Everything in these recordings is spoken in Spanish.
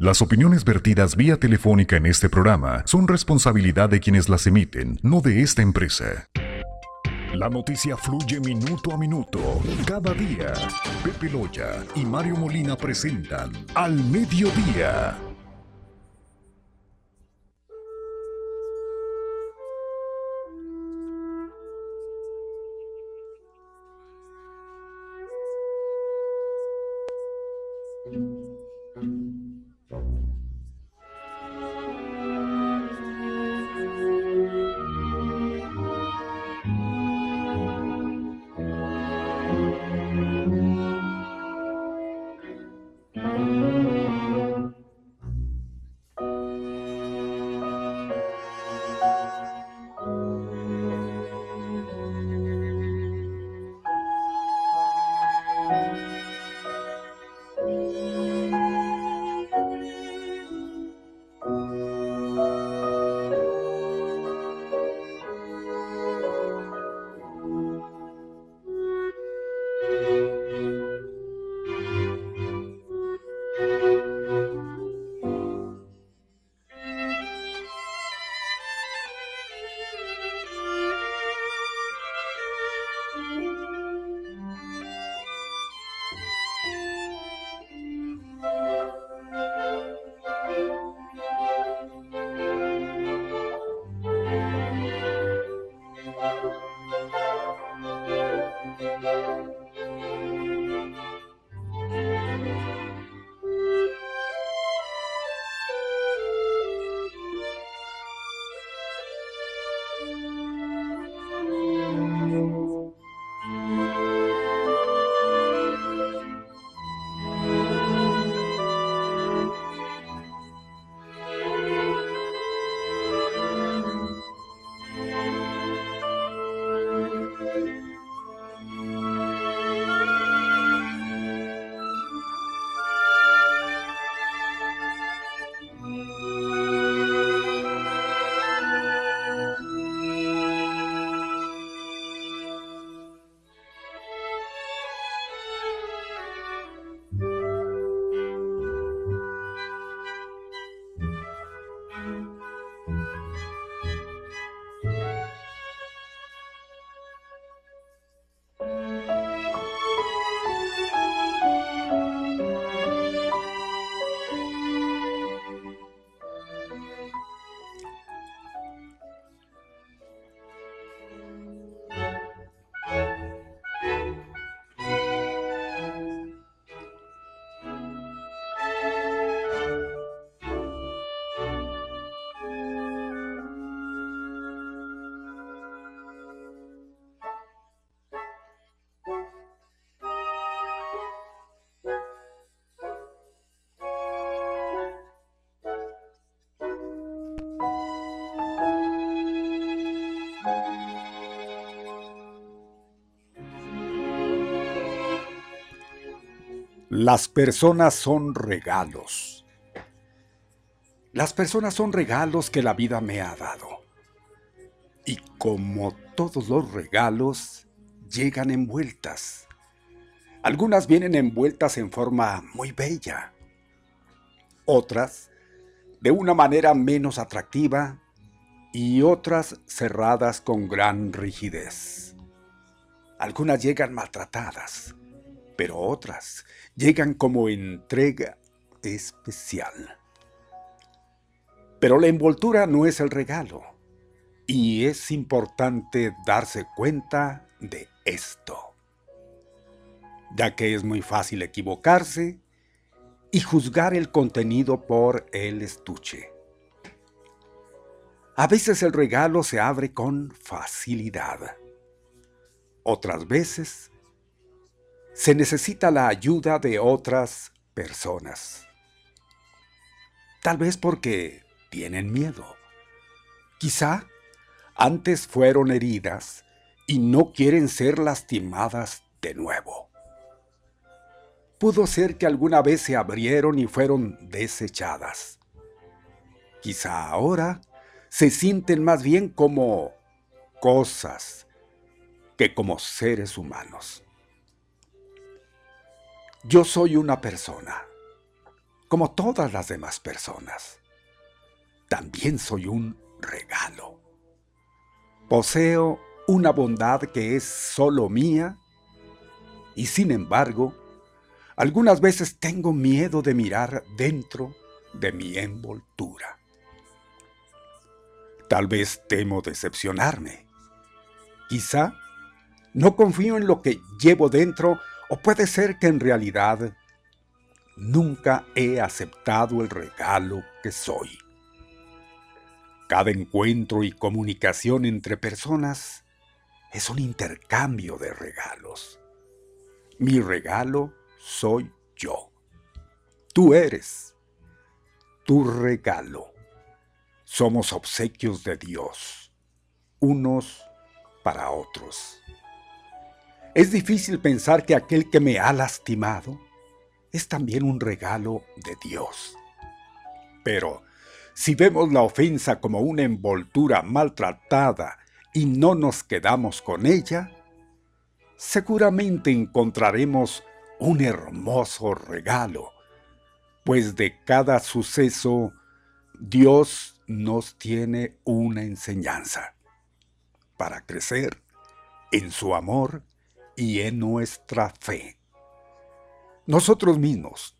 Las opiniones vertidas vía telefónica en este programa son responsabilidad de quienes las emiten, no de esta empresa. La noticia fluye minuto a minuto, cada día. Pepe Loya y Mario Molina presentan Al Mediodía. Las personas son regalos. Las personas son regalos que la vida me ha dado. Y como todos los regalos, llegan envueltas. Algunas vienen envueltas en forma muy bella. Otras de una manera menos atractiva y otras cerradas con gran rigidez. Algunas llegan maltratadas, pero otras llegan como entrega especial. Pero la envoltura no es el regalo, y es importante darse cuenta de esto, ya que es muy fácil equivocarse y juzgar el contenido por el estuche. A veces el regalo se abre con facilidad. Otras veces se necesita la ayuda de otras personas. Tal vez porque tienen miedo. Quizá antes fueron heridas y no quieren ser lastimadas de nuevo. Pudo ser que alguna vez se abrieron y fueron desechadas. Quizá ahora se sienten más bien como cosas que como seres humanos. Yo soy una persona. como todas las demás personas. También soy un regalo. Poseo una bondad que es solo mía y sin embargo, algunas veces tengo miedo de mirar dentro de mi envoltura. Tal vez temo decepcionarme. Quizá no confío en lo que llevo dentro o puede ser que en realidad nunca he aceptado el regalo que soy. Cada encuentro y comunicación entre personas es un intercambio de regalos. Mi regalo soy yo. Tú eres tu regalo. Somos obsequios de Dios, unos para otros. Es difícil pensar que aquel que me ha lastimado es también un regalo de Dios. Pero si vemos la ofensa como una envoltura maltratada y no nos quedamos con ella, seguramente encontraremos un hermoso regalo, pues de cada suceso Dios nos tiene una enseñanza para crecer en su amor y en nuestra fe. Nosotros mismos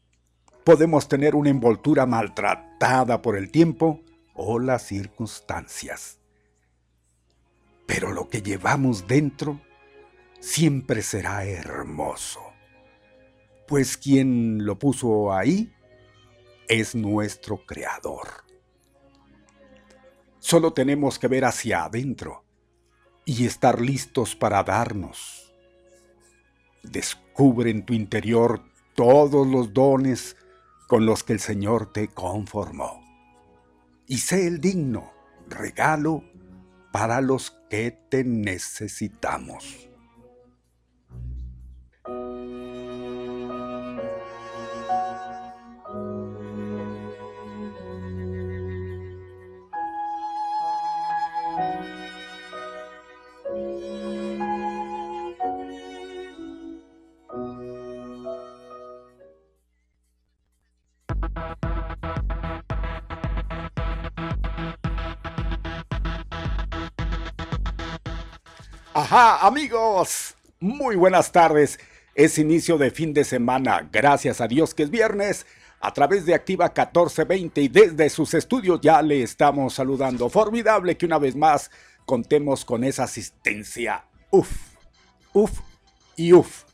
podemos tener una envoltura maltratada por el tiempo o las circunstancias. Pero lo que llevamos dentro siempre será hermoso, pues quien lo puso ahí es nuestro Creador. Solo tenemos que ver hacia adentro y estar listos para darnos. Descubre en tu interior todos los dones con los que el Señor te conformó. Y sé el digno regalo para los que te necesitamos. Ajá, amigos, muy buenas tardes. Es inicio de fin de semana, gracias a Dios que es viernes. A través de Activa 1420 y desde sus estudios ya le estamos saludando. Formidable que una vez más contemos con esa asistencia. Uf, uf y uf.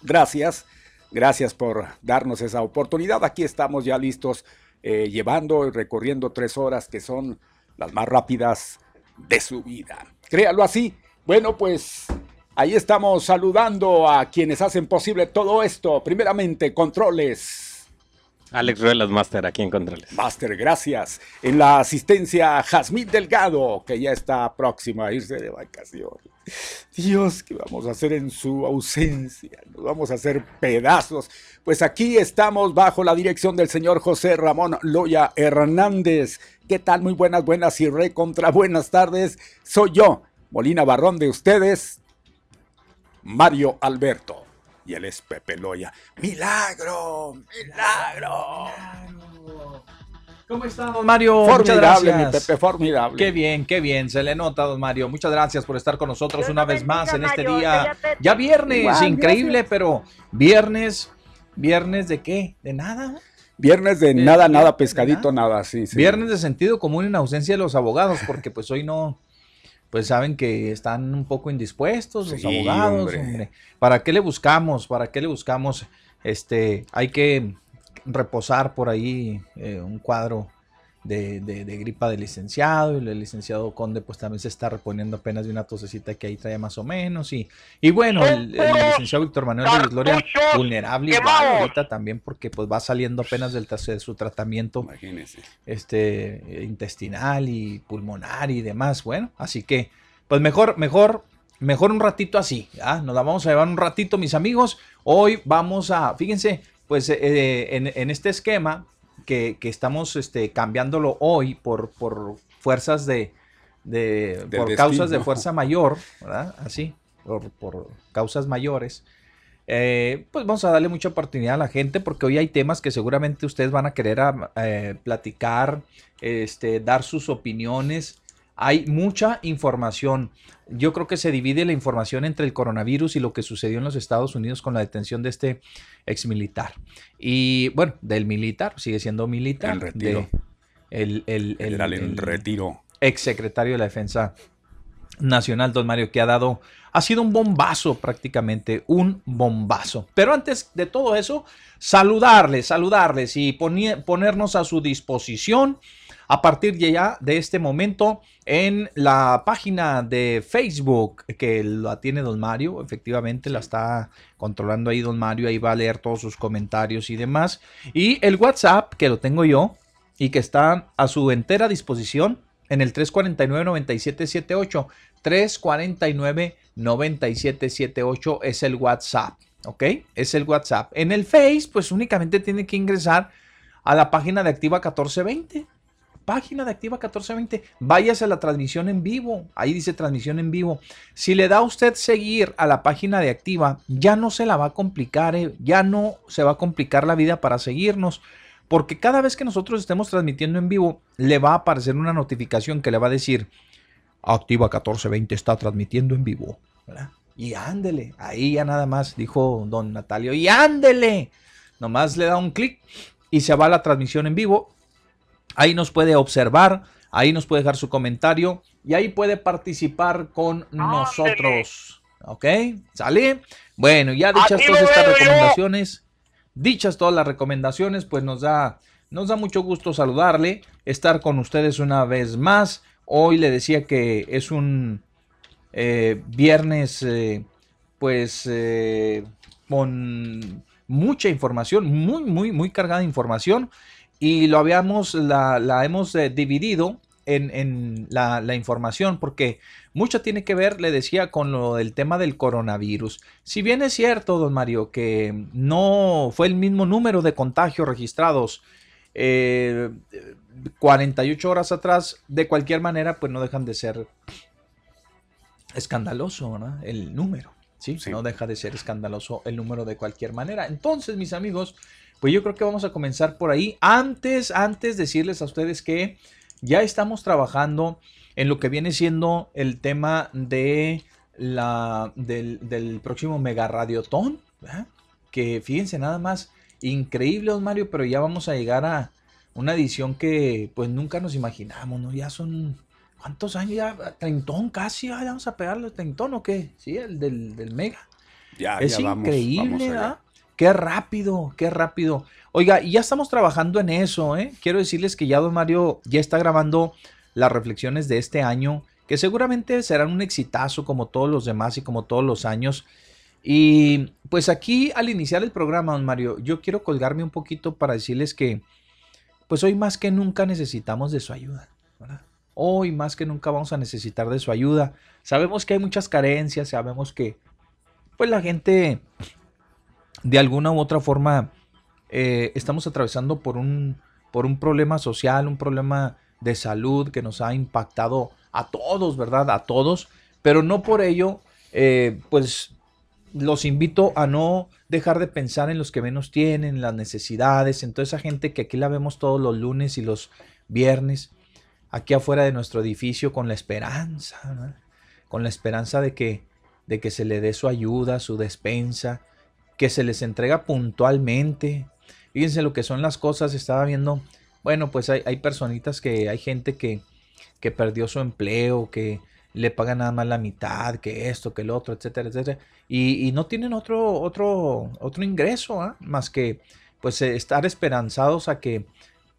Gracias, gracias por darnos esa oportunidad. Aquí estamos ya listos eh, llevando y recorriendo tres horas que son las más rápidas de su vida. Créalo así, bueno, pues ahí estamos saludando a quienes hacen posible todo esto. Primeramente, controles. Alex Ruelas, Master, aquí en Controles. Master, gracias. En la asistencia, Jazmín Delgado, que ya está próxima a irse de vacaciones. Dios, ¿qué vamos a hacer en su ausencia? Nos vamos a hacer pedazos. Pues aquí estamos bajo la dirección del señor José Ramón Loya Hernández. ¿Qué tal? Muy buenas, buenas y re contra buenas tardes. Soy yo, Molina Barrón de ustedes, Mario Alberto. Y él es Pepe Loya. ¡Milagro! ¡Milagro! ¿Cómo está, don Mario? Gracias. mi Pepe, formidable. Qué bien, qué bien, se le nota, don Mario. Muchas gracias por estar con nosotros una vez más en este día. Ya viernes, increíble, pero viernes, viernes de qué? ¿De nada? Viernes de nada, nada, pescadito, nada, sí, sí. Viernes de sentido común en ausencia de los abogados, porque pues hoy no, pues saben que están un poco indispuestos los abogados. ¿Para qué le buscamos? ¿Para qué le buscamos? Este, hay que reposar por ahí eh, un cuadro de, de, gripa de licenciado y el licenciado Conde pues también se está reponiendo apenas de una tosecita que ahí trae más o menos y, y bueno, el, licenciado Víctor Manuel de Gloria vulnerable igual ahorita también porque pues va saliendo apenas del de su tratamiento este intestinal y pulmonar y demás, bueno, así que pues mejor, mejor mejor un ratito así, ¿ya? Nos la vamos a llevar un ratito, mis amigos. Hoy vamos a, fíjense, pues eh, en, en, este esquema que, estamos este, cambiándolo hoy por, por fuerzas de, por causas de fuerza mayor, ¿verdad? Así, por, causas mayores. eh, pues vamos a darle mucha oportunidad a la gente porque hoy hay temas que seguramente ustedes van a querer eh, platicar, este, dar sus opiniones. Hay mucha información. Yo creo que se divide la información entre el coronavirus y lo que sucedió en los Estados Unidos con la detención de este ex militar. Y bueno, del militar, sigue siendo militar. El retiro. el, el, el, el, retiro. Ex secretario de la Defensa Nacional, don Mario, que ha dado ha sido un bombazo prácticamente, un bombazo. Pero antes de todo eso, saludarles, saludarles y ponernos a su disposición a partir de ya de este momento en la página de Facebook que la tiene don Mario, efectivamente la está controlando ahí don Mario, ahí va a leer todos sus comentarios y demás. Y el WhatsApp que lo tengo yo y que está a su entera disposición en el 349-9778. 349-9778 es el WhatsApp. ¿Ok? Es el WhatsApp. En el Face, pues únicamente tiene que ingresar a la página de Activa 1420. Página de Activa 1420. Váyase a la transmisión en vivo. Ahí dice transmisión en vivo. Si le da usted seguir a la página de Activa, ya no se la va a complicar. Eh, ya no se va a complicar la vida para seguirnos. Porque cada vez que nosotros estemos transmitiendo en vivo, le va a aparecer una notificación que le va a decir, Activa 1420 está transmitiendo en vivo. Y ándele, ahí ya nada más, dijo don Natalio, y ándele. Nomás le da un clic y se va a la transmisión en vivo. Ahí nos puede observar, ahí nos puede dejar su comentario y ahí puede participar con nosotros. ¿Ok? ¿Sale? Bueno, ya dichas todas estas recomendaciones, dichas todas las recomendaciones, pues nos da, nos da mucho gusto saludarle, estar con ustedes una vez más. Hoy le decía que es un eh, viernes, eh, pues, eh, con mucha información, muy, muy, muy cargada de información. Y lo habíamos, la, hemos dividido en, la, la, información porque mucho tiene que ver, le decía, con lo del tema del coronavirus. Si bien es cierto, don Mario, que no fue el mismo número de contagios registrados 48 horas atrás, de cualquier manera, pues no dejan de ser escandaloso, El número, ¿sí? No deja de ser escandaloso el número de cualquier manera. Entonces, mis amigos, pues yo creo que vamos a comenzar por ahí. Antes, antes decirles a ustedes que ya estamos trabajando en lo que viene siendo el tema de la, del, próximo Mega Radiotón, que fíjense nada más, increíble, don Mario, pero ya vamos a llegar a, una edición que pues nunca nos imaginamos, ¿no? Ya son, ¿cuántos años ya? Treintón casi, ya vamos a pegarle treintón o qué? Sí, el del, Mega. Ya, es increíble, ¿ah? Qué rápido, qué rápido. Oiga, y ya estamos trabajando en eso, ¿eh? Quiero decirles que ya Don Mario ya está grabando las reflexiones de este año, que seguramente serán un exitazo como todos los demás y como todos los años. Y pues aquí al iniciar el programa, Don Mario, yo quiero colgarme un poquito para decirles que pues hoy más que nunca necesitamos de su ayuda. Hoy más que nunca vamos a necesitar de su ayuda. Sabemos que hay muchas carencias, sabemos que pues la gente de alguna u otra forma eh, estamos atravesando por un, por un problema social, un problema de salud que nos ha impactado a todos, ¿verdad? A todos, pero no por ello, eh, pues los invito a no dejar de pensar en los que menos tienen, las necesidades, en toda esa gente que aquí la vemos todos los lunes y los viernes, aquí afuera de nuestro edificio con la esperanza, con la esperanza de que, de que se le dé su ayuda, su despensa, que se les entrega puntualmente. Fíjense lo que son las cosas, estaba viendo, bueno, pues hay, hay personitas que, hay gente que, que perdió su empleo, que le pagan nada más la mitad, que esto, que el otro, etcétera, etcétera. Y, no tienen otro, otro, otro ingreso, ¿ah? más que pues eh, estar esperanzados a que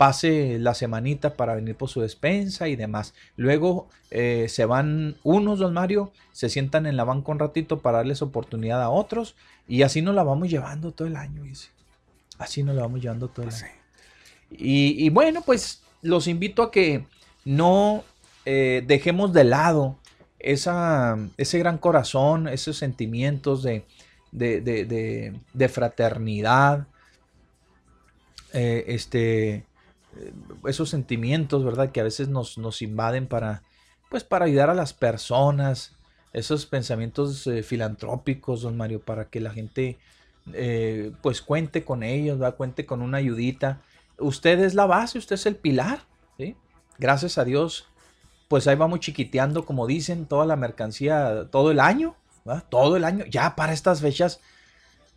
pase la semanita para venir por su despensa y demás. Luego eh, se van unos, don Mario, se sientan en la banca un ratito para darles oportunidad a otros y así nos la vamos llevando todo el año. Dice. Así nos la vamos llevando todo el pues año. Y, bueno, pues los invito a que no eh, dejemos de lado esa, ese gran corazón, esos sentimientos de, de, fraternidad, eh, este, esos sentimientos, ¿verdad? Que a veces nos, nos, invaden para, pues, para ayudar a las personas, esos pensamientos eh, filantrópicos, don Mario, para que la gente eh, pues cuente con ellos, ¿va? cuente con una ayudita. Usted es la base, usted es el pilar, ¿sí? Gracias a Dios, pues ahí vamos chiquiteando, como dicen, toda la mercancía todo el año, ¿va? todo el año. Ya para estas fechas,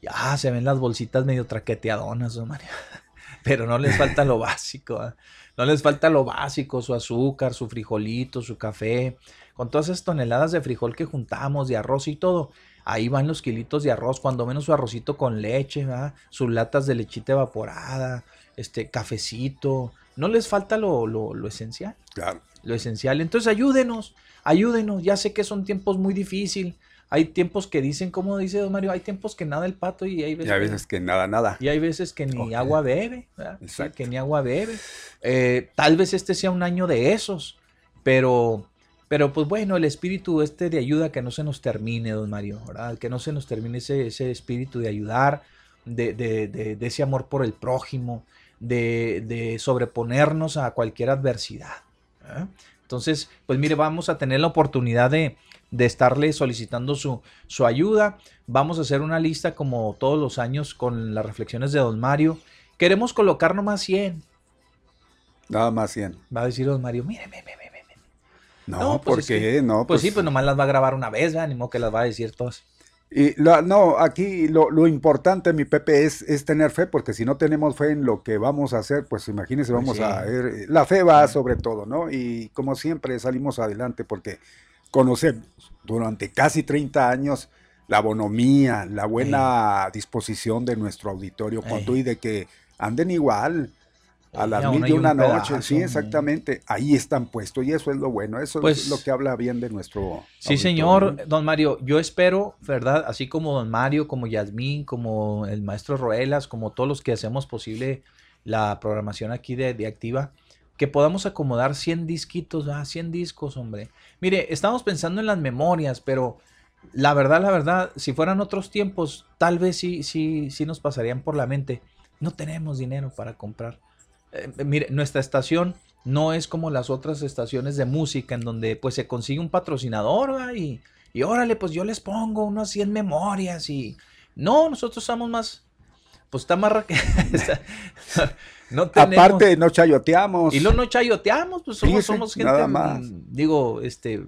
ya se ven las bolsitas medio traqueteadonas, don Mario. Pero no les falta lo básico, no les falta lo básico, su azúcar, su frijolito, su café, con todas esas toneladas de frijol que juntamos, de arroz y todo, ahí van los kilitos de arroz, cuando menos su arrocito con leche, sus latas de lechita evaporada, este cafecito, no les falta lo, lo, esencial. Claro. Lo esencial. Entonces ayúdenos, ayúdenos. Ya sé que son tiempos muy difíciles. Hay tiempos que dicen, como dice don Mario, hay tiempos que nada el pato y hay veces, y hay veces que, nada, nada. Y hay veces que ni agua bebe, que ni agua bebe. Eh, tal vez este sea un año de esos, pero pero pues bueno, el espíritu este de ayuda que no se nos termine, don Mario, ¿verdad? Que no se nos termine ese, ese espíritu de ayudar, de, de, de, ese amor por el prójimo, de, sobreponernos a cualquier adversidad. ¿eh? Entonces, pues mire, vamos a tener la oportunidad de, estarle solicitando su, su ayuda. Vamos a hacer una lista como todos los años con las reflexiones de don Mario. Queremos colocar nomás 100. Nada más 100. Va a decir don Mario, mire, mire, mire no, pues porque no. Pues, sí, pues nomás las va a grabar una vez, ¿verdad? Ni modo que las va a decir todas. Y no, aquí lo, importante, mi Pepe, es, es, tener fe, porque si no tenemos fe en lo que vamos a hacer, pues imagínense, pues vamos a ver, la fe va sobre todo, ¿no? Y como siempre salimos adelante porque conocemos durante casi 30 años la bonomía, la buena disposición de nuestro auditorio, cuando y de que anden igual, a las mil de una noche, sí, exactamente. Ahí están puestos y eso es lo bueno, eso es pues lo que habla bien de nuestro. Sí, señor, don Mario, yo espero, ¿verdad? Así como don Mario, como Yasmín, como el maestro Roelas, como todos los que hacemos posible la programación aquí de, Activa, que podamos acomodar 100 disquitos, ah, 100 discos, hombre. Mire, estamos pensando en las memorias, pero la verdad, la verdad, si fueran otros tiempos, tal vez sí, sí, sí nos pasarían por la mente. No tenemos dinero para comprar eh, mire, nuestra estación no es como las otras estaciones de música en donde pues se consigue un patrocinador y, y órale, pues yo les pongo unos 100 memorias y... No, nosotros somos más... Pues está más... no tenemos, Aparte, no chayoteamos. Y lo no chayoteamos, pues somos, somos gente... Digo, este...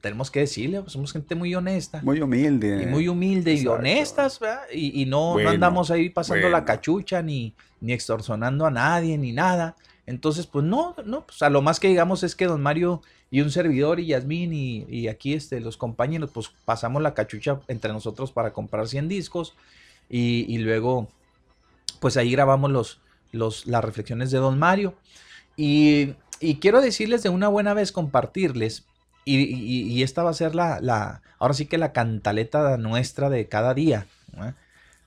tenemos que decirle, pues somos gente muy honesta. Muy humilde. Y muy humilde y honestas, ¿verdad? Y, no, no, andamos ahí pasando la cachucha ni, ni extorsionando a nadie, ni nada. Entonces, pues no, no, pues a lo más que digamos es que don Mario y un servidor y Yasmín y, aquí este, los compañeros, pues pasamos la cachucha entre nosotros para comprar 100 discos y, luego, pues ahí grabamos los, los, las reflexiones de don Mario. Y, quiero decirles de una buena vez, compartirles, y, esta va a ser la, la, ahora sí que la cantaleta nuestra de cada día,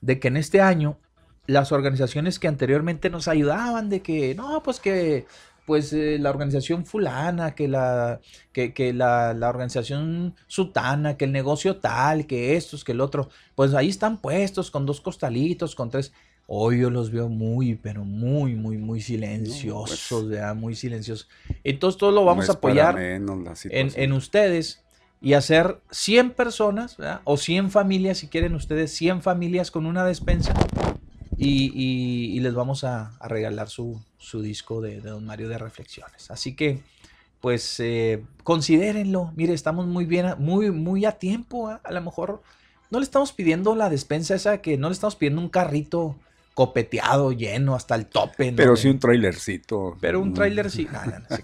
de que en este año las organizaciones que anteriormente nos ayudaban de que, no, pues que pues eh, la organización fulana, que la, que, que la, la, organización sutana, que el negocio tal, que estos, que el otro, pues ahí están puestos con dos costalitos, con tres. Hoy yo los veo muy, pero muy, muy, muy silenciosos, pues, muy silenciosos. Entonces todo lo vamos a apoyar en, en, ustedes y hacer 100 personas, o 100 familias, si quieren ustedes, 100 familias con una despensa y, les vamos a, regalar su, disco de, Don Mario de Reflexiones. Así que, pues, eh, considérenlo. Mire, estamos muy bien, muy, muy a tiempo. ¿ah? A lo mejor no le estamos pidiendo la despensa esa que no le estamos pidiendo un carrito copeteado, lleno hasta el tope. Pero sí un trailercito. Pero un trailer sí. No, no, no,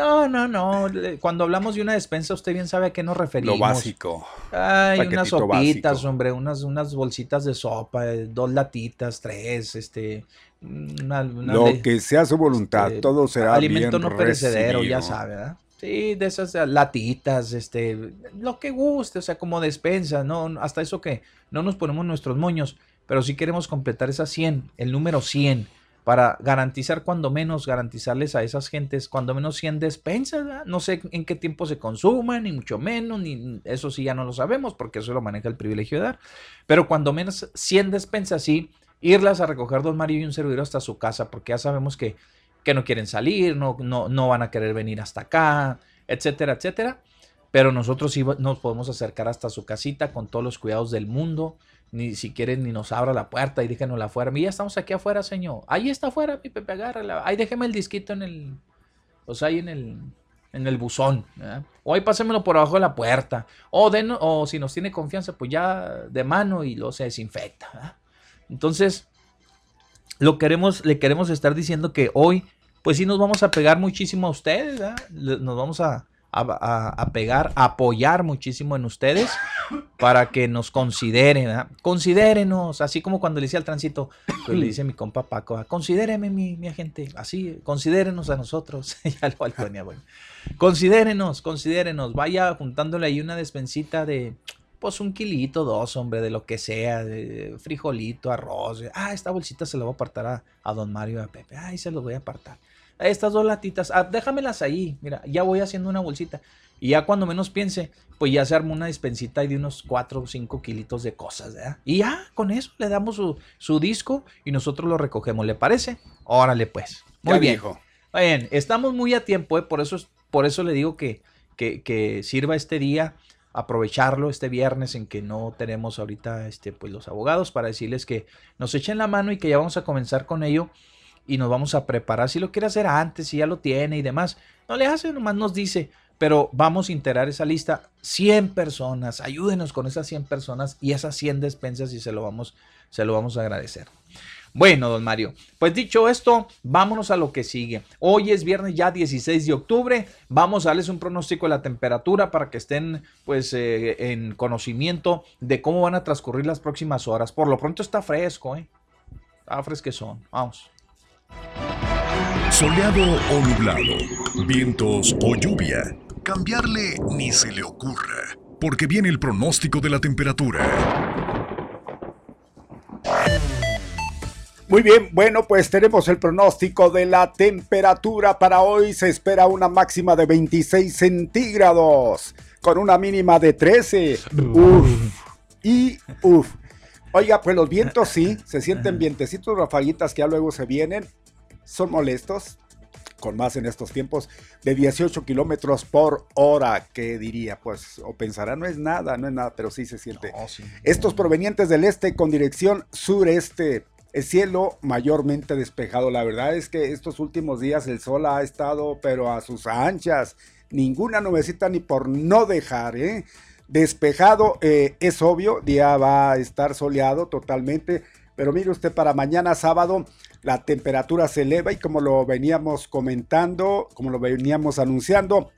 no, no, no. Cuando hablamos de una despensa, usted bien sabe a qué nos referimos. Lo básico. Ay, unas sopitas, hombre, unas, unas bolsitas de sopa, eh, dos latitas, tres, este. Lo que sea su voluntad, este, todo será Alimento no perecedero, ya sabe, ¿verdad? Sí, de esas eh, latitas, este, lo que guste, o sea, como despensa, ¿no? Hasta eso que no nos ponemos nuestros moños, pero sí queremos completar esa 100, el número 100 para garantizar cuando menos, garantizarles a esas gentes cuando menos 100 despensas, no sé en qué tiempo se consuman, ni mucho menos, ni eso sí ya no lo sabemos porque eso lo maneja el privilegio de dar, pero cuando menos 100 despensas sí, irlas a recoger dos Mario y un servidor hasta su casa porque ya sabemos que, que no quieren salir, no, no, no van a querer venir hasta acá, etcétera, etcétera. pero nosotros sí nos podemos acercar hasta su casita con todos los cuidados del mundo. Ni si quieren ni nos abra la puerta y déjenosla afuera. Ya estamos aquí afuera, señor. Ahí está afuera, mi Pepe, agárrala. Ahí déjeme el disquito en el. O sea, ahí en el. En el buzón. O ahí pásemelo por abajo de la puerta. O, den, o si nos tiene confianza, pues ya de mano y lo se desinfecta. Entonces, lo queremos, le queremos estar diciendo que hoy, pues sí nos vamos a pegar muchísimo a ustedes. Nos vamos a, a, pegar, a apoyar muchísimo en ustedes para que nos consideren, ¿verdad? considérenos, así como cuando le decía al tránsito, pues le dice mi compa Paco, considéreme mi, mi agente, así, considérenos a nosotros, ya lo bueno. considérenos, considérenos, vaya juntándole ahí una despensita de, pues un kilito, dos, hombre, de lo que sea, de frijolito, arroz, ah, esta bolsita se la voy a apartar a, a don Mario y a Pepe, ay, se los voy a apartar estas dos latitas, ah, déjamelas ahí, mira, ya voy haciendo una bolsita. Y ya cuando menos piense, pues ya se arma una dispensita de unos 4 o 5 kilitos de cosas, ¿verdad? Y ya con eso le damos su, disco y nosotros lo recogemos, ¿le parece? Órale pues. Muy bien. Bien, estamos muy a tiempo, ¿eh? por, eso, por eso le digo que, que, que, sirva este día, aprovecharlo este viernes en que no tenemos ahorita este, pues, los abogados para decirles que nos echen la mano y que ya vamos a comenzar con ello y nos vamos a preparar. Si lo quiere hacer antes, si ya lo tiene y demás, no le hace, nomás nos dice, pero vamos a integrar esa lista 100 personas, ayúdenos con esas 100 personas y esas 100 despensas y se lo vamos, se lo vamos a agradecer. Bueno, don Mario, pues dicho esto, vámonos a lo que sigue. Hoy es viernes ya 16 de octubre. Vamos a darles un pronóstico de la temperatura para que estén pues eh, en conocimiento de cómo van a transcurrir las próximas horas. Por lo pronto está fresco, ¿eh? Está fresquezón. Vamos. Soleado o nublado, vientos o lluvia, cambiarle ni se le ocurra, porque viene el pronóstico de la temperatura. Muy bien, bueno, pues tenemos el pronóstico de la temperatura para hoy. Se espera una máxima de 26 centígrados, con una mínima de 13. Uf. Y uf. Oiga, pues los vientos sí, se sienten vientecitos, rafaguitas que ya luego se vienen son molestos, con más en estos tiempos, de 18 kilómetros por hora, que diría, pues, o pensará, no es nada, no es nada, pero sí se siente. Estos provenientes del este con dirección sureste, el cielo mayormente despejado. La verdad es que estos últimos días el sol ha estado, pero a sus anchas, ninguna nubecita ni por no dejar, ¿eh? Despejado, eh, es obvio, día va a estar soleado totalmente, pero mire usted, para mañana sábado la temperatura se eleva y como lo veníamos comentando, como lo veníamos anunciando,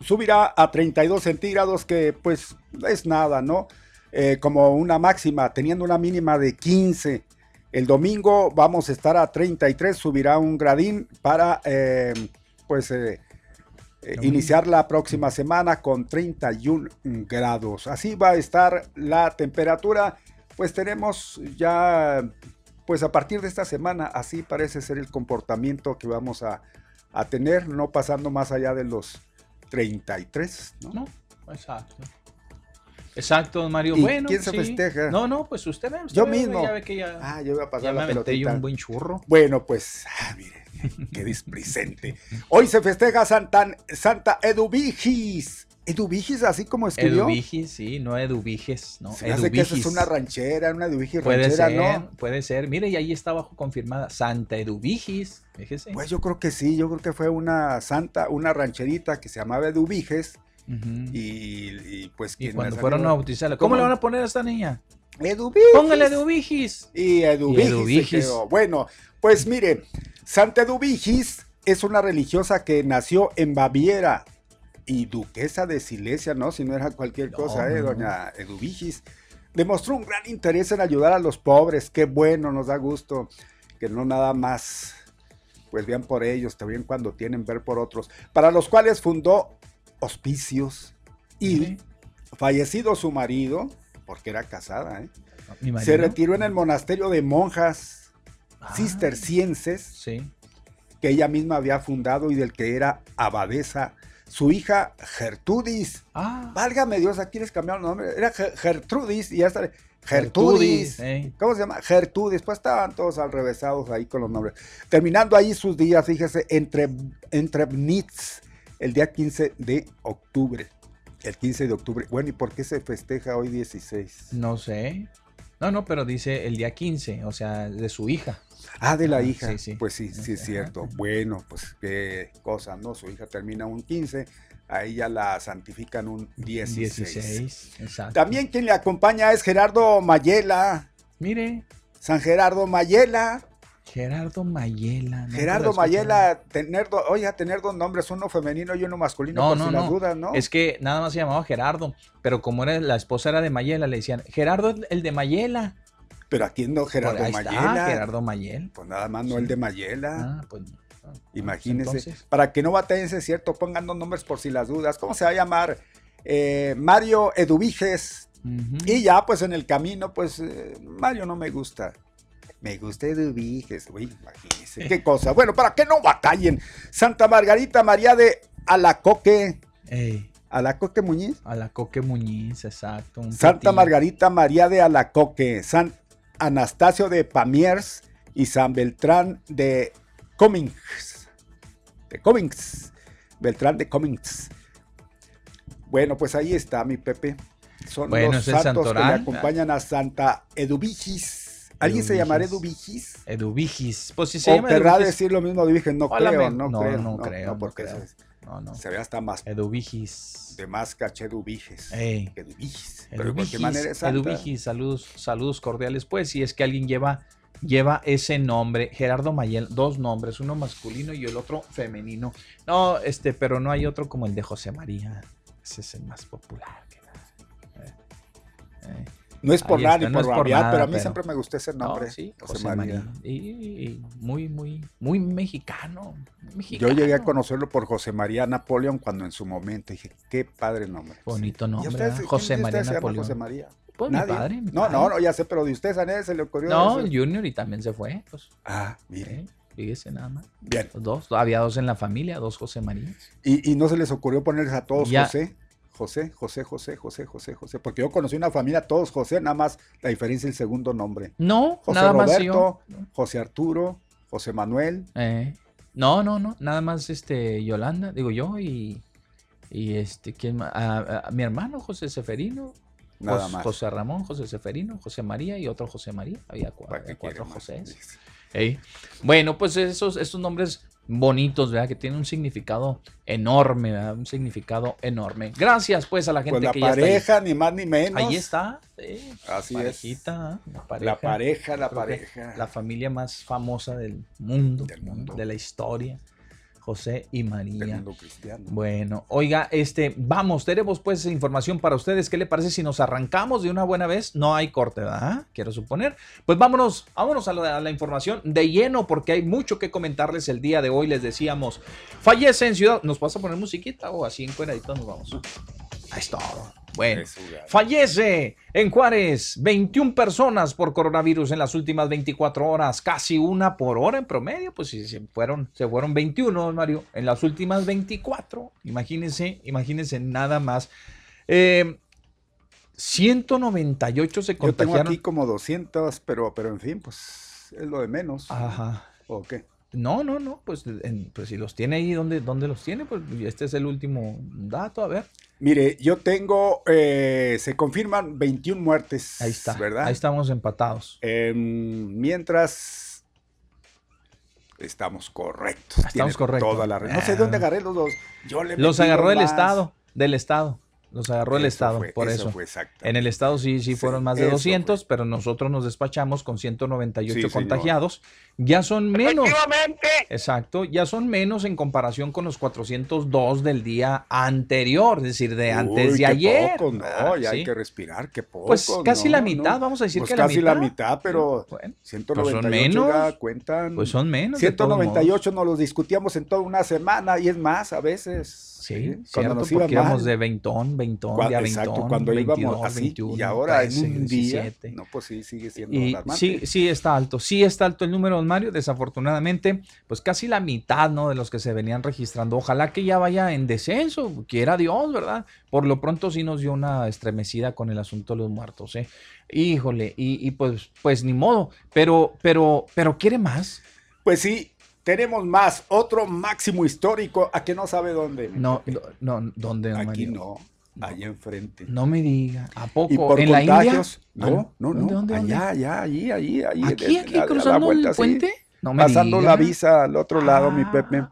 subirá a 32 centígrados, que pues es nada, ¿no? Eh, como una máxima, teniendo una mínima de 15. El domingo vamos a estar a 33, subirá un gradín para eh, pues eh, iniciar la próxima semana con 31 grados. Así va a estar la temperatura. Pues tenemos ya pues a partir de esta semana así parece ser el comportamiento que vamos a, tener, no pasando más allá de los 33, ¿no? No, exacto. Exacto, Mario. ¿Y bueno, ¿quién se festeja? No, no, pues usted ve. yo mismo. Ya ve que ya, ah, yo voy a pasar la pelotita. un buen churro. Bueno, pues, ah, mire, qué displicente. Hoy se festeja Santa, Santa Eduvigis. Eduvigis, así como escribió. Eduvigis, sí, no Eduviges, ¿no? Se hace que eso es una ranchera, una Eduvigis puede ranchera, ser, ¿no? Puede ser. Mire, y ahí está abajo confirmada Santa Eduvigis, fíjese. Pues yo creo que sí, yo creo que fue una santa, una rancherita que se llamaba Eduviges. y, pues y cuando fueron a bautizarla, ¿cómo, le van a poner a esta niña? Eduvigis. Póngale Eduvigis. Y Eduvigis. Bueno, pues mire, Santa Eduvigis es una religiosa que nació en Baviera y duquesa de Silesia, ¿no? Si no era cualquier cosa, ¿eh? Doña Eduvigis. Demostró un gran interés en ayudar a los pobres. Qué bueno, nos da gusto que no nada más, pues vean por ellos, también cuando tienen ver por otros. Para los cuales fundó hospicios y fallecido su marido, porque era casada, ¿eh? se retiró en el monasterio de monjas ah. cistercienses sí. que ella misma había fundado y del que era abadesa su hija Gertrudis. Ah. Válgame Dios, aquí les cambiaron el nombre. Era Gertrudis y ya está. Gertrudis. ¿Cómo se llama? Gertrudis. Pues estaban todos alrevesados ahí con los nombres. Terminando ahí sus días, fíjese, entre, entre el día 15 de octubre. El 15 de octubre. Bueno, ¿y por qué se festeja hoy 16? No sé. No, no, pero dice el día 15, o sea, de su hija. Ah, de la hija. Sí, sí. Pues sí, sí es cierto. Bueno, pues qué cosa, ¿no? Su hija termina un 15, ahí ya la santifican un 16. 16, exacto. También quien le acompaña es Gerardo Mayela. Mire. San Gerardo Mayela. Gerardo Mayela. Gerardo Mayela, tener oye, tener dos nombres, uno femenino y uno masculino, no, por no, si dudas, ¿no? Es que nada más se llamaba Gerardo, pero como era la esposa era de Mayela, le decían, Gerardo el de Mayela. Pero no Gerardo Mayela. Gerardo Mayel. Pues nada más no el de Mayela. Ah, pues. Ah, Imagínense. Para que no batallen, es cierto, pongan dos nombres por si las dudas. ¿Cómo se va a llamar? Eh, Mario Eduviges. Y ya, pues en el camino, pues eh, Mario no me gusta. Me gusta Eduviges. Uy, imagínense. Qué cosa. Bueno, para que no batallen. Santa Margarita María de Alacoque. Ey. Alacoque Muñiz. Alacoque Muñiz, exacto. Santa Margarita María de Alacoque. San Anastasio de Pamiers y San Beltrán de Cummings. De Cummings. Beltrán de Cummings. Bueno, pues ahí está mi Pepe. Son los santos que le acompañan a Santa Eduvigis. ¿Alguien se llamará Eduvigis? Eduvigis. Pues si se o llama querrá decir lo mismo Eduvigis. No, creo, no, creo, no, creo. No, porque no, no. se ve hasta más. Eduvigis. De más caché Eduvigis. Eduvigis. Pero de cualquier manera es saludos, saludos cordiales. Pues si es que alguien lleva, lleva ese nombre, Gerardo Mayel, dos nombres, uno masculino y el otro femenino. No, este, pero no hay otro como el de José María. Ese es el más popular. Eh, eh. No es por nada ni por, no pero a mí siempre me gustó ese nombre. sí, José, María. Y, muy, muy, muy mexicano, Yo llegué a conocerlo por José María Napoleón cuando en su momento dije, qué padre nombre. Bonito nombre. José María Napoleón. José María? Pues mi padre, no, no, no, ya sé, pero de ustedes a nadie se le ocurrió. No, el Junior y también se fue. Pues. Ah, mire. fíjese nada más. Bien. Dos, había dos en la familia, dos José María. ¿Y, y no se les ocurrió ponerles a todos José? José, José, José, José, José, José. Porque yo conocí una familia, todos José, nada más la diferencia el segundo nombre. No, José nada Roberto, más José Arturo, José Manuel. Eh, no, no, no, nada más este Yolanda, digo yo, y, y este, ¿quién a, mi hermano José Seferino. Nada más. José Ramón, José Seferino, José María y otro José María. Había cuatro, cuatro José. Bueno, pues esos, esos nombres bonitos, ¿verdad? Que tienen un significado enorme, ¿verdad? Un significado enorme. Gracias, pues, a la gente pues la pareja, ni más ni menos. Ahí está. Así es. La pareja, la pareja. La, pareja. La familia más famosa del mundo, del mundo. de la historia. José y María. Bueno, oiga, este, vamos, tenemos pues información para ustedes. ¿Qué le parece si nos arrancamos de una buena vez? No hay corte, ¿verdad? Quiero suponer. Pues vámonos, vámonos a la, a la información de lleno porque hay mucho que comentarles el día de hoy. Les decíamos, fallece en Ciudad. ¿Nos vas a poner musiquita o así en cueradito nos vamos? Ahí está. Bueno, fallece en Juárez 21 personas por coronavirus en las últimas 24 horas, casi una por hora en promedio, pues si se fueron, se fueron 21, Mario, en las últimas 24, imagínense, imagínense nada más. 198 eh, se contagiaron. Yo tengo aquí como 200, pero, pero en fin, pues es lo de menos. Ajá. ¿O qué? No, no, no, pues, pues si los tiene ahí, ¿dónde, ¿dónde los tiene? Pues este es el último dato, a ver. Mire, yo tengo, eh, se confirman 21 muertes. Ahí está, ¿verdad? Ahí estamos empatados. Em, mientras estamos correctos. Estamos correctos. Toda la No sé dónde agarré los dos. Yo los agarró el Estado, del Estado. Los agarró el Estado, por eso. en el Estado sí, sí fueron más de 200, pero nosotros nos despachamos con 198 contagiados. Ya son menos. Exacto, ya son menos en comparación con los 402 del día anterior, es decir, de antes de ayer. Poco, no, ya hay que respirar, que poco. Pues casi la mitad, vamos a decir pues que casi la mitad, pero 198 pues son menos, cuentan. Pues son menos. 198 nos los discutíamos en toda una semana y es más a veces. Sí, cuando nos porque íbamos de veintón, veintón, cuando, de exacto, cuando íbamos así, y ahora en un día, no, pues sí, sigue siendo y Sí, sí está alto, sí está alto el número, don Mario, desafortunadamente, pues casi la mitad, ¿no? De los que se venían registrando, ojalá que ya vaya en descenso, quiera Dios, ¿verdad? Por lo pronto sí nos dio una estremecida con el asunto de los muertos, ¿eh? Híjole, y, y pues, pues ni modo, pero, pero, pero quiere más. Pues sí, tenemos más, otro máximo histórico, a que no sabe dónde. No, no, ¿dónde? Aquí no. ahí enfrente. No me diga. ¿A poco? Y por ¿En contagios, la India? no, no, no, ¿Dónde, dónde, dónde? allá, allá, allí, allí, allí. ¿Aquí, a la cruzando vuelta, el sí. puente? No me pasando diga. la visa al otro lado, mi Ah. Pepe.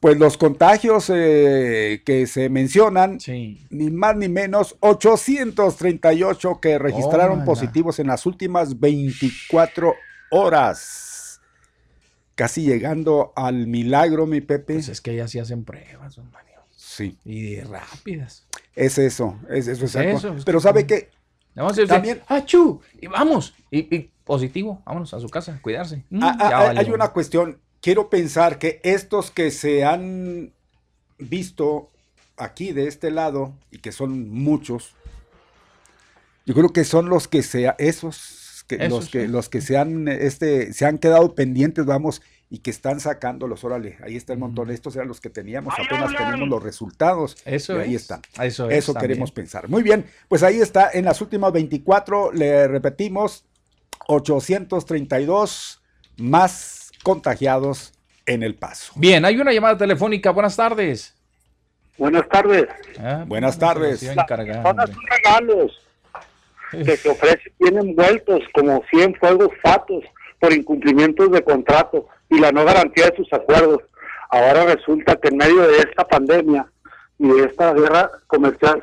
Pues los contagios eh, que se mencionan, Sí. ni más ni menos, 838 que registraron positivos en las últimas 24 horas. Casi llegando al milagro, mi Pepe. Pues es que ya sí hacen pruebas, don Mario. Sí, Y rápidas. es eso, es eso. Es eso, es Pero que- sabe que Vamos a decir, También- ¡achú! Y vamos. Y, y positivo, vámonos a su casa, cuidarse. Mm, Ah, ah, ah, hay una cuestión. Quiero pensar que estos que se han visto aquí de este lado y que son muchos, yo creo que son los que se esos que los que los que se han este se han quedado pendientes, vamos, y que están sacándolos, órale, ahí está el montón. Estos eran los que teníamos, apenas tenemos los resultados. Eso y ahí es. están. Eso es. Eso queremos pensar. Muy bien, pues ahí está, en las últimas 24, le repetimos, 832 más contagiados en El Paso. Bien, hay una llamada telefónica. Buenas tardes. Buenas tardes. Ah, Buenas pues, tardes. encargar, Son regalos que se ofrecen, tienen vueltos como 100 fuegos fatos por incumplimientos de contrato y la no garantía de sus acuerdos. Ahora resulta que en medio de esta pandemia y de esta guerra comercial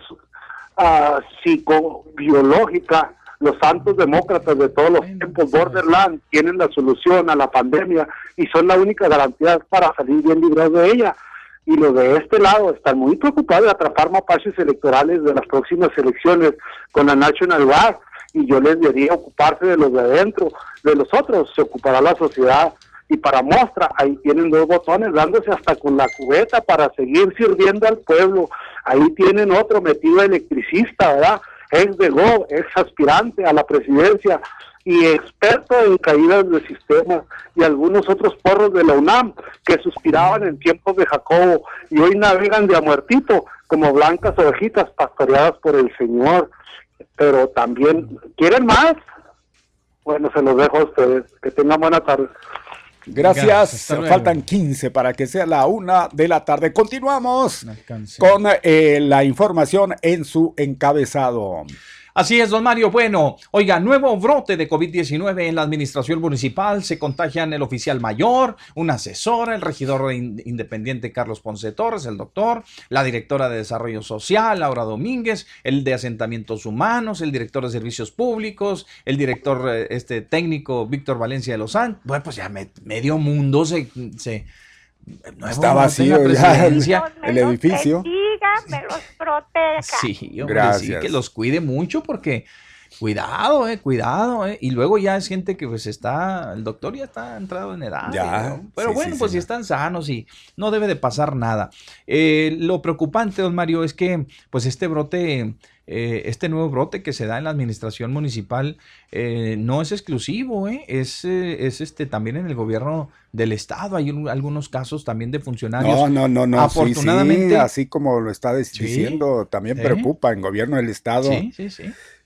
ah, psicobiológica, los santos demócratas de todos los tiempos, Borderland, tienen la solución a la pandemia y son la única garantía para salir bien librados de ella. Y los de este lado están muy preocupados de atrapar mapaches electorales de las próximas elecciones con la National Guard. Y yo les diría ocuparse de los de adentro, de los otros se ocupará la sociedad. Y para muestra, ahí tienen dos botones dándose hasta con la cubeta para seguir sirviendo al pueblo. Ahí tienen otro metido electricista, ¿verdad? Ex de Go, ex aspirante a la presidencia y experto en caídas del sistema y algunos otros porros de la UNAM que suspiraban en tiempos de Jacobo y hoy navegan de a muertito como blancas ovejitas pastoreadas por el Señor. Pero también, ¿quieren más? Bueno, se los dejo a ustedes. Que tengan buena tarde. Gracias. Faltan 15 para que sea la una de la tarde. Continuamos con eh, la información en su encabezado. Así es, don Mario. Bueno, oiga, nuevo brote de COVID-19 en la administración municipal. Se contagian el oficial mayor, una asesora, el regidor in- independiente Carlos Ponce Torres, el doctor, la directora de Desarrollo Social, Laura Domínguez, el de Asentamientos Humanos, el director de Servicios Públicos, el director eh, este, técnico Víctor Valencia de los Santos. Bueno, pues ya me- medio mundo se... se nuevo Está vacío ya. el los edificio. bendiga, me los proteja. Sí, hombre, sí, Gracias. que los cuide mucho porque cuidado, eh, cuidado, eh. Y luego ya es gente que pues está, el doctor ya está entrado en edad. Ya, ¿no? Pero sí, bueno, sí, pues si están sanos y no debe de pasar nada. Eh, lo preocupante, don Mario, es que pues este brote, eh, este nuevo brote que se da en la administración municipal eh, no es exclusivo, eh, es, eh, es este también en el gobierno del estado. Hay un- algunos casos también de funcionarios. No, no, no, no. Afortunadamente- sí, así como lo está Sí. diciendo, también preocupa en gobierno del estado. Sí, sí, sí.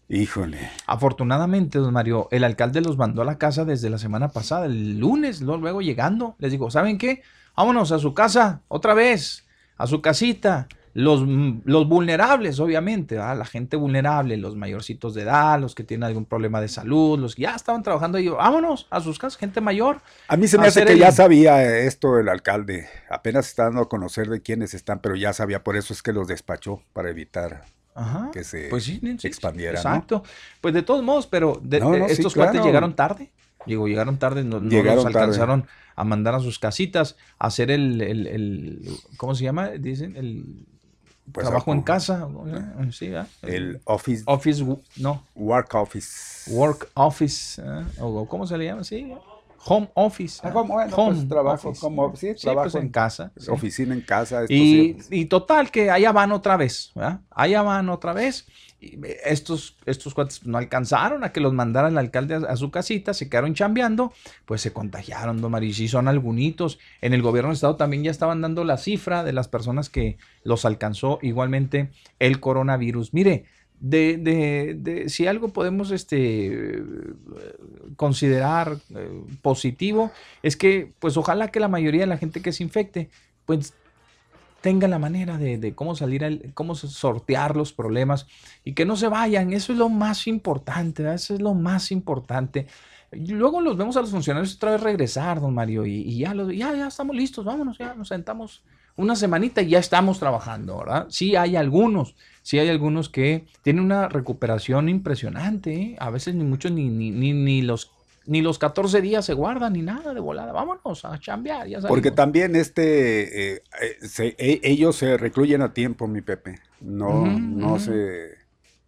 Híjole. Afortunadamente, don Mario, el alcalde los mandó a la casa desde la semana pasada, el lunes, luego llegando, les digo, ¿saben qué? Vámonos a su casa, otra vez, a su casita. Los, mm, los vulnerables, obviamente, ¿verdad? la gente vulnerable, los mayorcitos de edad, los que tienen algún problema de salud, los que ya estaban trabajando ahí, vámonos a sus casas, gente mayor. A mí se me hace que el- ya sabía eh, esto el alcalde. Apenas está dando a conocer de quiénes están, pero ya sabía, por eso es que los despachó, para evitar Ajá. que se pues sí, sí, sí, expandiera, ¿no? Exacto. Pues de todos modos, pero de- No, no, sí, estos cuates claro. llegaron tarde. Digo, llegaron tarde, no, no Llegaron los tarde. alcanzaron a mandar a sus casitas, a hacer el, el- el- ¿cómo se llama? Dicen, el Pues, trabajo en casa. ¿no? Sí, ¿verdad? El office, Office, no, work office. work office, ¿eh? o ¿cómo se le llama? Sí, home office. Ah, ¿eh? como, bueno, pues, trabajo como- sí, trabajo pues, en en- casa. sí. Oficina en casa. esto Y, sí. y total, que allá van otra vez, ¿verdad? Allá van otra vez. Estos, estos cuates no alcanzaron a que los mandara el alcalde a, su casita, se quedaron chambeando, pues se contagiaron, don Mario, y son algunitos. En el gobierno del estado también ya estaban dando la cifra de las personas que los alcanzó igualmente el coronavirus. Mire, de, de- de- si algo podemos este, considerar eh, positivo, es que pues ojalá que la mayoría de la gente que se infecte, pues tenga la manera de, cómo salir, al, cómo sortear los problemas y que no se vayan. Eso es lo más importante, eso es lo más importante. luego los vemos a los funcionarios otra vez regresar, don Mario, y, ya, ya, ya estamos listos, vámonos, ya nos sentamos una semanita y ya estamos trabajando, ¿verdad? Sí hay algunos, sí hay algunos que tienen una recuperación impresionante, ¿eh? a veces ni muchos ni, ni, ni, ni los ni los 14 días se guardan ni nada de volada. Vámonos a chambear. Ya Porque también este, eh, eh, e, ellos se recluyen a tiempo, mi Pepe. No, no se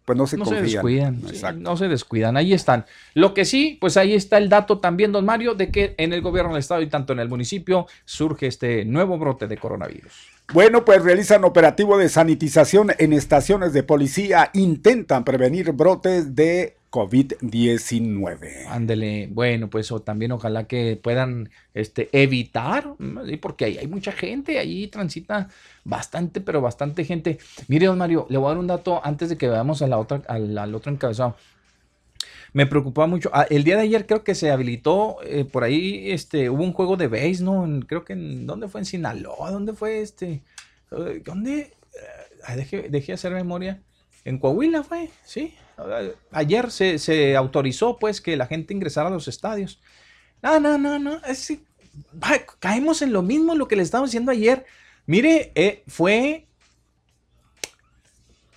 pues no se, descuidan. no se descuidan, ahí están. Lo que sí, pues ahí está el dato también, don Mario, de que en el gobierno del estado y tanto en el municipio surge este nuevo brote de coronavirus. Bueno, pues realizan operativo de sanitización en estaciones de policía, intentan prevenir brotes de COVID-19. Ándele, bueno, pues o también ojalá que puedan este, evitar, porque ahí hay mucha gente, ahí transita bastante, pero bastante gente. Mire, don Mario, le voy a dar un dato antes de que veamos a la otra, al, otro encabezado. Me preocupaba mucho. Ah, el día de ayer creo que se habilitó eh, por ahí, este, hubo un juego de base, ¿no? creo que en, ¿dónde fue? En Sinaloa, ¿dónde fue este? ¿Dónde? Uh, dejé hacer memoria. En Coahuila fue, sí. Ayer se, autorizó pues que la gente ingresara a los estadios. No, no, no, no. caemos en lo mismo lo que le estábamos diciendo ayer. Mire, eh, fue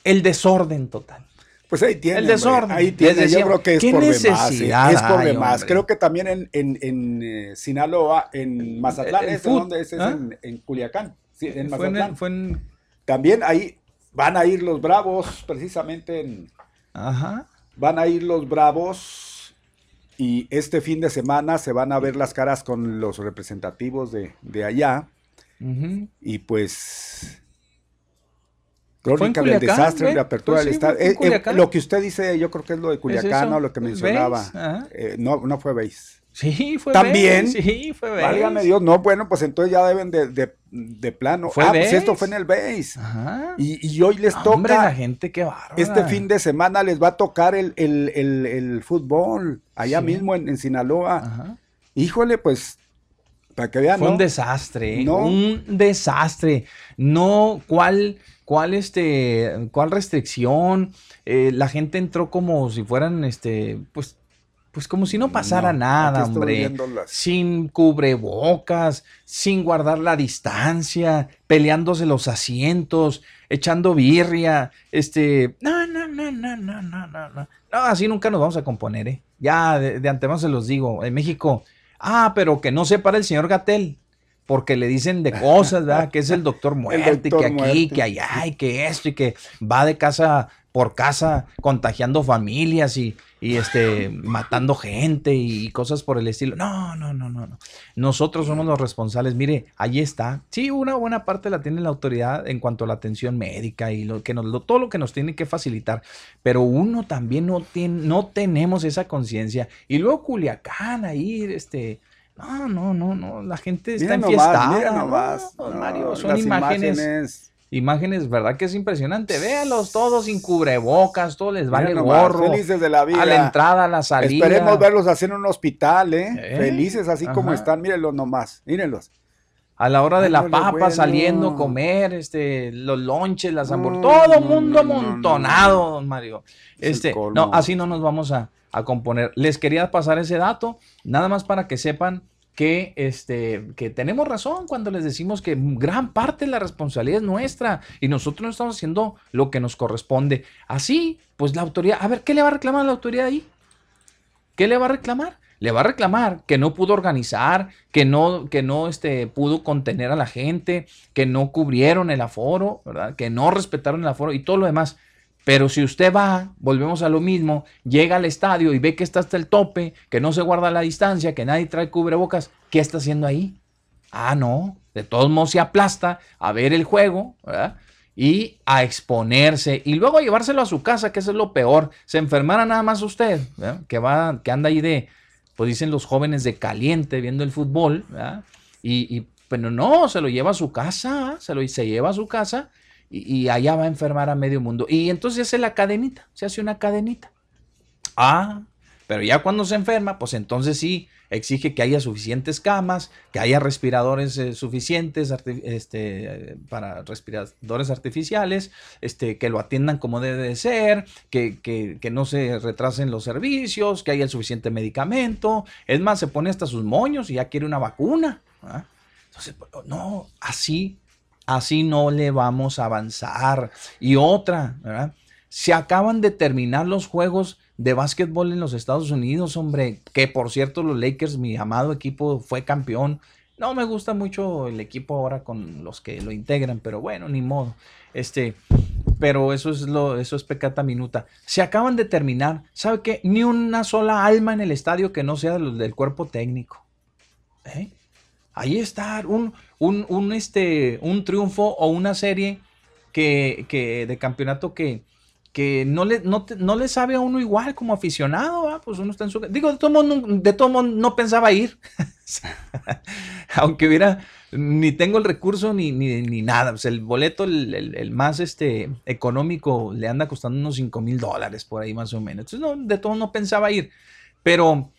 el desorden total. Pues ahí tiene. El desorden. Ahí tiene. Yo creo que es por demás. Es por demás. Creo que también en, en, en eh, Sinaloa, en Mazatlán, ¿es es? ¿Ah? en, Culiacán. Sí, en Mazatlán. Fue También ahí van a ir los Bravos, precisamente en. Ajá. Van a ir los Bravos y este fin de semana se van a ver las caras con los representativos de, de allá. Y pues. Crónica del desastre, de apertura del Estado. Eh, eh, lo que usted dice, yo creo que es lo de Culiacán o lo que mencionaba. Eh, no, no fue Beis. Sí, fue También. Sí, fue base. Válgame Dios, no, bueno, pues entonces ya deben de, de, de plano. ¿Fue ah, pues esto fue en el base. Ajá. Y, y, hoy les toca. Hombre, la gente, qué bárbara. Este fin de semana les va a tocar el, el, el, el fútbol, allá mismo en, en Sinaloa. Ajá. Híjole, pues para que vean. Fue un desastre, ¿No? un desastre. No, ¿cuál, cuál, este, cuál restricción? Eh, la gente entró como si fueran, este, pues pues como si no pasara nada, hombre. Sin cubrebocas, sin guardar la distancia, peleándose los asientos, echando birria, este, no, no, no, no, no, no, no, no. No, así nunca nos vamos a componer, ¿eh? Ya de, de antemano se los digo, en México, ah, pero que no se para el señor Gatel, porque le dicen de cosas, ¿verdad? Que es el doctor muerte, que aquí, que allá, y que esto, y que va de casa por casa contagiando familias y, y este, matando gente y cosas por el estilo. No, no, no, no, no. Nosotros somos los responsables. Mire, ahí está. Sí, una buena parte la tiene la autoridad en cuanto a la atención médica y lo que nos, todo lo que nos tiene que facilitar. Pero uno también no, tiene, no tenemos esa conciencia. Y luego Culiacán ahí, este... No, no, no, no. La gente está enfiestada. Nomás, Mario, son imágenes imágenes, ¿verdad? Que es impresionante. Véalos todos sin cubrebocas, todos les vale gorro. Felices de la vida. A la entrada, a la salida. Esperemos verlos así en un hospital, ¿eh? ¿Eh? Felices así como están, mírenlos nomás, mírenlos. A la hora de la papa, saliendo, comer, este, los lonches, las hamburguesas, todo mundo amontonado, don Mario. Este, no, así no nos vamos a, a componer. Les quería pasar ese dato, nada más para que sepan que, este, que tenemos razón cuando les decimos que gran parte de la responsabilidad es nuestra y nosotros no estamos haciendo lo que nos corresponde. Así, pues la autoridad, a ver, ¿qué le va a reclamar la autoridad ahí? ¿Qué le va a reclamar? Le va a reclamar que no pudo organizar, que no, que no este, pudo contener a la gente, que no cubrieron el aforo, ¿verdad? Que no respetaron el aforo y todo lo demás. Pero si usted va, volvemos a lo mismo, llega al estadio y ve que está hasta el tope, que no se guarda la distancia, que nadie trae cubrebocas, ¿qué está haciendo ahí? Ah, no, de todos modos se aplasta a ver el juego, ¿verdad? Y a exponerse y luego a llevárselo a su casa, que eso es lo peor. Se enfermara nada más usted, que va, que anda ahí de, pues dicen los jóvenes de caliente viendo el fútbol, ¿verdad? Y, y pero no, se lo lleva a su casa, se lo se lleva a su casa y, allá va a enfermar a medio mundo. Y entonces se hace la cadenita, se hace una cadenita. Ah, Pero ya cuando se enferma, pues entonces sí exige que haya suficientes camas, que haya respiradores eh, suficientes este, para respiradores artificiales, este, que lo atiendan como debe de ser, que, que, no se retrasen los servicios, que haya el suficiente medicamento. Es más, se pone hasta sus moños y ya quiere una vacuna. Entonces, no, así, así no le vamos a avanzar. Y otra, ¿verdad? Se acaban de terminar los juegos de básquetbol en los Estados Unidos, hombre. Que por cierto, los Lakers, mi amado equipo, fue campeón. No me gusta mucho el equipo ahora con los que lo integran, pero bueno, ni modo. Este, pero eso es lo, eso es pecata minuta. Se acaban de terminar. ¿Sabe qué? Ni una sola alma en el estadio que no sea del cuerpo técnico. ¿Eh? Ahí está, un, un, este, un triunfo o una serie que, que de campeonato que, que no le, no, le sabe a uno igual como aficionado, pues uno está en su... Digo, de todo modo no pensaba ir, aunque hubiera, ni tengo el recurso ni, ni, nada, pues el boleto, el, más este, económico, le anda costando unos 5 mil dólares por ahí más o menos. No, de todo no pensaba ir, pero,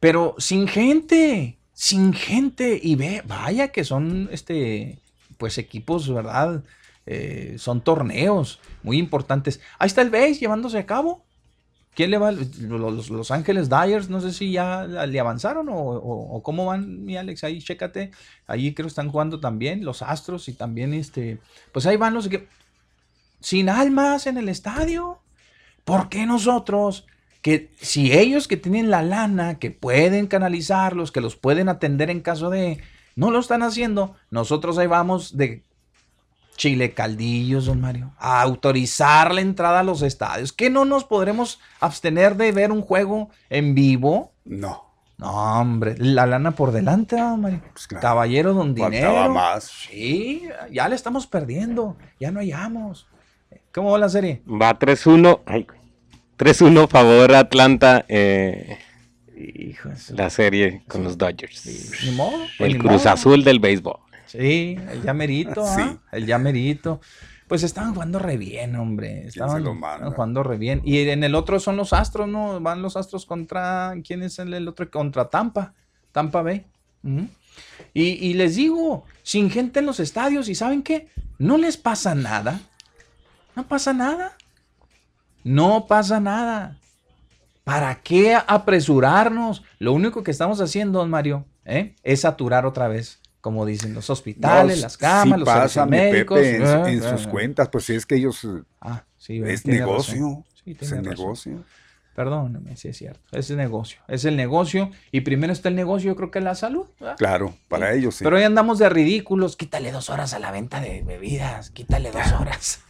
pero sin gente, sin gente, y ve, vaya que son, este, pues equipos, ¿verdad?, eh, son torneos muy importantes. Ahí está el base llevándose a cabo. ¿Quién le va? Los, los Ángeles Dyers, no sé si ya le avanzaron o, cómo van, mi Alex, ahí chécate. Ahí creo están jugando también los Astros y también este, pues ahí van los que sin almas en el estadio. ¿Por qué nosotros? Que si ellos que tienen la lana, que pueden canalizarlos, que los pueden atender en caso de, no lo están haciendo, nosotros ahí vamos de Chile Caldillos, don Mario. A autorizar la entrada a los estadios. ¿Que no nos podremos abstener de ver un juego en vivo? No. No, hombre, la lana por delante, don Mario. Pues Caballero don dinero. más. Sí, ya le estamos perdiendo. Ya no hallamos. ¿Cómo va la serie? Va 3-1. 3-1 favor Atlanta. Eh, la serie con los Dodgers. Ni modo. El Cruz Azul del béisbol. Sí, el llamerito, ¿ah? el llamerito. Pues estaban jugando re bien, hombre. Estaban, jugando re bien. Y en el otro son los Astros, ¿no? Van los Astros contra. ¿Quién es el, otro? Contra Tampa. Tampa Bay. y, y, les digo, sin gente en los estadios, ¿y saben qué? No les pasa nada. No pasa nada. No pasa nada. ¿Para qué apresurarnos? Lo único que estamos haciendo, don Mario, ¿eh? es saturar otra vez como dicen los hospitales, las camas, los pasa, médicos. en, ah, sus ah. cuentas, pues es que ellos ah, sí, es negocio, sí, es negocio. Perdóname, sí es cierto, es el negocio, es el negocio y primero está el negocio, yo creo que la salud. Claro, para ellos sí. Pero hoy andamos de ridículos, quítale dos horas a la venta de bebidas, quítale dos horas.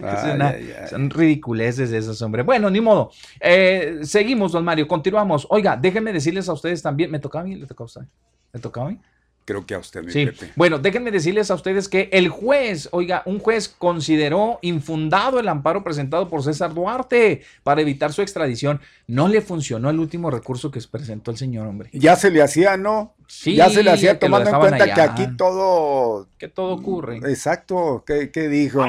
Son ridiculeces esos, hombre. Bueno, ni modo. Eh, seguimos, don Mario, continuamos. Oiga, déjenme decirles a ustedes también, ¿me tocaba a mí? ¿Le tocaba a usted? ¿Me tocaba a mí? Creo que a usted, mi sí. Bueno, déjenme decirles a ustedes que el juez, oiga, un juez consideró infundado el amparo presentado por César Duarte para evitar su extradición. No le funcionó el último recurso que presentó el señor, hombre. Ya se le hacía, ¿no? Sí. Ya se le hacía tomando en cuenta que aquí todo... Que todo ocurre. Exacto. ¿Qué, qué dijo?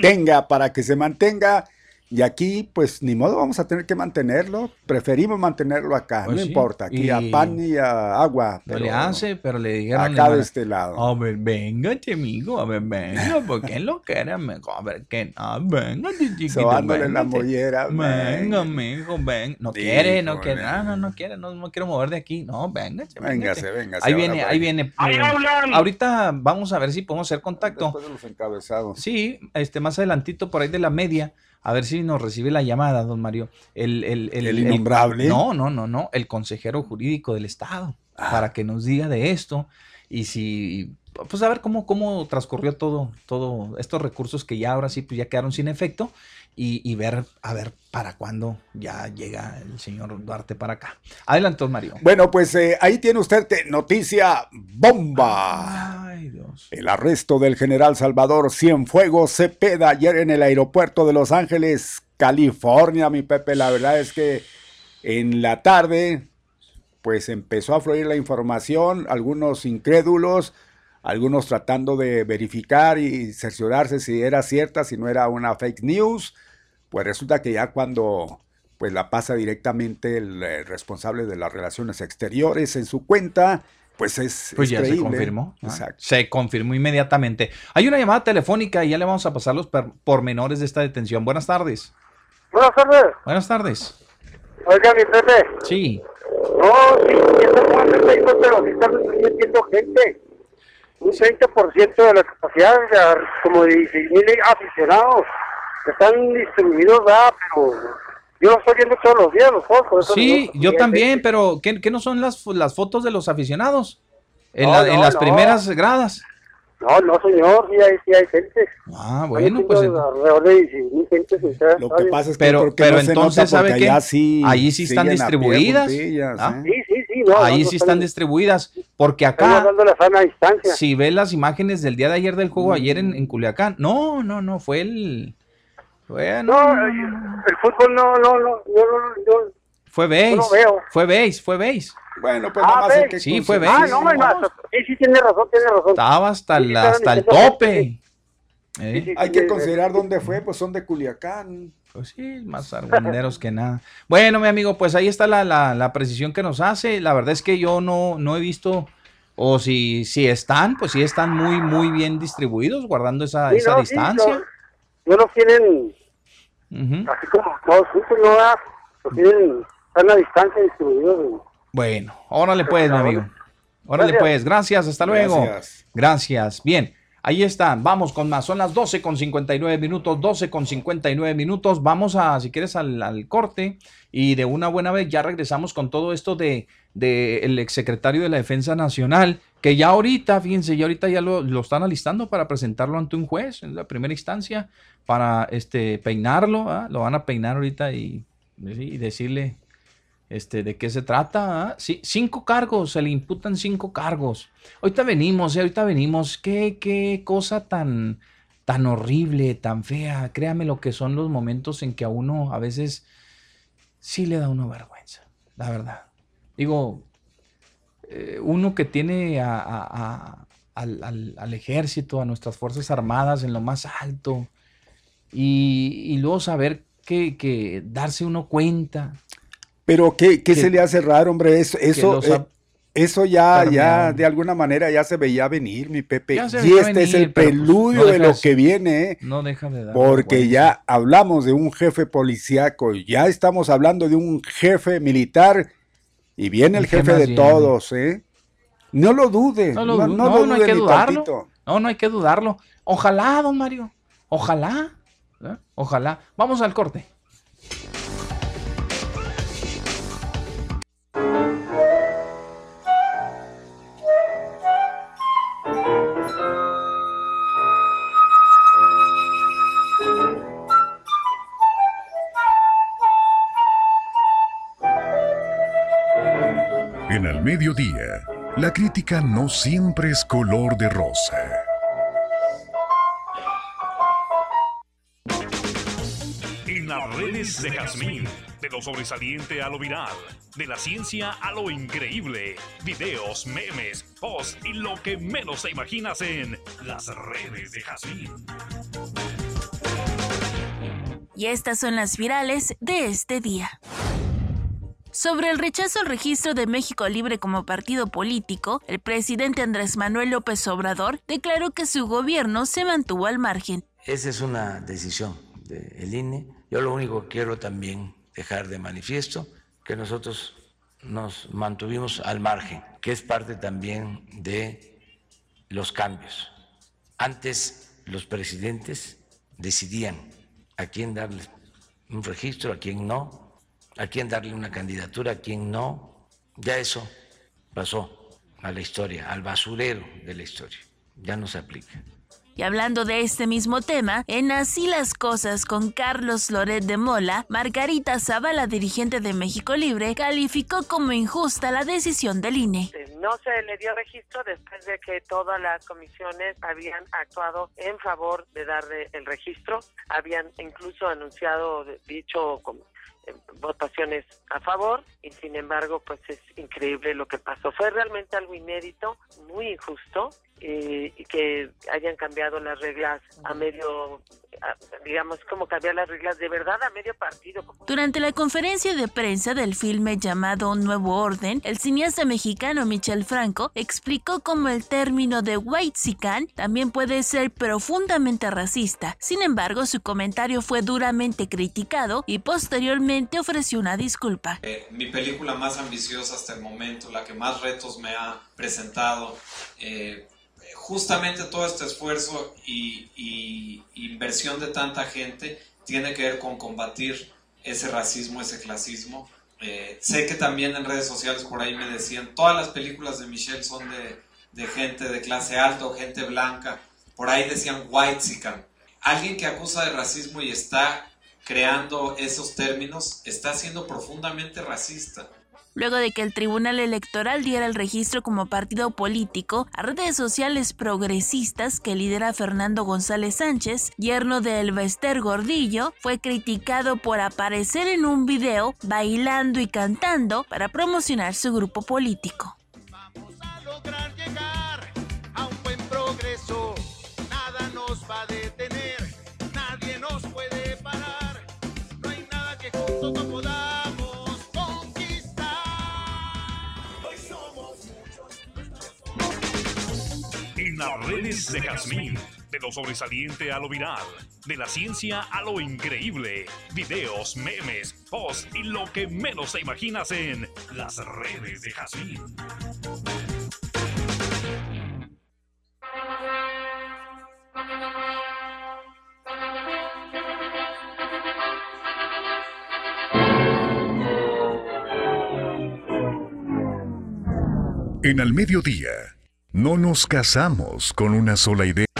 Tenga para que se mantenga y aquí, pues ni modo, vamos a tener que mantenerlo. Preferimos mantenerlo acá, pues no importa. Aquí a pan y a agua. Pero le hace, pero le dijeron. Acá de este lado. A ver, venga, amigo, a ver, venga, ¿por qué lo quiere? A ver, que no, venga, chiquito. Venga, la mollera. Venga, amigo, ven. No quiere, no quiere, no, no, no quiere, no, no quiero mover de aquí. No, venga, véngase, véngase. Ahí viene, ahí viene. Ahí ahorita vamos a ver si podemos hacer contacto. Después de los encabezados. Sí, este, más adelantito por ahí de la media a ver si nos recibe la llamada, don Mario. El, el, el, innombrable. no, no, no, no. El consejero jurídico del Estado. Ah. Para que nos diga de esto. Y si. Pues a ver cómo, cómo transcurrió todo, todo estos recursos que ya ahora sí pues ya quedaron sin efecto y, ver, a ver, para cuándo ya llega el señor Duarte para acá. Adelante, Mario. Bueno, pues eh, ahí tiene usted noticia bomba. Ay, Dios. El arresto del general Salvador Cienfuegos Cepeda ayer en el aeropuerto de Los Ángeles, California, mi Pepe. La verdad es que en la tarde, pues empezó a fluir la información, algunos incrédulos, algunos tratando de verificar y cerciorarse si era cierta, si no era una fake news. Pues resulta que ya cuando pues la pasa directamente el eh, responsable de las relaciones exteriores en su cuenta. Pues es. Pues es ya se confirmó. Exacto. Se confirmó inmediatamente. Hay una llamada telefónica y ya le vamos a pasar los per- pormenores de esta detención. Buenas tardes. Buenas tardes. Buenas tardes. Oiga, mi Pepe. Sí. No, sí, sí pero sí están metiendo gente. Un 30% de la capacidad, como de 16 mil aficionados. Están distribuidos, ¿verdad? Pero yo los estoy viendo todos los días, los juegos. por eso Sí, no- yo también, pero ¿qué, qué no son las, las fotos de los aficionados? En, No, la- en las primeras gradas. No, no, señor, sí hay, sí hay gente. Ah, bueno, pues. chingo de alrededor de 16 mil gente. sí, está- Lo que pasa es que Pero, que pero no se entonces, nota ¿sabe allá sí Ahí sí están distribuidas. ¿ah? Sí, sí, sí. No, Ahí no, sí no están distribuidas. Porque acá, la sana distancia. si ves las imágenes del día de ayer del juego, Mm. ayer en, en Culiacán, no, no, no, fue el. Fue, No, el fútbol no, no, no, yo no, yo, Fue base. no veo. Fue base, fue base. Bueno, pues Ah, nada más hay ve. que Sí, fue considerar- Ah, no, hermano, sí, sí, tiene razón, tiene razón. Estaba hasta Sí, el, estaban hasta el tope. ¿Eh? Sí, sí, Hay que considerar sí. dónde fue, pues son de Culiacán. Pues sí, más argüenderos que nada. Bueno, mi amigo, pues ahí está la, la, la precisión que nos hace. La verdad es que yo no, no he visto, o si, si están, pues sí están muy, muy bien distribuidos, guardando esa, Sí, esa no, sí, distancia. no, no los tienen Ujú. así como todos juntos, no, los tienen están a distancia distribuidos. Bueno, órale pues, mi amigo. Órale Gracias. pues, gracias, hasta luego. Gracias. Gracias. Bien, ahí están, vamos con más. Son las 12 con 59 minutos, 12 con 59 minutos. Vamos a, si quieres, al, al corte y de una buena vez ya regresamos con todo esto de, de el exsecretario de la Defensa Nacional, que ya ahorita, fíjense, ya ahorita ya lo, lo están alistando para presentarlo ante un juez en la primera instancia, para este peinarlo, ¿ah? lo van a peinar ahorita y, y decirle este, de qué se trata. ¿ah? Sí, cinco cargos, se le imputan cinco cargos. Ahorita venimos, eh, ahorita venimos. Qué, qué cosa tan, tan horrible, tan fea. Créame lo que son los momentos en que a uno a veces sí le da una vergüenza, la verdad. Digo, eh, uno que tiene al, al- al ejército, a nuestras Fuerzas Armadas en lo más alto, y, y luego saber que, que darse uno cuenta Pero ¿qué, qué Que- se le hace raro, hombre? Eso, eso, los eh, eso ya, ya de alguna manera ya se veía venir, mi Pepe. Y este es el pues, preludio no de lo que viene, ¿eh? no deja de dar Porque ya hablamos de un jefe policíaco, ya estamos hablando de un jefe militar y viene el ¿Y qué jefe de todos, ¿eh? No lo dude, No, lo no, lo no, no hay que dudarlo. tantito. No, no hay que dudarlo. Ojalá, don Mario. Ojalá. ¿eh? Ojalá. Vamos al corte. No siempre es color de rosa. En las redes de Jazmín, de lo sobresaliente a lo viral, de la ciencia a lo increíble, videos, memes, posts y lo que menos te imaginas en las redes de Jazmín. Y estas son las virales de este día. Sobre el rechazo al registro de México Libre como partido político, el presidente Andrés Manuel López Obrador declaró que su gobierno se mantuvo al margen. Esa es una decisión del INE. Yo lo único que quiero también dejar de manifiesto que nosotros nos mantuvimos al margen, que es parte también de los cambios. Antes los presidentes decidían a quién darles un registro, a quién no, a quién darle una candidatura, a quién no. Ya eso pasó a la historia, al basurero de la historia. Ya no se aplica. Y hablando de este mismo tema, en Así las Cosas con Carlos Loret de Mola, Margarita Zavala, dirigente de México Libre, calificó como injusta la decisión del INE. No se le dio registro después de que todas las comisiones habían actuado en favor de darle el registro, habían incluso anunciado dicho como eh, votaciones a favor y sin embargo pues es increíble lo que pasó. Fue realmente algo inédito, muy injusto y, que hayan cambiado las reglas a medio, digamos, como cambiar las reglas de verdad a medio partido. Durante la conferencia de prensa del filme llamado Nuevo Orden, el cineasta mexicano Michel Franco explicó cómo el término de white sican también puede ser profundamente racista. Sin embargo, su comentario fue duramente criticado y posteriormente ofreció una disculpa. Eh, mi película más ambiciosa hasta el momento, la que más retos me ha presentado, eh, justamente todo este esfuerzo y, inversión de tanta gente tiene que ver con combatir ese racismo, ese clasismo. Eh, sé que también en redes sociales por ahí me decían, todas las películas de Michelle son de, gente de clase alta o gente blanca. Por ahí decían white sican. Alguien que acusa de racismo y está creando esos términos está siendo profundamente racista. Luego de que el Tribunal Electoral diera el registro como partido político a redes sociales progresistas que lidera Fernando González Sánchez, yerno de Elvester Gordillo, fue criticado por aparecer en un video bailando y cantando para promocionar su grupo político. Vamos a lograr llegar a un buen progreso, En las redes de Jazmín, de lo sobresaliente a lo viral, de la ciencia a lo increíble, videos, memes, posts y lo que menos te imaginas en las redes de Jazmín. En al mediodía no nos casamos con una sola idea.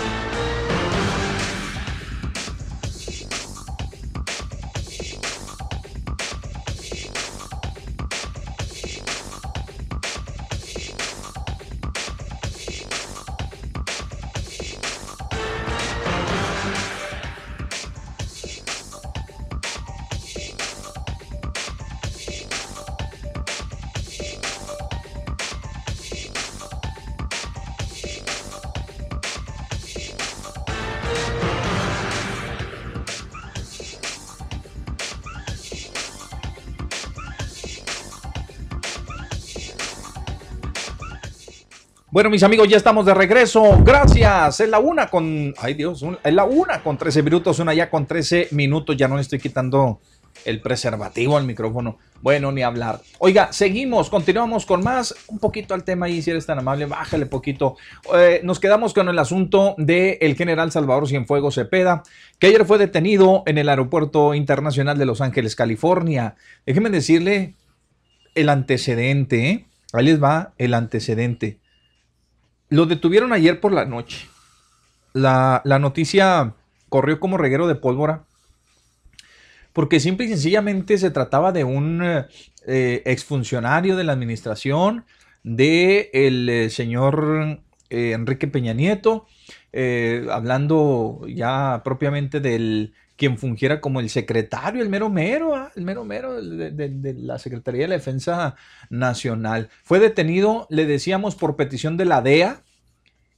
Bueno, mis amigos, ya estamos de regreso. Gracias. Es la una con. Ay, Dios. Es la una con 13 minutos. Una ya con 13 minutos. Ya no estoy quitando el preservativo al micrófono. Bueno, ni hablar. Oiga, seguimos, continuamos con más. Un poquito al tema ahí, si eres tan amable, bájale poquito. Eh, nos quedamos con el asunto del general Salvador Cienfuegos Cepeda, que ayer fue detenido en el Aeropuerto Internacional de Los Ángeles, California. Déjeme decirle el antecedente. ¿eh? Ahí les va el antecedente. Lo detuvieron ayer por la noche. La, noticia corrió como reguero de pólvora. Porque simple y sencillamente se trataba de un eh, exfuncionario de la administración del el eh, señor eh, Enrique Peña Nieto, hablando ya propiamente del quien fungiera como el secretario, el mero mero, ¿ah? el mero mero de, la Secretaría de la Defensa Nacional. Fue detenido, le decíamos, por petición de la DEA.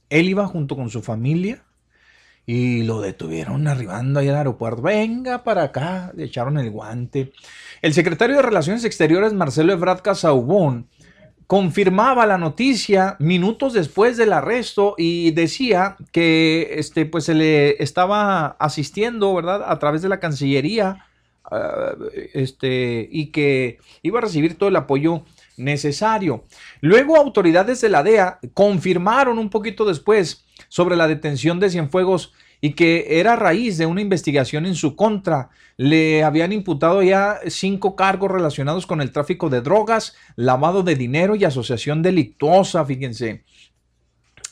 Él iba junto con su familia y lo detuvieron arribando ahí al aeropuerto. Venga para acá, le echaron el guante. El secretario de Relaciones Exteriores, Marcelo Ebrard Casaubón, confirmaba la noticia minutos después del arresto y decía que este, pues se le estaba asistiendo, ¿verdad? A través de la Cancillería ah, este, y que iba a recibir todo el apoyo necesario. Luego autoridades de la DEA confirmaron un poquito después sobre la detención de Cienfuegos y que era raíz de una investigación en su contra. Le habían imputado ya cinco cargos relacionados con el tráfico de drogas, lavado de dinero y asociación delictuosa, fíjense.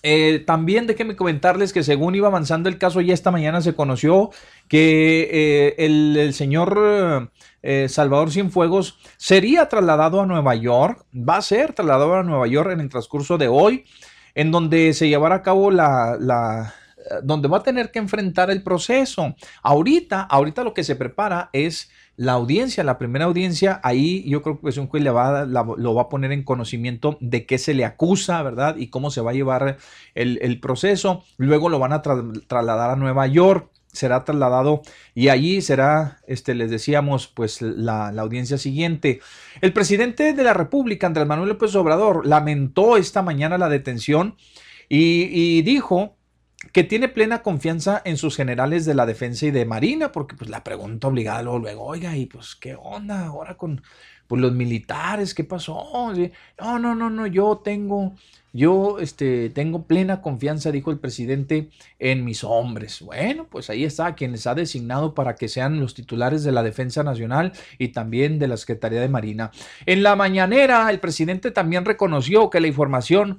Eh, también déjenme comentarles que según iba avanzando el caso, ya esta mañana se conoció que eh, el, señor eh, Salvador Cienfuegos sería trasladado a Nueva York, va a ser trasladado a Nueva York en el transcurso de hoy, en donde se llevará a cabo la donde va a tener que enfrentar el proceso. Ahorita, ahorita lo que se prepara es la audiencia, la primera audiencia, ahí yo creo que pues un juez le va, lo va a poner en conocimiento de qué se le acusa, ¿verdad? Y cómo se va a llevar el, proceso. Luego lo van a trasladar a Nueva York será trasladado y allí será, este, les decíamos, pues la, audiencia siguiente. El presidente de la República, Andrés Manuel López Obrador, lamentó esta mañana la detención y dijo que tiene plena confianza en sus generales de la defensa y de marina, porque pues la pregunta obligada luego, luego oiga, y pues qué onda ahora con pues, los militares, qué pasó. No, no, no, no, yo tengo, yo este, tengo plena confianza, dijo el presidente, en mis hombres. Bueno, pues ahí está, quienes ha designado para que sean los titulares de la Defensa Nacional y también de la Secretaría de Marina. En la mañanera, el presidente también reconoció que la información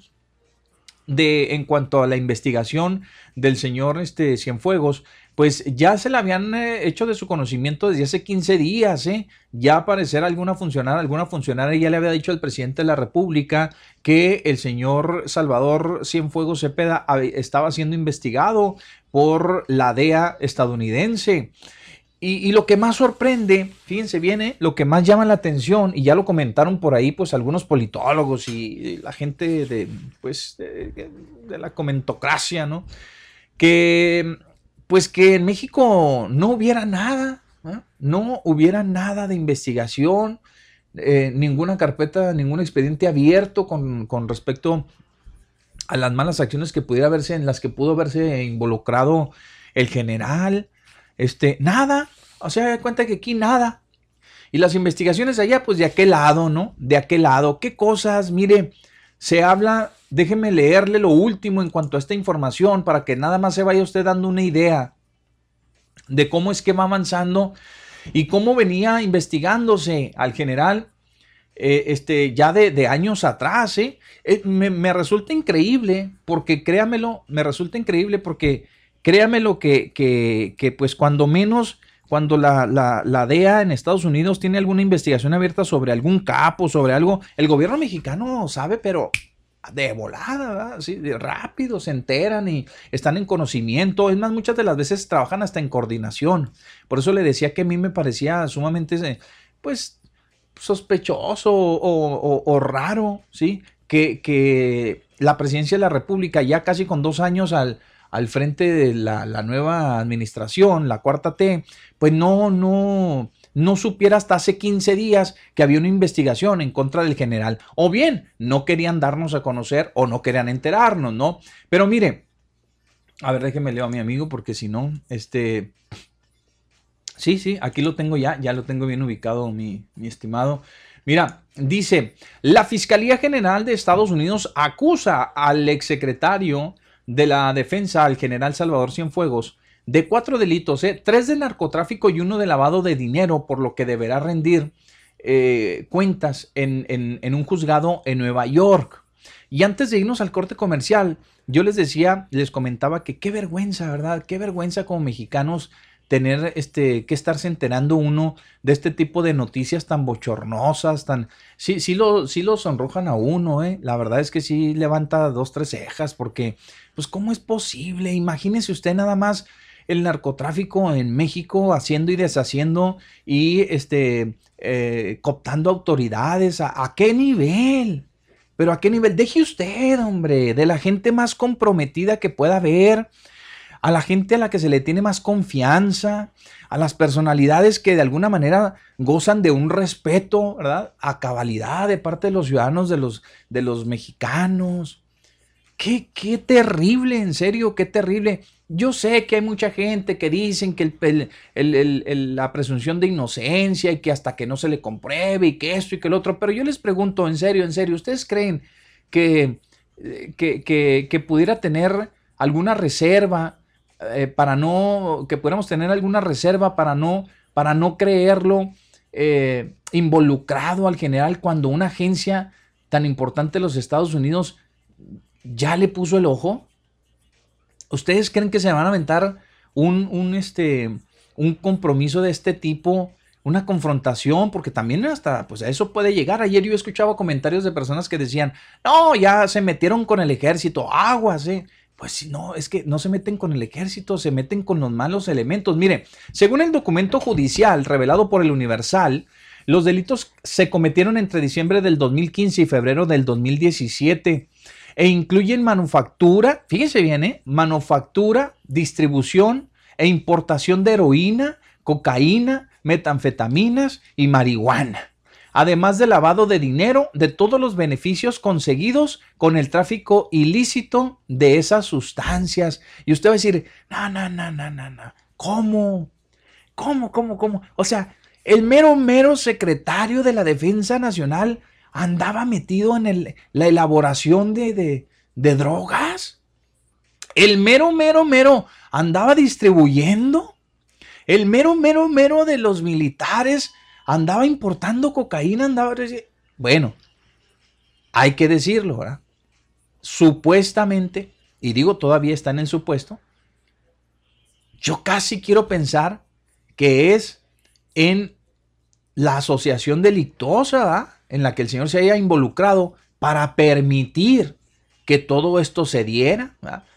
de en cuanto a la investigación del señor este, Cienfuegos, pues ya se la habían eh, hecho de su conocimiento desde hace 15 días, ¿eh? Ya aparecer alguna funcionaria, alguna funcionaria ya le había dicho al presidente de la República que el señor Salvador Cienfuegos Cepeda estaba siendo investigado por la DEA estadounidense. Y, lo que más sorprende, fíjense viene, lo que más llama la atención, y ya lo comentaron por ahí, pues algunos politólogos y, la gente de, pues, de, la comentocracia, ¿no? Que, pues que en México no hubiera nada, no hubiera nada de investigación, eh, ninguna carpeta, ningún expediente abierto con, respecto a las malas acciones que pudiera verse, en las que pudo haberse involucrado el general este, nada. O sea, de cuenta que aquí nada. Y las investigaciones allá, pues de aquel lado, ¿no? De aquel lado. ¿Qué cosas? Mire, se habla, déjeme leerle lo último en cuanto a esta información para que nada más se vaya usted dando una idea de cómo es que va avanzando y cómo venía investigándose al general eh, este, ya de, años atrás. ¿eh? eh me, me, resulta increíble, porque créamelo, me resulta increíble porque créame lo que, que, pues cuando menos, cuando la, la, DEA en Estados Unidos tiene alguna investigación abierta sobre algún capo, sobre algo, el gobierno mexicano sabe, pero de volada, ¿verdad? de rápido se enteran y están en conocimiento. Es más, muchas de las veces trabajan hasta en coordinación. Por eso le decía que a mí me parecía sumamente, eh, pues, sospechoso o, o, raro, ¿sí? Que, que, la presidencia de la República, ya casi con dos años al, al frente de la, nueva administración, la cuarta T, pues no, no, no supiera hasta hace 15 días que había una investigación en contra del general. O bien, no querían darnos a conocer o no querían enterarnos, ¿no? Pero mire, a ver, déjeme leo a mi amigo porque si no, este... Sí, sí, aquí lo tengo ya, ya lo tengo bien ubicado, mi, mi estimado. Mira, dice, la Fiscalía General de Estados Unidos acusa al exsecretario de la defensa al general Salvador Cienfuegos de cuatro delitos, ¿eh? tres de narcotráfico y uno de lavado de dinero, por lo que deberá rendir eh, cuentas en, en, un juzgado en Nueva York. Y antes de irnos al corte comercial, yo les decía, les comentaba que qué vergüenza, ¿verdad? Qué vergüenza como mexicanos tener este que estarse enterando uno de este tipo de noticias tan bochornosas, tan sí sí lo sí lo sonrojan a uno, eh. La verdad es que sí levanta dos tres cejas porque pues cómo es posible? Imagínese usted nada más el narcotráfico en México haciendo y deshaciendo y este eh, cooptando autoridades ¿a, ¿a qué nivel? Pero a qué nivel? Deje usted, hombre, de la gente más comprometida que pueda haber a la gente a la que se le tiene más confianza, a las personalidades que de alguna manera gozan de un respeto, ¿verdad? A cabalidad de parte de los ciudadanos, de los, de los mexicanos. Qué, qué terrible, en serio, qué terrible. Yo sé que hay mucha gente que dicen que el, la presunción de inocencia y que hasta que no se le compruebe y que esto y que el otro, pero yo les pregunto, en serio, en serio, ¿ustedes creen que, eh, que, que pudiera tener alguna reserva eh, para no, que pudiéramos tener alguna reserva para no, para no creerlo eh, involucrado al general cuando una agencia tan importante de los Estados Unidos ya le puso el ojo. ¿Ustedes creen que se van a aventar un, un, este, un compromiso de este tipo? Una confrontación, porque también hasta, pues eso puede llegar. Ayer yo escuchaba comentarios de personas que decían, no, ya se metieron con el ejército, aguas, eh Pues no, es que no se meten con el ejército, se meten con los malos elementos. Mire, según el documento judicial revelado por el Universal, los delitos se cometieron entre diciembre del 2015 y febrero del 2017 e incluyen manufactura, fíjese bien, ¿eh? manufactura, distribución e importación de heroína, cocaína, metanfetaminas y marihuana. Además de lavado de dinero de todos los beneficios conseguidos con el tráfico ilícito de esas sustancias. Y usted va a decir, no, no, no, no, no, no. ¿Cómo? ¿Cómo, cómo, cómo? O sea, el mero, mero secretario de la Defensa Nacional andaba metido en la elaboración de, de drogas. El mero, mero, mero andaba distribuyendo. El mero, mero, mero de los militares andaba importando cocaína, andaba... Bueno, hay que decirlo, ¿verdad? Supuestamente, y digo todavía está en el supuesto, yo casi quiero pensar que es en la asociación delictuosa en la que el Señor se haya involucrado para permitir que todo esto se diera.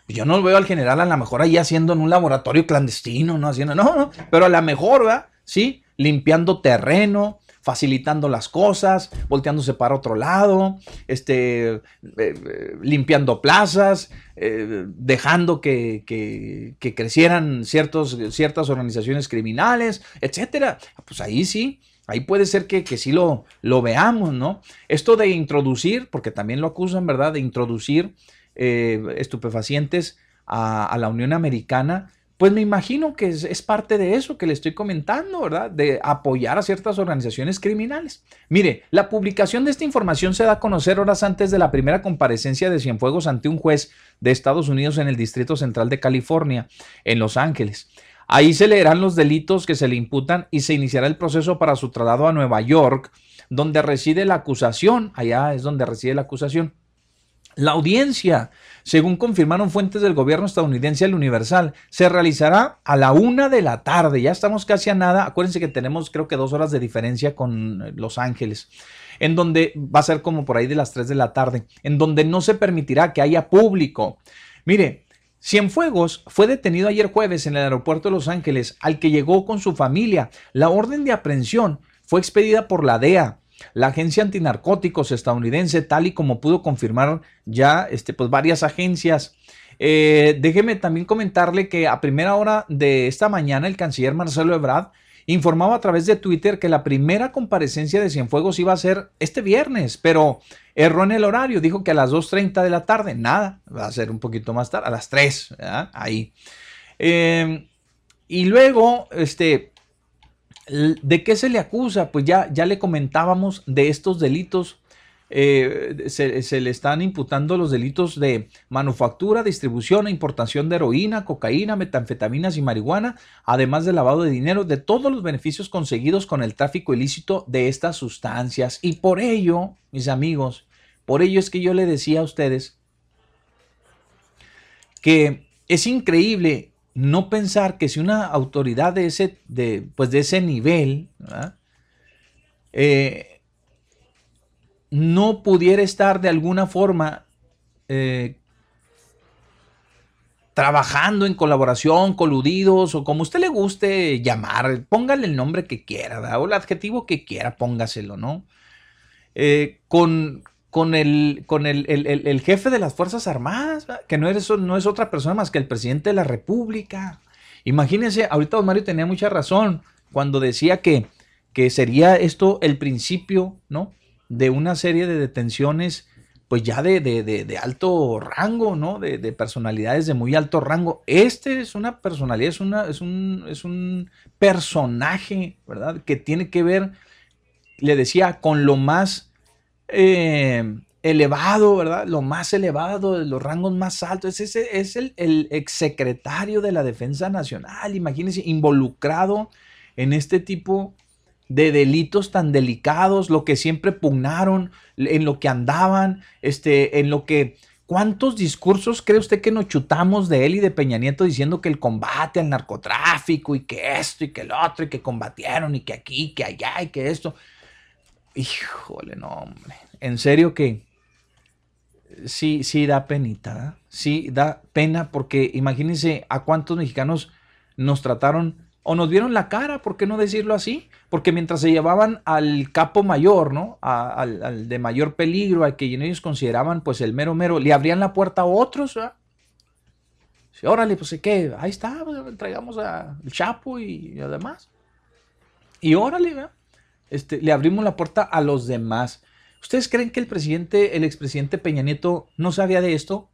Yo no veo al general a lo mejor ahí haciendo en un laboratorio clandestino, no haciendo, no, no, pero a lo mejor, ¿verdad? Sí, limpiando terreno, facilitando las cosas, volteándose para otro lado, este, eh, eh, limpiando plazas, eh, dejando que, que, crecieran ciertos, ciertas organizaciones criminales, etcétera. Pues ahí sí, Ahí puede ser que, que sí lo, lo veamos, ¿no? Esto de introducir, porque también lo acusan, ¿verdad? De introducir eh, estupefacientes a, la Unión Americana, pues me imagino que es, parte de eso que le estoy comentando, ¿verdad? De apoyar a ciertas organizaciones criminales. Mire, la publicación de esta información se da a conocer horas antes de la primera comparecencia de Cienfuegos ante un juez de Estados Unidos en el Distrito Central de California, en Los Ángeles. Ahí se leerán los delitos que se le imputan y se iniciará el proceso para su traslado a Nueva York, donde reside la acusación. Allá es donde reside la acusación. La audiencia, según confirmaron fuentes del gobierno estadounidense al Universal, se realizará a la una de la tarde. Ya estamos casi a nada. Acuérdense que tenemos creo que dos horas de diferencia con Los Ángeles en donde va a ser como por ahí de las tres de la tarde, en donde no se permitirá que haya público. Mire, Cienfuegos fue detenido ayer jueves en el aeropuerto de Los Ángeles, al que llegó con su familia. La orden de aprehensión fue expedida por la DEA, la agencia antinarcóticos estadounidense, tal y como pudo confirmar ya este, pues, varias agencias. Eh, déjeme también comentarle que a primera hora de esta mañana el canciller Marcelo Ebrard informaba a través de Twitter que la primera comparecencia de Cienfuegos iba a ser este viernes, pero erró en el horario, dijo que a las 2.30 de la tarde, nada, va a ser un poquito más tarde, a las 3, ahí. Em, y luego, este, ¿de qué se le acusa? Pues ya, ya le comentábamos de estos delitos eh, se, le están imputando los delitos de manufactura, distribución e importación de heroína, cocaína, metanfetaminas y marihuana, además de lavado de dinero, de todos los beneficios conseguidos con el tráfico ilícito de estas sustancias. Y por ello, mis amigos, por ello es que yo le decía a ustedes que es increíble no pensar que si una autoridad de ese, de, pues de ese nivel, eh, no pudiera estar de alguna forma eh, trabajando en colaboración, coludidos o como usted le guste llamar, póngale el nombre que quiera o el adjetivo que quiera, póngaselo, ¿no? Eh, con, con, el, con el, jefe de las Fuerzas Armadas, que no es, no es otra persona más que el presidente de la República. Imagínense, ahorita don Mario tenía mucha razón cuando decía que, que sería esto el principio, ¿no? de una serie de detenciones, pues ya de, de, alto rango, ¿no? De, personalidades de muy alto rango. Este es una personalidad, es, una, es, un, es un personaje, ¿verdad? Que tiene que ver, le decía, con lo más eh, elevado, ¿verdad? Lo más elevado, los rangos más altos. Es, ese, es el, el exsecretario de la Defensa Nacional, imagínense, involucrado en este tipo de delitos tan delicados, lo que siempre pugnaron, en lo que andaban, este, en lo que ¿Cuántos discursos cree usted que nos chutamos de él y de Peña Nieto diciendo que el combate al narcotráfico y que esto y que el otro y que combatieron y que aquí, que allá y que esto? Híjole, no, hombre. En serio que sí, sí da penita, sí da pena porque imagínense a cuántos mexicanos nos trataron o nos dieron la cara, ¿por qué no decirlo así? Porque mientras se llevaban al capo mayor, ¿no? al, de mayor peligro, al que ellos consideraban pues el mero mero, le abrían la puerta a otros, ¿verdad? órale, pues ¿qué? Ahí está, pues, entregamos al Chapo y, además. Y órale, ¿verdad? Este, le abrimos la puerta a los demás. ¿Ustedes creen que el presidente, el expresidente Peña Nieto no sabía de esto?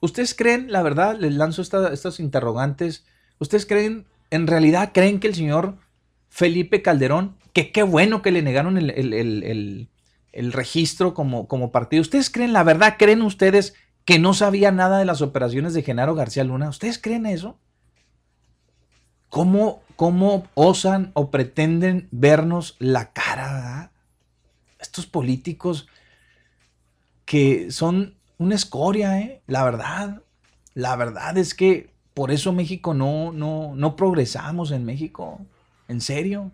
¿Ustedes creen, la verdad, les lanzo estas interrogantes, ¿ustedes creen en realidad creen que el señor Felipe Calderón, que qué bueno que le negaron el, registro como, como partido, ¿ustedes creen, la verdad, creen ustedes que no sabía nada de las operaciones de Genaro García Luna? ¿Ustedes creen eso? ¿Cómo, cómo osan o pretenden vernos la cara? Estos políticos que son una escoria, ¿eh? La verdad, la verdad es que por eso México no, no, no progresamos en México. En serio.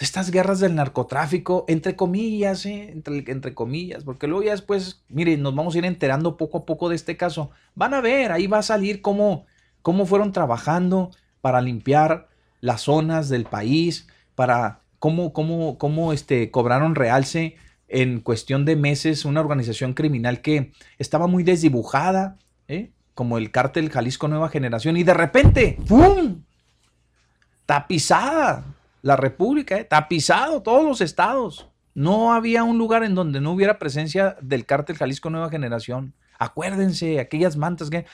Estas guerras del narcotráfico, entre comillas, ¿eh? entre, entre comillas, porque luego ya después, miren, nos vamos a ir enterando poco a poco de este caso. Van a ver, ahí va a salir cómo, cómo fueron trabajando para limpiar las zonas del país, para cómo, cómo, cómo este, cobraron realce en cuestión de meses una organización criminal que estaba muy desdibujada, ¿eh? como el cártel Jalisco Nueva Generación, y de repente, ¡pum! Tapizada la República, ¿eh? tapizado todos los estados. No había un lugar en donde no hubiera presencia del cártel Jalisco Nueva Generación. Acuérdense, aquellas mantas que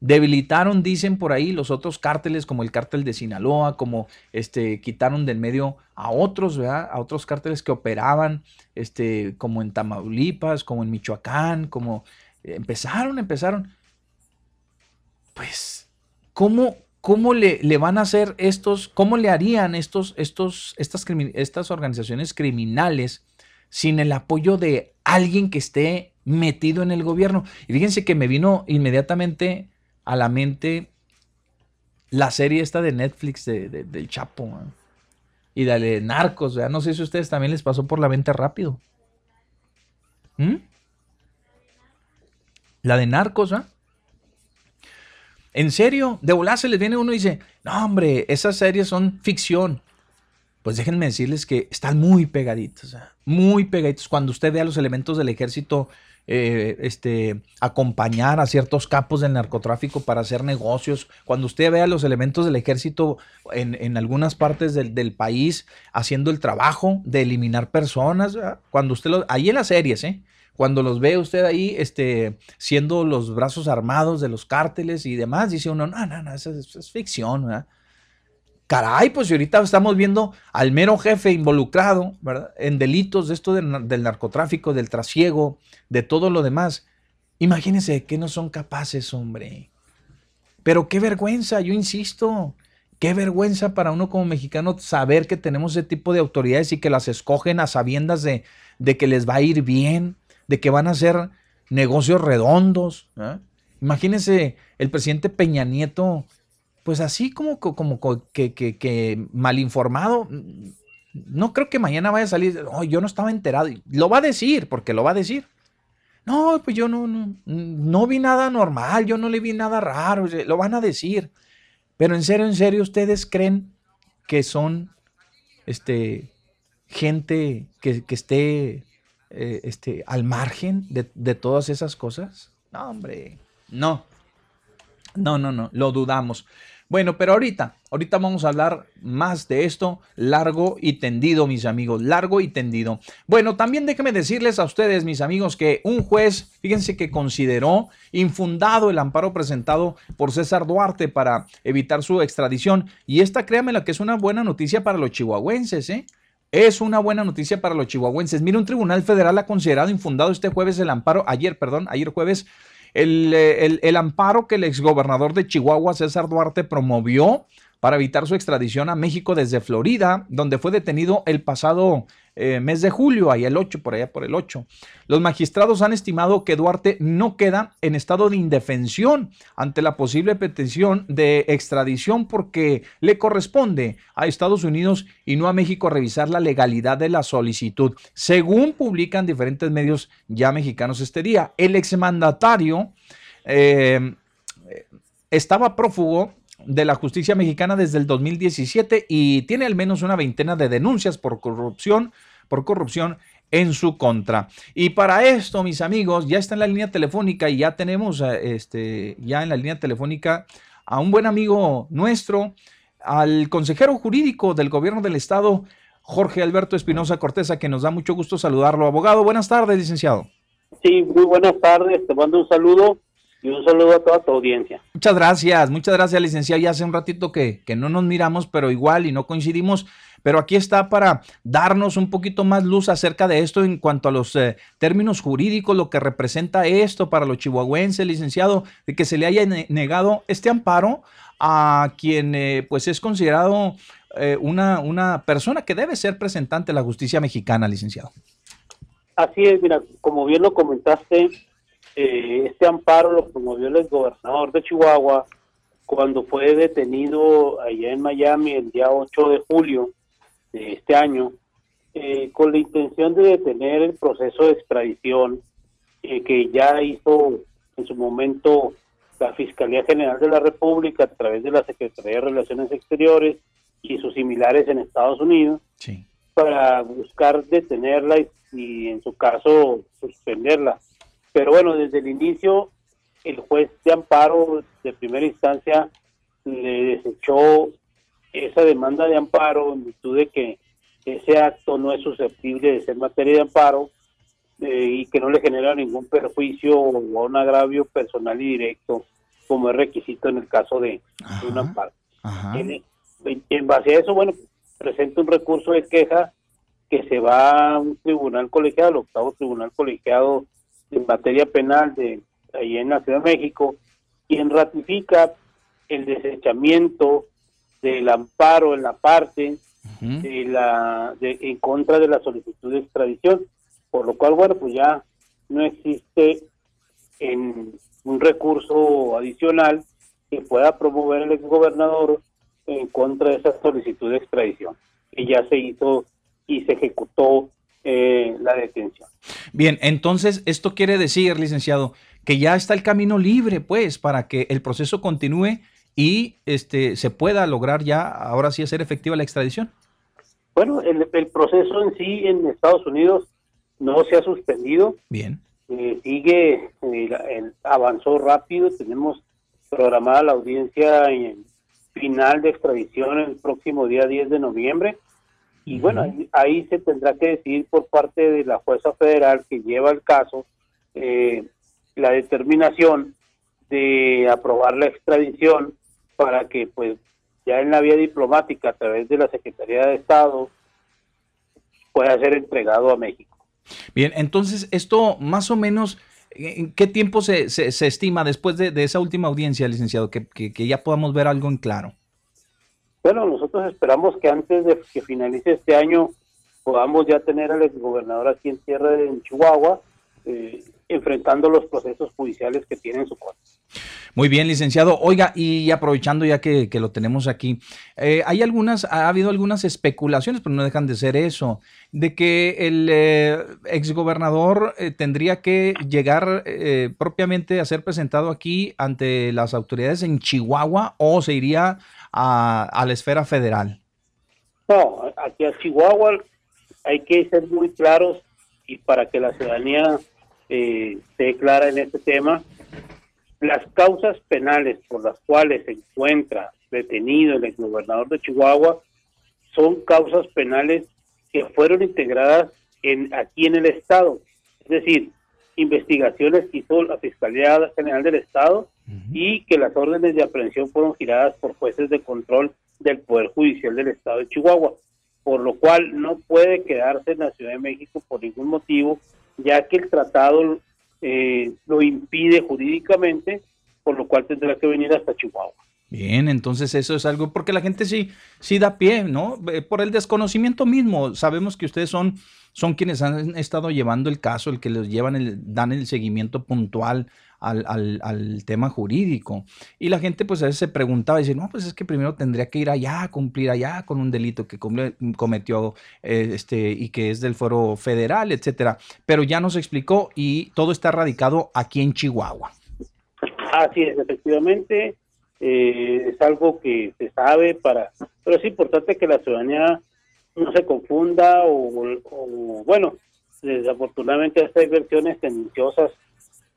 debilitaron, dicen por ahí, los otros cárteles, como el cártel de Sinaloa, como este, quitaron del medio a otros, ¿verdad? A otros cárteles que operaban, este, como en Tamaulipas, como en Michoacán, como empezaron, empezaron pues, ¿cómo, cómo le, le, van a hacer estos, cómo le harían estos, estos, estas, estas organizaciones criminales sin el apoyo de alguien que esté metido en el gobierno? Y fíjense que me vino inmediatamente a la mente la serie esta de Netflix de, del Chapo y de Narcos. No sé si a ustedes también les pasó por la mente rápido. ¿Mm? La de Narcos, ¿ah? ¿En serio? De volar se les viene uno y dice, no hombre, esas series son ficción. Pues déjenme decirles que están muy pegaditos, muy pegaditos. Cuando usted vea los elementos del ejército eh, este, acompañar a ciertos capos del narcotráfico para hacer negocios, cuando usted vea los elementos del ejército en, algunas partes del, del, país haciendo el trabajo de eliminar personas, cuando usted lo, ahí en las series, ¿eh? cuando los ve usted ahí este, siendo los brazos armados de los cárteles y demás, dice uno, no, no, no, eso es, ficción, ¿verdad? Caray, pues si ahorita estamos viendo al mero jefe involucrado ¿verdad? en delitos de esto del narcotráfico, del trasiego, de todo lo demás. Imagínense que no son capaces, hombre. Pero qué vergüenza, yo insisto, qué vergüenza para uno como mexicano saber que tenemos ese tipo de autoridades y que las escogen a sabiendas de, que les va a ir bien, de que van a ser negocios redondos. Imagínense el presidente Peña Nieto, pues así como, que, mal informado. No creo que mañana vaya a salir, oh, yo no estaba enterado. Lo va a decir, porque lo va a decir. No, pues yo no, no, vi nada normal, yo no le vi nada raro, lo van a decir. Pero en serio, en serio, ¿ustedes creen que son este, gente que, que esté eh, este, al margen de, de todas esas cosas? No, hombre, no. No, no, no, lo dudamos. Bueno, pero ahorita, ahorita vamos a hablar más de esto, largo y tendido, mis amigos, largo y tendido. Bueno, también déjenme decirles a ustedes, mis amigos, que un juez, fíjense que consideró infundado el amparo presentado por César Duarte para evitar su extradición. Y esta, créanme, la que es una buena noticia para los chihuahuenses, ¿eh? Es una buena noticia para los chihuahuenses. Mira, un tribunal federal ha considerado infundado este jueves el amparo, ayer, perdón, ayer jueves, el, el, el amparo que el exgobernador de Chihuahua, César Duarte, promovió para evitar su extradición a México desde Florida, donde fue detenido el pasado eh, mes de julio, ahí el 8, por allá por el 8. Los magistrados han estimado que Duarte no queda en estado de indefensión ante la posible petición de extradición porque le corresponde a Estados Unidos y no a México revisar la legalidad de la solicitud, según publican diferentes medios ya mexicanos este día. El exmandatario eh, estaba prófugo de la justicia mexicana desde el 2017 y tiene al menos una veintena de denuncias por corrupción, por corrupción en su contra. Y para esto, mis amigos, ya está en la línea telefónica y ya tenemos eh, este, ya en la línea telefónica a un buen amigo nuestro, al consejero jurídico del gobierno del estado, Jorge Alberto Espinosa Corteza, que nos da mucho gusto saludarlo. Abogado, buenas tardes, licenciado. Sí, muy buenas tardes, te mando un saludo y un saludo a toda tu audiencia. Muchas gracias, muchas gracias, licenciado. Ya hace un ratito que, que no nos miramos, pero igual y no coincidimos pero aquí está para darnos un poquito más luz acerca de esto en cuanto a los eh, términos jurídicos, lo que representa esto para los chihuahuenses, licenciado, de que se le haya negado este amparo a quien eh, pues es considerado eh, una, una persona que debe ser presentante de la justicia mexicana, licenciado. Así es, mira, como bien lo comentaste, este amparo lo promovió el gobernador de Chihuahua cuando fue detenido allá en Miami el día 8 de julio de este año, eh, con la intención de detener el proceso de extradición eh, que ya hizo en su momento la Fiscalía General de la República a través de la Secretaría de Relaciones Exteriores y sus similares en Estados Unidos, para buscar detenerla y, y, en su caso suspenderla. Pero bueno, desde el inicio el juez de amparo de primera instancia le desechó esa demanda de amparo en virtud de que ese acto no es susceptible de ser materia de amparo eh, y que no le genera ningún perjuicio o un agravio personal y directo como es requisito en el caso de, un amparo. En, en, base a eso, bueno, presenta un recurso de queja que se va a un tribunal colegiado, octavo tribunal colegiado en materia penal de ahí en la Ciudad de México, quien ratifica el desechamiento del amparo en la parte de la de, en contra de la solicitud de extradición, por lo cual, bueno, pues ya no existe en un recurso adicional que pueda promover el exgobernador en contra de esa solicitud de extradición, que ya se hizo y se ejecutó eh, la detención. Bien, entonces esto quiere decir, licenciado, que ya está el camino libre, pues, para que el proceso continúe y este se pueda lograr ya ahora sí hacer efectiva la extradición? Bueno, el, proceso en sí en Estados Unidos no se ha suspendido. Bien. Eh, sigue, eh, avanzó rápido. Tenemos programada la audiencia en final de extradición el próximo día 10 de noviembre. Y bueno, ahí, se tendrá que decidir por parte de la jueza federal que lleva el caso eh, la determinación de aprobar la extradición para que pues ya en la vía diplomática a través de la Secretaría de Estado pueda ser entregado a México. Bien, entonces esto más o menos, ¿en qué tiempo se, se, estima después de, esa última audiencia, licenciado, que, que, ya podamos ver algo en claro? Bueno, nosotros esperamos que antes de que finalice este año podamos ya tener al exgobernador aquí en tierra de Chihuahua eh, enfrentando los procesos judiciales que tiene en su contra. Muy bien, licenciado. Oiga, y aprovechando ya que, lo tenemos aquí, eh, hay algunas, ha habido algunas especulaciones, pero no dejan de ser eso, de que el eh, exgobernador eh, tendría que llegar propiamente a ser presentado aquí ante las autoridades en Chihuahua o se iría a, la esfera federal. No, aquí a Chihuahua hay que ser muy claros y para que la ciudadanía esté clara en este tema las causas penales por las cuales se encuentra detenido el exgobernador de Chihuahua son causas penales que fueron integradas en, aquí en el Estado. Es decir, investigaciones que hizo la Fiscalía General del Estado y que las órdenes de aprehensión fueron giradas por jueces de control del Poder Judicial del Estado de Chihuahua, por lo cual no puede quedarse en la Ciudad de México por ningún motivo, ya que el tratado eh, lo impide jurídicamente, por lo cual tendrá que venir hasta Chihuahua. Bien, entonces eso es algo, porque la gente sí, sí da pie, ¿no? Por el desconocimiento mismo. Sabemos que ustedes son, son quienes han estado llevando el caso, el que los llevan, el, dan el seguimiento puntual al, al, tema jurídico. Y la gente pues a veces se preguntaba, dice, no, pues es que primero tendría que ir allá a cumplir allá con un delito que cometió eh, este, y que es del foro federal, etcétera. Pero ya nos explicó y todo está radicado aquí en Chihuahua. Así es, efectivamente, eh, es algo que se sabe para, pero es importante que la ciudadanía no se confunda o, bueno, desafortunadamente hay versiones tendenciosas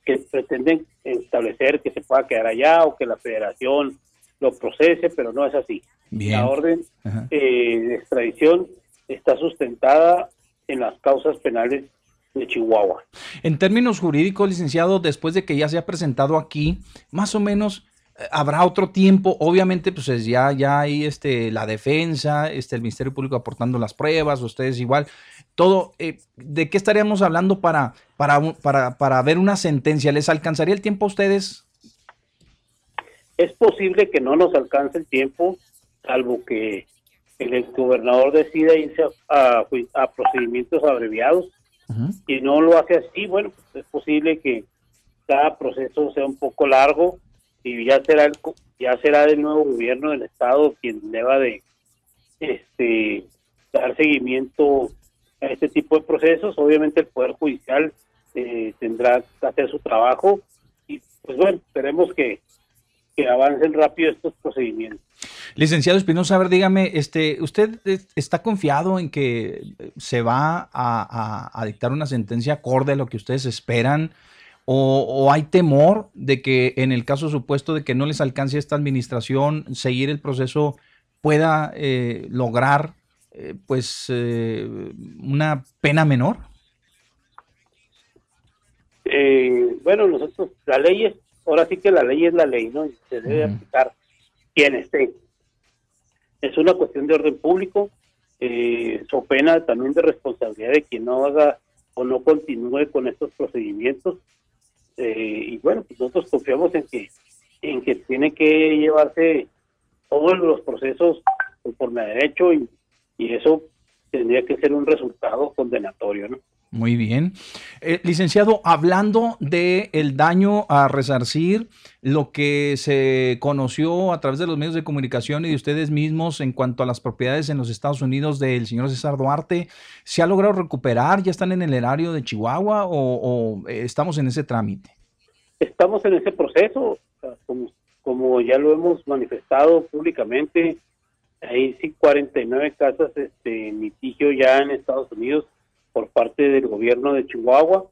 que pretenden establecer que se pueda quedar allá o que la federación lo procese, pero no es así. La orden eh, de extradición está sustentada en las causas penales de Chihuahua. En términos jurídicos, licenciado, después de que ya se ha presentado aquí, más o menos eh, habrá otro tiempo, obviamente pues ya, ya hay este, la defensa, este, el Ministerio Público aportando las pruebas, ustedes igual, todo, eh, ¿de qué estaríamos hablando para, para, para, para ver una sentencia? ¿Les alcanzaría el tiempo a ustedes? Es posible que no nos alcance el tiempo, salvo que el gobernador decida irse a, a, procedimientos abreviados. y no lo hace así, bueno, pues es posible que cada proceso sea un poco largo y ya será el, ya será el nuevo gobierno del estado quien deba de este dar seguimiento a este tipo de procesos. Obviamente el poder judicial eh, tendrá que hacer su trabajo y pues bueno, esperemos que, que avancen rápido estos procedimientos. Licenciado Espinosa, a ver, dígame, este, ¿usted está confiado en que se va a, dictar una sentencia acorde a lo que ustedes esperan? O, hay temor de que en el caso supuesto de que no les alcance esta administración, seguir el proceso pueda eh, lograr eh, pues eh, una pena menor? bueno, nosotros, la ley es, ahora sí que la ley es la ley, ¿no? se debe aplicar quien esté es una cuestión de orden público, eh, so pena también de responsabilidad de quien no haga o no continúe con estos procedimientos. Eh, y bueno, pues nosotros confiamos en que, en que tiene que llevarse todos los procesos conforme a derecho y, y eso tendría que ser un resultado condenatorio, ¿no? Muy bien. Eh, licenciado, hablando de el daño a resarcir, lo que se conoció a través de los medios de comunicación y de ustedes mismos en cuanto a las propiedades en los Estados Unidos del señor César Duarte, ¿se ha logrado recuperar? ¿Ya están en el erario de Chihuahua o, eh, estamos en ese trámite? Estamos en ese proceso, como, como ya lo hemos manifestado públicamente, hay sí 49 casas este, en litigio ya en Estados Unidos por parte del gobierno de Chihuahua.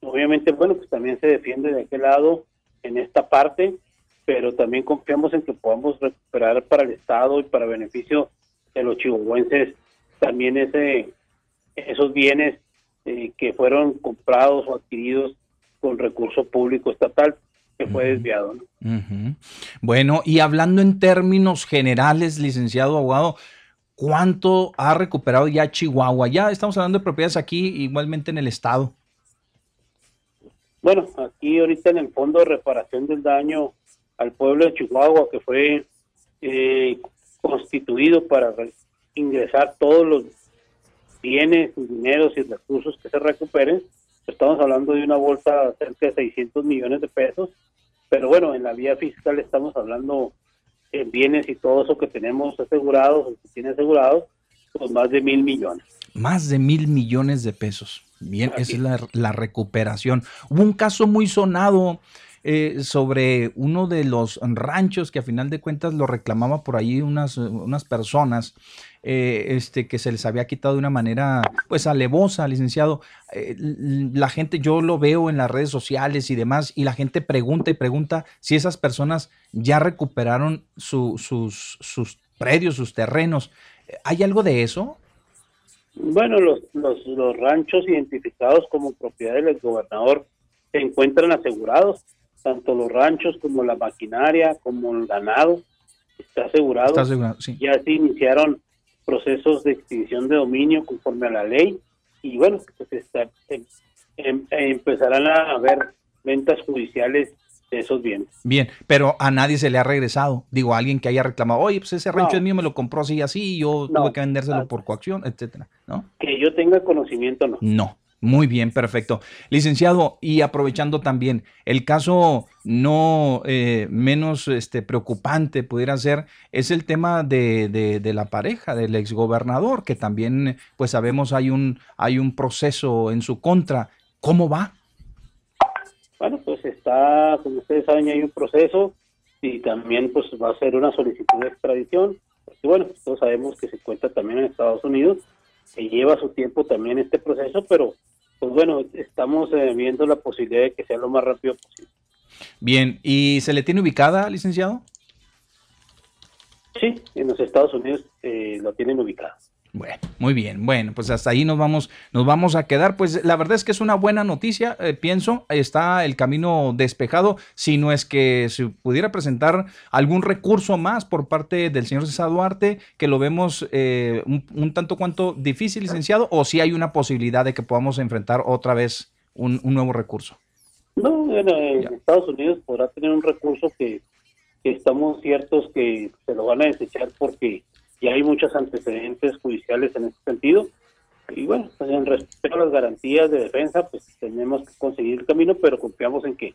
Obviamente, bueno, pues también se defiende de aquel lado en esta parte, pero también confiamos en que podamos recuperar para el Estado y para beneficio de los chihuahuenses también ese esos bienes eh, que fueron comprados o adquiridos con recurso público estatal que fue desviado. Bueno, y hablando en términos generales, licenciado abogado, ¿Cuánto ha recuperado ya Chihuahua? Ya estamos hablando de propiedades aquí, igualmente en el estado. Bueno, aquí ahorita en el Fondo de Reparación del Daño al pueblo de Chihuahua, que fue eh, constituido para ingresar todos los bienes, dineros y recursos que se recuperen, estamos hablando de una bolsa de cerca de 600 millones de pesos, pero bueno, en la vía fiscal estamos hablando bienes y todo eso que tenemos asegurados, o que tiene asegurados, pues más de mil millones. Más de mil millones de pesos. Bien, esa es la, la, recuperación. Hubo un caso muy sonado eh, sobre uno de los ranchos que a final de cuentas lo reclamaba por ahí unas, unas personas eh, este, que se les había quitado de una manera pues alevosa, licenciado. Eh, la gente, yo lo veo en las redes sociales y demás, y la gente pregunta y pregunta si esas personas ya recuperaron sus, sus predios, sus terrenos. ¿Hay algo de eso? Bueno, los, los, los ranchos identificados como propiedad del gobernador se encuentran asegurados tanto los ranchos como la maquinaria, como el ganado, está asegurado. Está asegurado sí. Ya se iniciaron procesos de extinción de dominio conforme a la ley y bueno, pues está, em, em, empezarán a haber ventas judiciales de esos bienes. Bien, pero a nadie se le ha regresado. Digo, a alguien que haya reclamado, oye, pues ese rancho es mío, me lo compró así y así, yo tuve que vendérselo por coacción, etcétera, ¿no? Que yo tenga conocimiento, no. No. Muy bien, perfecto. Licenciado, y aprovechando también, el caso no eh, menos este, preocupante pudiera ser, es el tema de, de, la pareja del exgobernador, que también, pues sabemos, hay un, hay un proceso en su contra. ¿Cómo va? bueno, pues está, como ustedes saben, hay un proceso y también pues va a ser una solicitud de extradición. Y bueno, todos sabemos que se cuenta también en Estados Unidos, que lleva su tiempo también este proceso, pero pues bueno, estamos eh, viendo la posibilidad de que sea lo más rápido posible. Bien, ¿y se le tiene ubicada, licenciado? Sí, en los Estados Unidos eh, lo tienen ubicada. Bueno, muy bien. Bueno, pues hasta ahí nos vamos, nos vamos a quedar. Pues la verdad es que es una buena noticia, eh, pienso. Está el camino despejado. Si no es que se pudiera presentar algún recurso más por parte del señor César Duarte, que lo vemos eh, un, tanto cuanto difícil, licenciado, o si hay una posibilidad de que podamos enfrentar otra vez un, nuevo recurso. No, bueno, en Estados Unidos podrá tener un recurso que, que estamos ciertos que se lo van a desechar porque y hay muchos antecedentes judiciales en ese sentido. Y bueno, pues en respecto a las garantías de defensa, pues tenemos que conseguir el camino, pero confiamos en que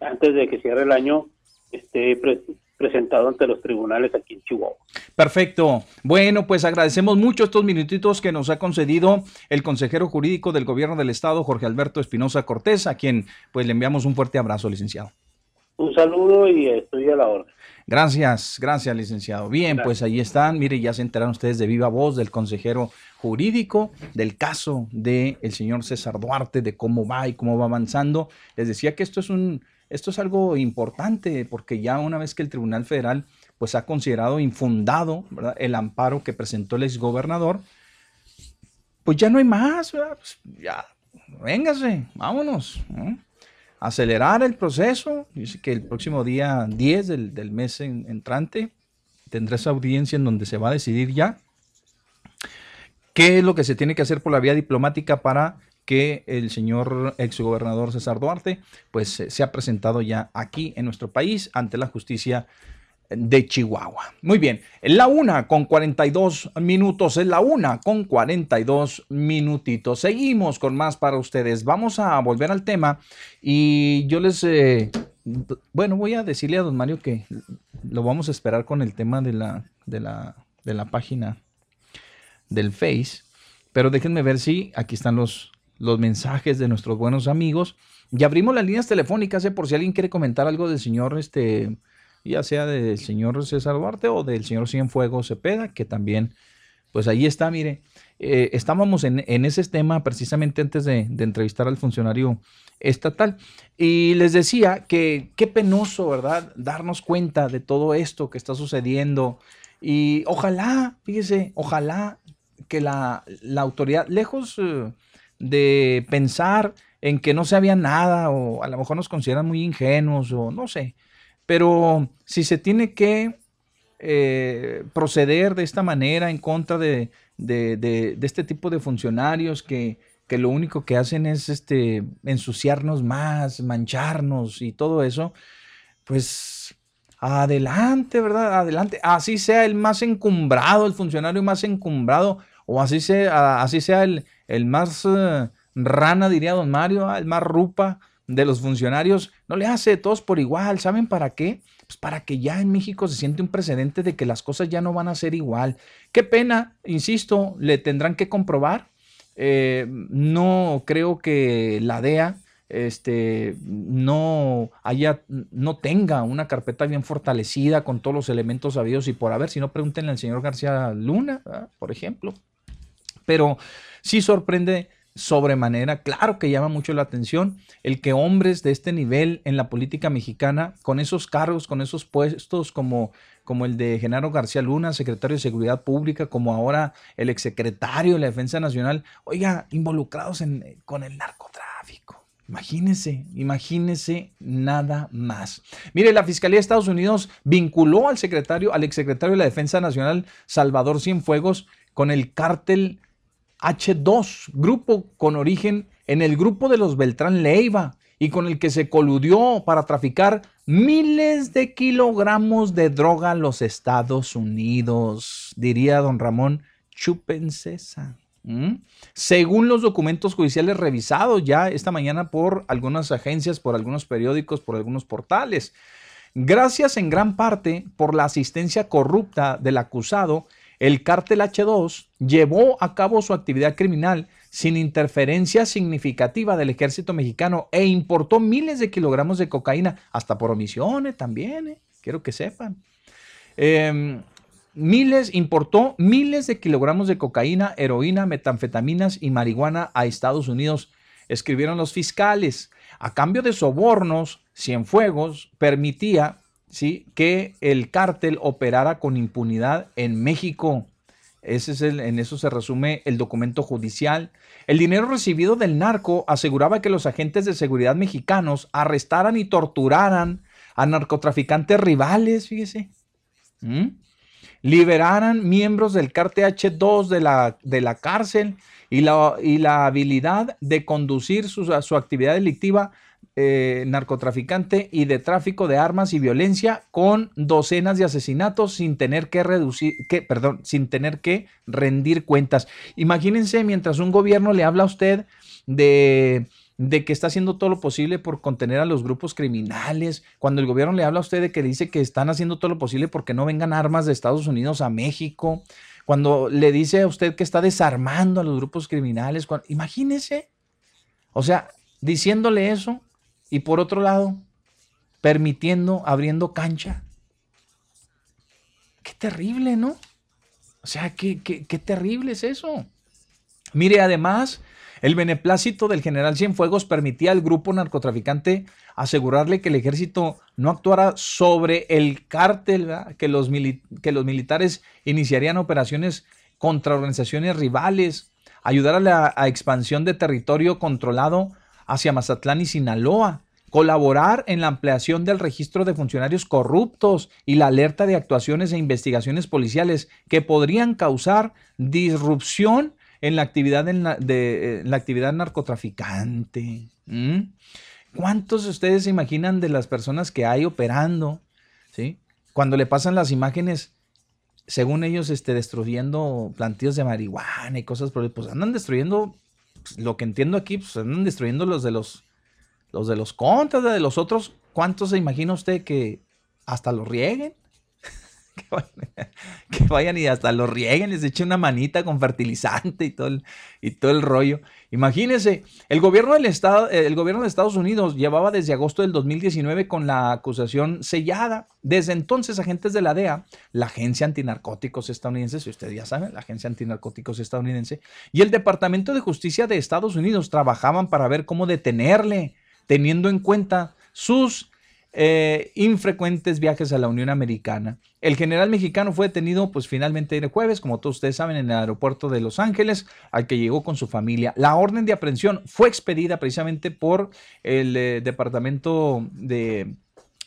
antes de que cierre el año esté presentado ante los tribunales aquí en Chihuahua. Perfecto. Bueno, pues agradecemos mucho estos minutitos que nos ha concedido el consejero jurídico del gobierno del estado, Jorge Alberto Espinosa Cortés, a quien pues le enviamos un fuerte abrazo, licenciado. Un saludo y estoy a la orden. Gracias, gracias, licenciado. Bien, pues ahí están. Mire, ya se enteraron ustedes de viva voz del consejero jurídico del caso del el señor César Duarte, de cómo va y cómo va avanzando. Les decía que esto es un, esto es algo importante porque ya una vez que el Tribunal Federal pues ha considerado infundado el amparo que presentó el exgobernador, pues ya no hay más, pues ya, véngase, vámonos acelerar el proceso. Dice que el próximo día 10 del, mes entrante tendrá esa audiencia en donde se va a decidir ya qué es lo que se tiene que hacer por la vía diplomática para que el señor exgobernador César Duarte pues se ha presentado ya aquí en nuestro país ante la justicia de Chihuahua. Muy bien, en la una con 42 minutos, en la una con 42 minutitos. Seguimos con más para ustedes. Vamos a volver al tema y yo les, eh, bueno, voy a decirle a don Mario que lo vamos a esperar con el tema de la, de la, de la página del Face, pero déjenme ver si aquí están los, los mensajes de nuestros buenos amigos. Y abrimos las líneas telefónicas, eh, por si alguien quiere comentar algo del señor, este, ya sea del señor César Duarte o del señor Cienfuegos Cepeda, que también, pues ahí está, mire, eh, estábamos en, ese tema precisamente antes de, entrevistar al funcionario estatal y les decía que qué penoso, ¿verdad? Darnos cuenta de todo esto que está sucediendo y ojalá, fíjese, ojalá que la, autoridad, lejos eh, de pensar en que no se había nada o a lo mejor nos consideran muy ingenuos o no sé, pero si se tiene que eh, proceder de esta manera en contra de, este tipo de funcionarios que, lo único que hacen es este, ensuciarnos más, mancharnos y todo eso, pues adelante, ¿verdad? Adelante. Así sea el más encumbrado, el funcionario más encumbrado, o así sea, así sea el, más eh, rana, diría don Mario, el más rupa de los funcionarios no le hace todos por igual. ¿Saben para qué? Pues para que ya en México se siente un precedente de que las cosas ya no van a ser igual. Qué pena, insisto, le tendrán que comprobar. Eh, no creo que la DEA este, no haya, no tenga una carpeta bien fortalecida con todos los elementos sabidos y por haber, si no pregúntenle al señor García Luna, por ejemplo. Pero sí sorprende sobremanera. Claro que llama mucho la atención el que hombres de este nivel en la política mexicana, con esos cargos, con esos puestos como, como el de Genaro García Luna, secretario de Seguridad Pública, como ahora el exsecretario de la Defensa Nacional, oiga, involucrados en, con el narcotráfico. Imagínese, imagínese nada más. Mire, la Fiscalía de Estados Unidos vinculó al secretario, al exsecretario de la Defensa Nacional, Salvador Cienfuegos, con el cártel H2, grupo con origen en el grupo de los Beltrán Leiva y con el que se coludió para traficar miles de kilogramos de droga a los Estados Unidos, diría don Ramón Chupencesa. Según los documentos judiciales revisados ya esta mañana por algunas agencias, por algunos periódicos, por algunos portales, gracias en gran parte por la asistencia corrupta del acusado el cártel H2 llevó a cabo su actividad criminal sin interferencia significativa del ejército mexicano e importó miles de kilogramos de cocaína, hasta por omisiones también, eh, quiero que sepan. Em, miles, importó miles de kilogramos de cocaína, heroína, metanfetaminas y marihuana a Estados Unidos, escribieron los fiscales. A cambio de sobornos, Cienfuegos permitía ¿sí? que el cártel operara con impunidad en México. Ese es el, en eso se resume el documento judicial. El dinero recibido del narco aseguraba que los agentes de seguridad mexicanos arrestaran y torturaran a narcotraficantes rivales, fíjese. Liberaran miembros del h 2 de la, de la cárcel y la, y la habilidad de conducir su, su actividad delictiva eh, narcotraficante y de tráfico de armas y violencia con docenas de asesinatos sin tener que reducir, que, perdón, sin tener que rendir cuentas. Imagínense mientras un gobierno le habla a usted de, de que está haciendo todo lo posible por contener a los grupos criminales, cuando el gobierno le habla a usted de que dice que están haciendo todo lo posible porque no vengan armas de Estados Unidos a México, cuando le dice a usted que está desarmando a los grupos criminales, imagínese, o sea, diciéndole eso, y por otro lado, permitiendo, abriendo cancha. Qué terrible, ¿no? O sea, qué, qué, qué terrible es eso. Mire, además, el beneplácito del general Cienfuegos permitía al grupo narcotraficante asegurarle que el ejército no actuara sobre el cártel, que los, que los militares iniciarían operaciones contra organizaciones rivales, ayudar a la expansión de territorio controlado hacia Mazatlán y Sinaloa, colaborar en la ampliación del registro de funcionarios corruptos y la alerta de actuaciones e investigaciones policiales que podrían causar disrupción en la actividad, de, la actividad narcotraficante. ¿Cuántos de ustedes se imaginan de las personas que hay operando? ¿sí? Cuando le pasan las imágenes, según ellos, este, destruyendo plantíos de marihuana y cosas por pues andan destruyendo pues, lo que entiendo aquí, pues andan destruyendo los de los, los de los contras, de los otros. ¿Cuántos se imagina usted que hasta los rieguen? que, vayan, y hasta los rieguen, les echen una manita con fertilizante y todo el, y todo el rollo. Imagínense, el gobierno, del Estado, el gobierno de Estados Unidos llevaba desde agosto del 2019 con la acusación sellada. Desde entonces, agentes de la DEA, la Agencia Antinarcóticos Estadounidense, si usted ya sabe, la Agencia Antinarcóticos Estadounidense, y el Departamento de Justicia de Estados Unidos trabajaban para ver cómo detenerle, teniendo en cuenta sus eh, infrecuentes viajes a la Unión Americana. El general mexicano fue detenido pues finalmente el jueves, como todos ustedes saben, en el aeropuerto de Los Ángeles, al que llegó con su familia. La orden de aprehensión fue expedida precisamente por el eh, Departamento de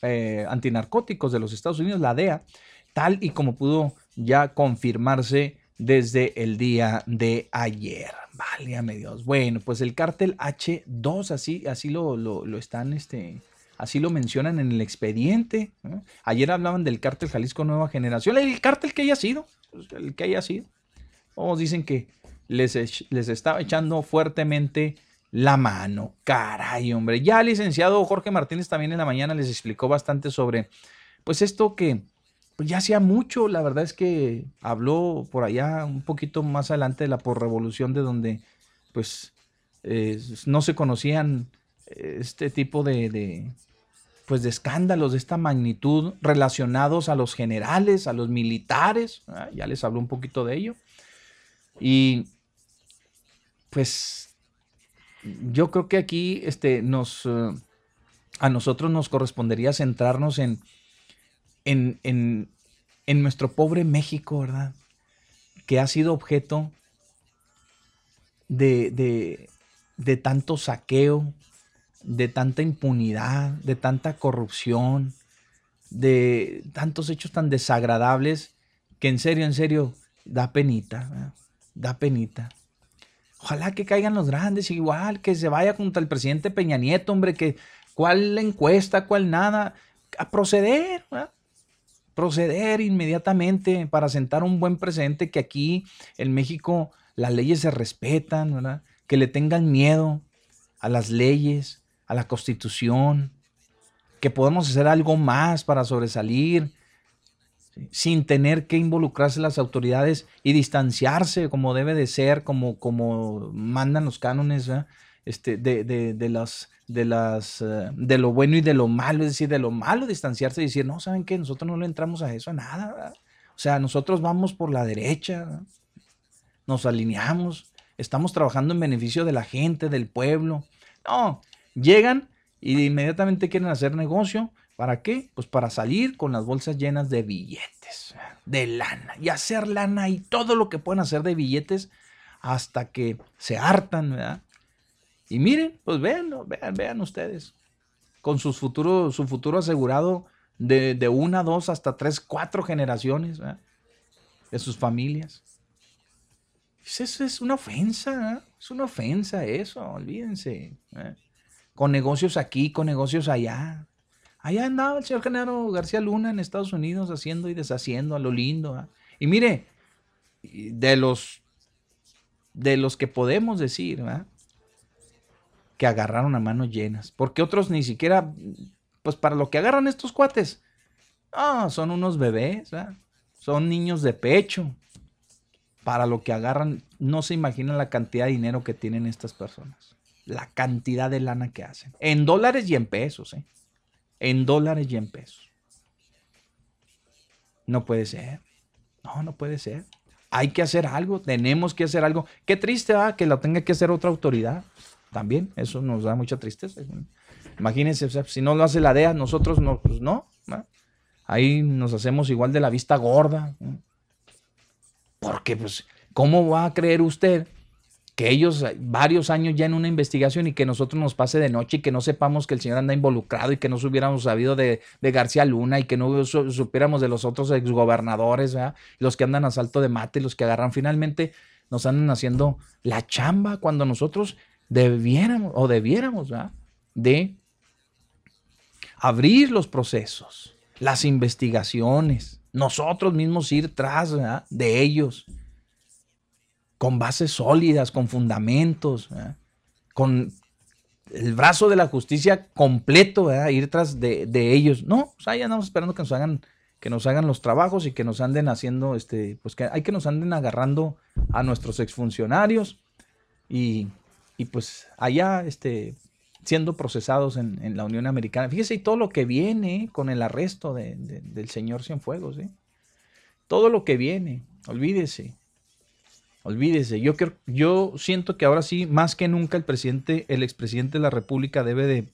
eh, Antinarcóticos de los Estados Unidos, la DEA, tal y como pudo ya confirmarse desde el día de ayer. Válgame Dios. Bueno, pues el cártel H2, así, así lo, lo, lo están este, así lo mencionan en el expediente. Ayer hablaban del cártel Jalisco Nueva Generación, el cártel que haya sido, pues, el que haya sido. O dicen que les, les estaba echando fuertemente la mano. Caray, hombre. Ya el licenciado Jorge Martínez también en la mañana les explicó bastante sobre, pues esto que pues ya hacía mucho, la verdad es que habló por allá un poquito más adelante de la porrevolución de donde pues eh, no se conocían este tipo de, pues de escándalos de esta magnitud relacionados a los generales, a los militares, ya les habló un poquito de ello. Y pues yo creo que aquí este, nos, eh, a nosotros nos correspondería centrarnos en, en, en, nuestro pobre México, ¿verdad? Que ha sido objeto de, de, de tanto saqueo, de tanta impunidad, de tanta corrupción, de tantos hechos tan desagradables que en serio, en serio, da penita, da penita. Ojalá que caigan los grandes, igual, que se vaya contra el presidente Peña Nieto, hombre, que cuál encuesta, cuál nada, a proceder, proceder inmediatamente para sentar un buen precedente que aquí en México las leyes se respetan, que le tengan miedo a las leyes, a la constitución, que podemos hacer algo más para sobresalir, sin tener que involucrarse las autoridades y distanciarse como debe de ser, como, como mandan los cánones este, de, de, de, las, de, las, eh, de lo bueno y de lo malo, es decir, de lo malo distanciarse y decir, no, ¿saben qué? Nosotros no le entramos a eso, a nada. O sea, nosotros vamos por la derecha, nos alineamos, estamos trabajando en beneficio de la gente, del pueblo. No, llegan y inmediatamente quieren hacer negocio. ¿Para qué? Pues para salir con las bolsas llenas de billetes, de lana, y hacer lana y todo lo que pueden hacer de billetes hasta que se hartan, ¿verdad? Y miren, pues vean, vean, vean ustedes, con sus futuros, su futuro asegurado de, una, dos, hasta tres, cuatro generaciones de sus familias. Eso es una ofensa, es una ofensa eso, olvídense. Con negocios aquí, con negocios allá. Allá andaba el señor Genaro García Luna en Estados Unidos haciendo y deshaciendo a lo lindo. Y mire, de los, de los que podemos decir, ¿verdad? que agarraron a manos llenas. Porque otros ni siquiera, pues para lo que agarran estos cuates, ah, son unos bebés, son niños de pecho. Para lo que agarran, no se imaginan la cantidad de dinero que tienen estas personas. La cantidad de lana que hacen. En dólares y en pesos, ¿eh? En dólares y en pesos. No puede ser. No, no puede ser. Hay que hacer algo. Tenemos que hacer algo. Qué triste, ¿ah? Que lo tenga que hacer otra autoridad también, eso nos da mucha tristeza. Imagínense, si no lo hace la DEA, nosotros no, pues no, ahí nos hacemos igual de la vista gorda. Porque, pues, ¿cómo va a creer usted que ellos varios años ya en una investigación y que nosotros nos pase de noche y que no sepamos que el señor anda involucrado y que no hubiéramos sabido de, García Luna y que no supiéramos de los otros exgobernadores, los que andan a salto de mate, los que agarran. Finalmente, nos andan haciendo la chamba cuando nosotros debiéramos o debiéramos de abrir los procesos, las investigaciones, nosotros mismos ir tras de ellos, con bases sólidas, con fundamentos, con el brazo de la justicia completo, ir tras de, ellos. No, o sea, ya andamos esperando que nos hagan que nos hagan los trabajos y que nos anden haciendo, este, pues que hay que nos anden agarrando a nuestros exfuncionarios y pues allá este, siendo procesados en, la Unión Americana. Fíjese y todo lo que viene con el arresto del señor Cienfuegos. ¿eh? Todo lo que viene, olvídese. Olvídese, yo, yo siento que ahora sí, más que nunca, el presidente, el expresidente de la República debe de,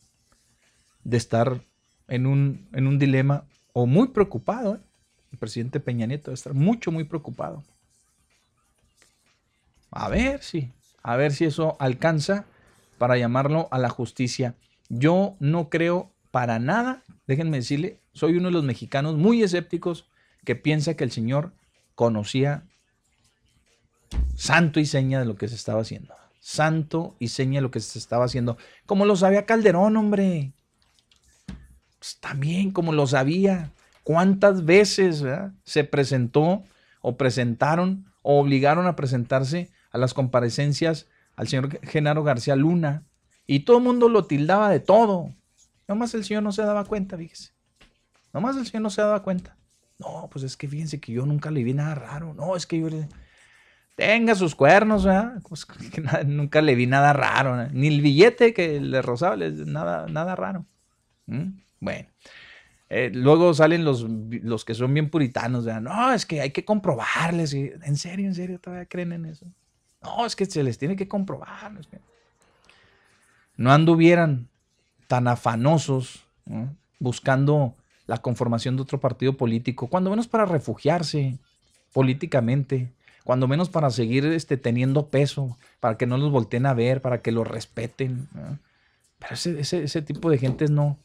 de estar en un, en un dilema o muy preocupado. ¿eh? El presidente Peña Nieto debe estar mucho, muy preocupado. A ver si, a ver si eso alcanza para llamarlo a la justicia. Yo no creo para nada, déjenme decirle, soy uno de los mexicanos muy escépticos que piensa que el Señor conocía santo y seña de lo que se estaba haciendo. Santo y seña de lo que se estaba haciendo. Como lo sabía Calderón, hombre. Pues también como lo sabía. ¿Cuántas veces se presentó o presentaron o obligaron a presentarse a las comparecencias al señor Genaro García Luna y todo el mundo lo tildaba de todo. Nomás el señor no se daba cuenta, fíjese. Nomás el señor no se daba cuenta. No, pues es que fíjense que yo nunca le vi nada raro. No, es que yo tenga sus cuernos, ¿verdad? Pues nunca le vi nada raro. Ni el billete que le rozaba, nada, nada raro. ¿Mm? Bueno. Eh, luego salen los, los que son bien puritanos, ¿verdad? No, es que hay que comprobarles. ¿En serio, en serio todavía creen en eso? No, es que se les tiene que comprobar. No anduvieran tan afanosos buscando la conformación de otro partido político, cuando menos para refugiarse políticamente, cuando menos para seguir este, teniendo peso, para que no los volteen a ver, para que los respeten. Pero ese, ese, tipo de gente no,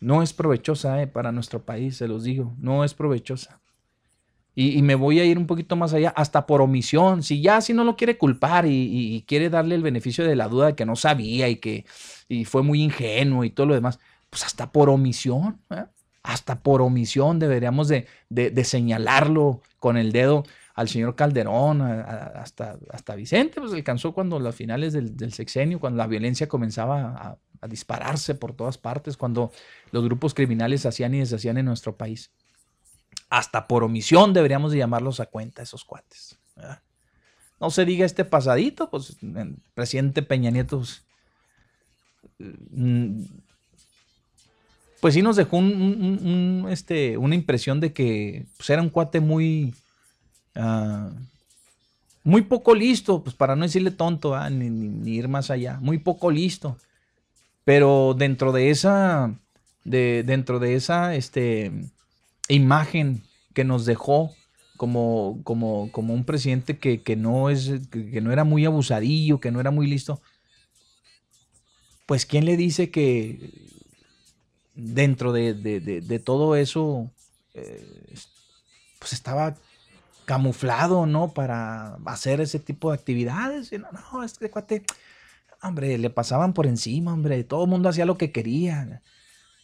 no es provechosa eh, para nuestro país, se los digo, no es provechosa. Y, me voy a ir un poquito más allá, hasta por omisión. Si ya si no lo quiere culpar y, quiere darle el beneficio de la duda de que no sabía y que fue muy ingenuo y todo lo demás, pues hasta por omisión, ¿eh? hasta por omisión deberíamos de, señalarlo con el dedo al señor Calderón, hasta, hasta Vicente, pues alcanzó cuando las finales del, sexenio, cuando la violencia comenzaba a dispararse por todas partes, cuando los grupos criminales hacían y deshacían en nuestro país hasta por omisión deberíamos de llamarlos a cuenta esos cuates. No se diga este pasadito, pues el presidente Peña Nieto pues, mm, pues sí nos dejó un, este, una impresión de que pues, era un cuate muy, ah, muy poco listo, pues para no decirle tonto, ah, ni, ir más allá, muy poco listo. Pero dentro de esa, de, dentro de esa este, imagen que nos dejó como, como, como un presidente que, no es, que no era muy abusadillo, que no era muy listo, pues ¿quién le dice que dentro de, todo eso, eh, pues estaba camuflado, ¿no? Para hacer ese tipo de actividades. No, no, este cuate, hombre, le pasaban por encima, hombre, todo el mundo hacía lo que quería.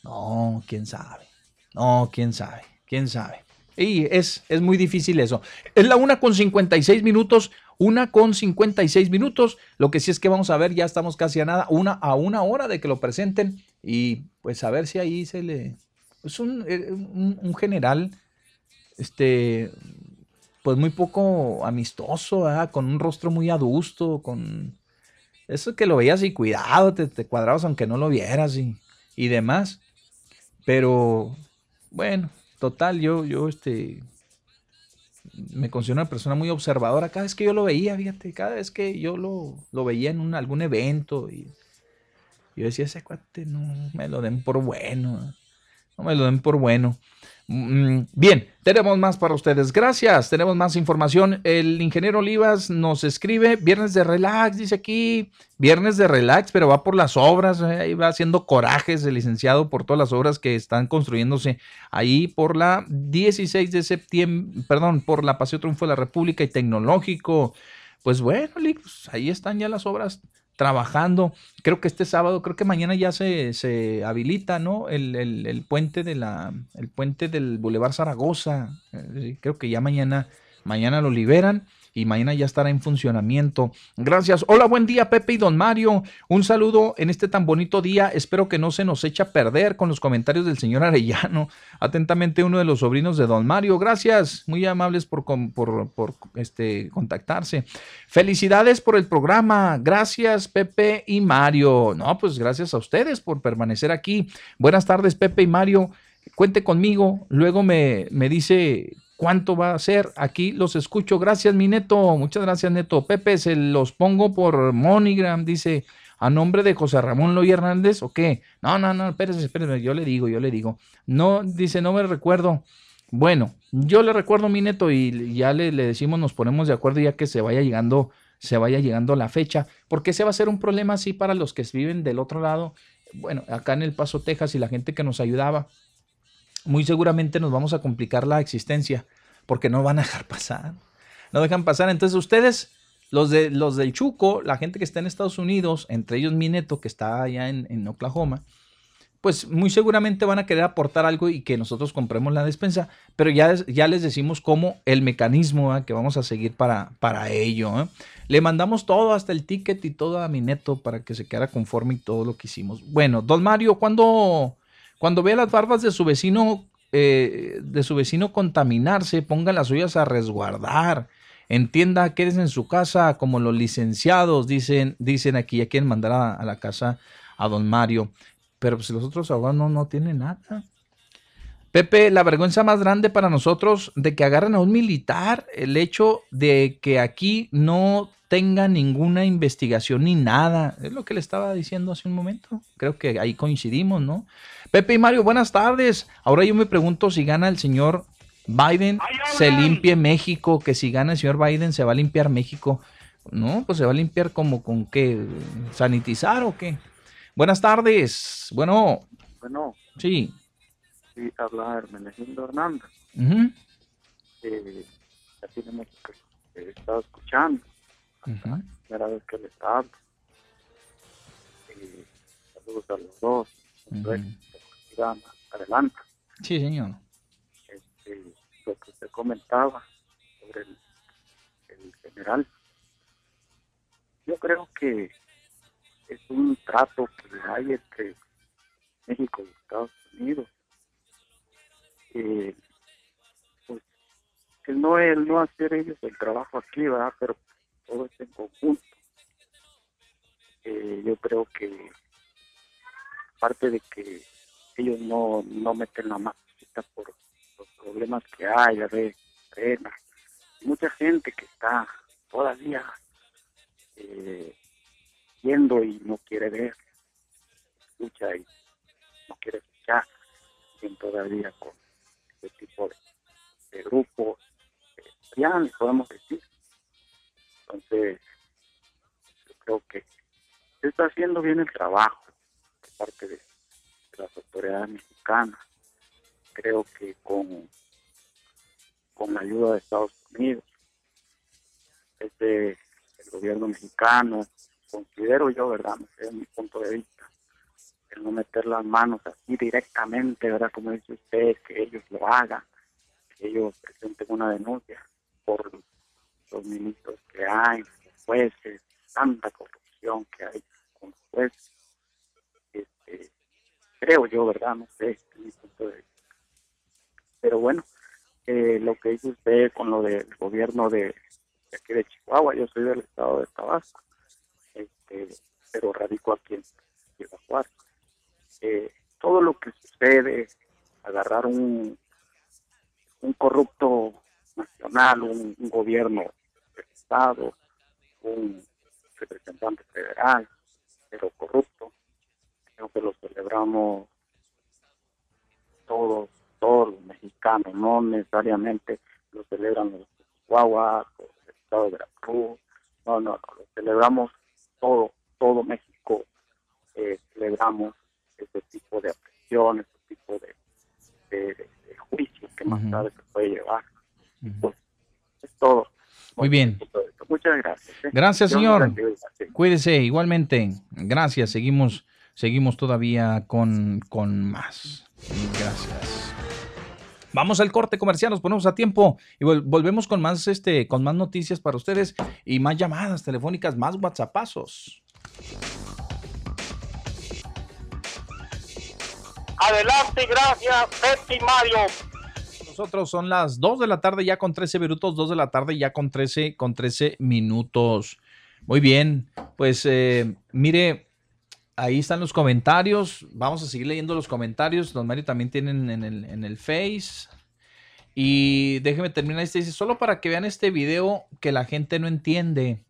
No, quién sabe. No, quién sabe, quién sabe. Y es, es muy difícil eso. Es la una con 56 minutos. Una con 56 minutos. Lo que sí es que vamos a ver, ya estamos casi a nada, una a una hora de que lo presenten. Y pues a ver si ahí se le. Es un, eh, un, general, este, pues muy poco amistoso, con un rostro muy adusto, con. Eso que lo veías y cuidado, te, cuadrabas aunque no lo vieras y, y demás. Pero bueno, total, yo, yo este, me considero una persona muy observadora. Cada vez que yo lo veía, fíjate, cada vez que yo lo, lo veía en un, algún evento, y yo decía, ese cuate no me lo den por bueno, no me lo den por bueno. Mm, bien, tenemos más para ustedes. Gracias. Tenemos más información. El ingeniero Olivas nos escribe, viernes de relax, dice aquí, viernes de relax, pero va por las obras, eh, ahí va haciendo corajes el licenciado por todas las obras que están construyéndose ahí por la 16 de septiembre, perdón, por la Paseo Triunfo de la República y Tecnológico. Pues bueno, pues ahí están ya las obras trabajando. Creo que este sábado, creo que mañana ya se, se habilita, ¿no? El, el, puente de la, el puente del Boulevard Zaragoza. Eh, creo que ya mañana, mañana lo liberan y mañana ya estará en funcionamiento. Gracias. Hola, buen día, Pepe y Don Mario. Un saludo en este tan bonito día. Espero que no se nos eche a perder con los comentarios del señor Arellano. Atentamente, uno de los sobrinos de Don Mario. Gracias. Muy amables por, por, por este, contactarse. Felicidades por el programa. Gracias, Pepe y Mario. No, pues gracias a ustedes por permanecer aquí. Buenas tardes, Pepe y Mario. Cuente conmigo. Luego me, me dice cuánto va a ser. Aquí los escucho. Gracias, mi neto. Muchas gracias, neto. Pepe, se los pongo por Monigram, dice. ¿A nombre de José Ramón Loy Hernández o qué? No, no, no, espérese, espérese, yo le digo, yo le digo. No, dice, no me recuerdo. Bueno, yo le recuerdo mi neto y ya le, le, decimos, nos ponemos de acuerdo ya que se vaya llegando, se vaya llegando la fecha, porque ese va a ser un problema así para los que viven del otro lado. Bueno, acá en El Paso, Texas y la gente que nos ayudaba, muy seguramente nos vamos a complicar la existencia porque no van a dejar pasar. No dejan pasar. Entonces ustedes, los, de, los del Chuco, la gente que está en Estados Unidos, entre ellos mi neto que está allá en, Oklahoma, pues muy seguramente van a querer aportar algo y que nosotros compremos la despensa, pero ya, ya les decimos cómo el mecanismo que vamos a seguir para, para ello. ¿eh? Le mandamos todo, hasta el ticket y todo a mi neto para que se quedara conforme y todo lo que hicimos. Bueno, don Mario, cuando cuando vea las barbas de su vecino, eh, de su vecino contaminarse, ponga las suyas a resguardar. Entienda que eres en su casa como los licenciados, dicen, dicen aquí, ya quieren mandar a, la casa a don Mario. Pero pues los otros abogados no, no tienen nada. Pepe, la vergüenza más grande para nosotros de que agarren a un militar, el hecho de que aquí no tenga ninguna investigación ni nada. Es lo que le estaba diciendo hace un momento. Creo que ahí coincidimos, ¿no? Pepe y Mario, buenas tardes. Ahora yo me pregunto si gana el señor Biden, se limpie México, que si gana el señor Biden se va a limpiar México. No, pues se va a limpiar como con qué, sanitizar o qué. Buenas tardes. Bueno. Bueno. Sí. Sí, habla Hermenegildo Hernández. eh, ya tenemos que estado escuchando. La primera vez que les hablo. Eh, saludos a los dos. Adelante. Sí, señor. Este, lo que usted comentaba sobre el, el general. Yo creo que es un trato que hay entre México y Estados Unidos. Eh, el no el no hacer ellos el trabajo aquí, ¿verdad? Pero todo es en conjunto. Eh, yo creo que aparte de que ellos no, no meten la mano por los problemas que hay, de arena, mucha gente que está todavía eh, viendo y no quiere ver, escucha y no quiere escuchar, bien todavía con este tipo de, de grupos, ya les podemos decir. Entonces, yo creo que se está haciendo bien el trabajo por parte de, las autoridades mexicanas. Creo que con, con la ayuda de Estados Unidos, desde el gobierno mexicano, considero yo, ¿verdad? Desde mi punto de vista, el no meter las manos así directamente, ¿verdad? Como dice usted, que ellos lo hagan, que ellos presenten una denuncia por los ministros que hay, los jueces, tanta corrupción que hay con los jueces. Creo yo, ¿verdad? No sé. Pero bueno, eh, lo que dice usted con lo del gobierno de, aquí de Chihuahua, yo soy del estado de Tabasco, este, pero radico aquí en Chihuahua. Eh, todo lo que sucede, agarrar un, un corrupto nacional, un, gobierno del Estado, un representante federal, pero corrupto. Creo que lo celebramos todos, todos los mexicanos, no necesariamente lo celebran los Chihuahua, el Estado de Veracruz, no, no, no, lo celebramos todo, todo México, eh, celebramos ese tipo de apresión, ese tipo de, de, juicio que más tarde se puede llevar. Pues, es todo. Muy bien. Muchas gracias. ¿eh? Gracias, señor. Cuídese igualmente. Gracias. Seguimos, seguimos todavía con, con más. Gracias. Vamos al corte comercial, nos ponemos a tiempo y volvemos con más, este, con más noticias para ustedes y más llamadas telefónicas, más WhatsAppazos. Adelante, gracias, Pepe Mario. Nosotros son las 2 de la tarde ya con 13 minutos, 2 de la tarde ya con 13, con 13 minutos. Muy bien, pues eh, mire, ahí están los comentarios. Vamos a seguir leyendo los comentarios. Don Mario también tienen en el, en el Face. Y déjeme terminar este. Dice, solo para que vean este video que la gente no entiende.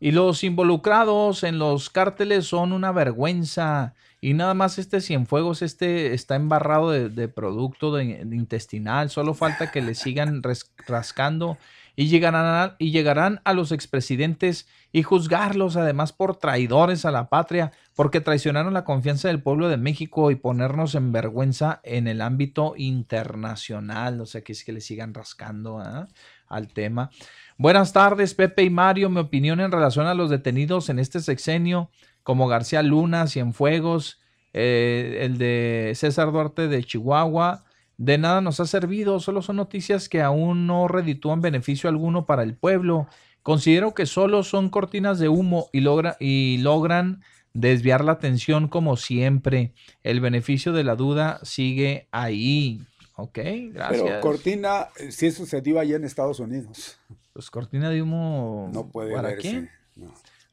Y los involucrados en los cárteles son una vergüenza. Y nada más este Cienfuegos, este está embarrado de, producto intestinal. Solo falta que le sigan rascando y llegarán, a, y llegarán a los expresidentes y juzgarlos además por traidores a la patria, porque traicionaron la confianza del pueblo de México y ponernos en vergüenza en el ámbito internacional. O sea, que es que le sigan rascando ¿ah? al tema. Buenas tardes, Pepe y Mario. Mi opinión en relación a los detenidos en este sexenio como García Luna, Cienfuegos, eh, el de César Duarte de Chihuahua, de nada nos ha servido, solo son noticias que aún no reditúan beneficio alguno para el pueblo. Considero que solo son cortinas de humo y, logra, y logran desviar la atención como siempre. El beneficio de la duda sigue ahí. Ok, gracias. Pero cortina, eh, si sucedió allá en Estados Unidos. Pues cortina de humo. No puede ¿Para?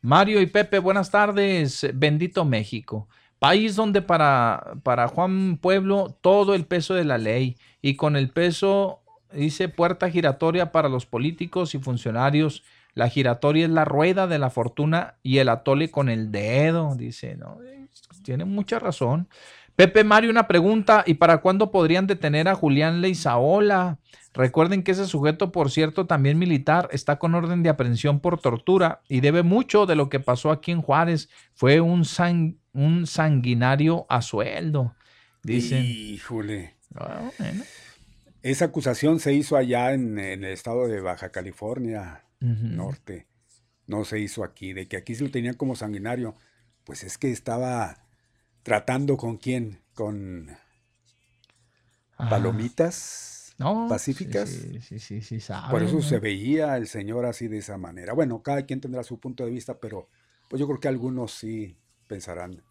Mario y Pepe, buenas tardes. Bendito México. País donde para, para Juan Pueblo todo el peso de la ley y con el peso, dice, puerta giratoria para los políticos y funcionarios. La giratoria es la rueda de la fortuna y el atole con el dedo, dice, ¿no? Tiene mucha razón. Pepe Mario, una pregunta. ¿Y para cuándo podrían detener a Julián Leizaola? Recuerden que ese sujeto, por cierto, también militar, está con orden de aprehensión por tortura y debe mucho de lo que pasó aquí en Juárez. Fue un, un sanguinario a sueldo, dicen. Híjole. Ah, Esa acusación se hizo allá en, el estado de Baja California Norte. No se hizo aquí, de que aquí se lo tenían como sanguinario. Pues es que estaba tratando con quién, con ah. palomitas pacíficas. Sí, sí, sí, Por eso se veía el señor así de esa manera. Bueno, cada quien tendrá su punto de vista, pero pues yo creo que algunos sí pensarán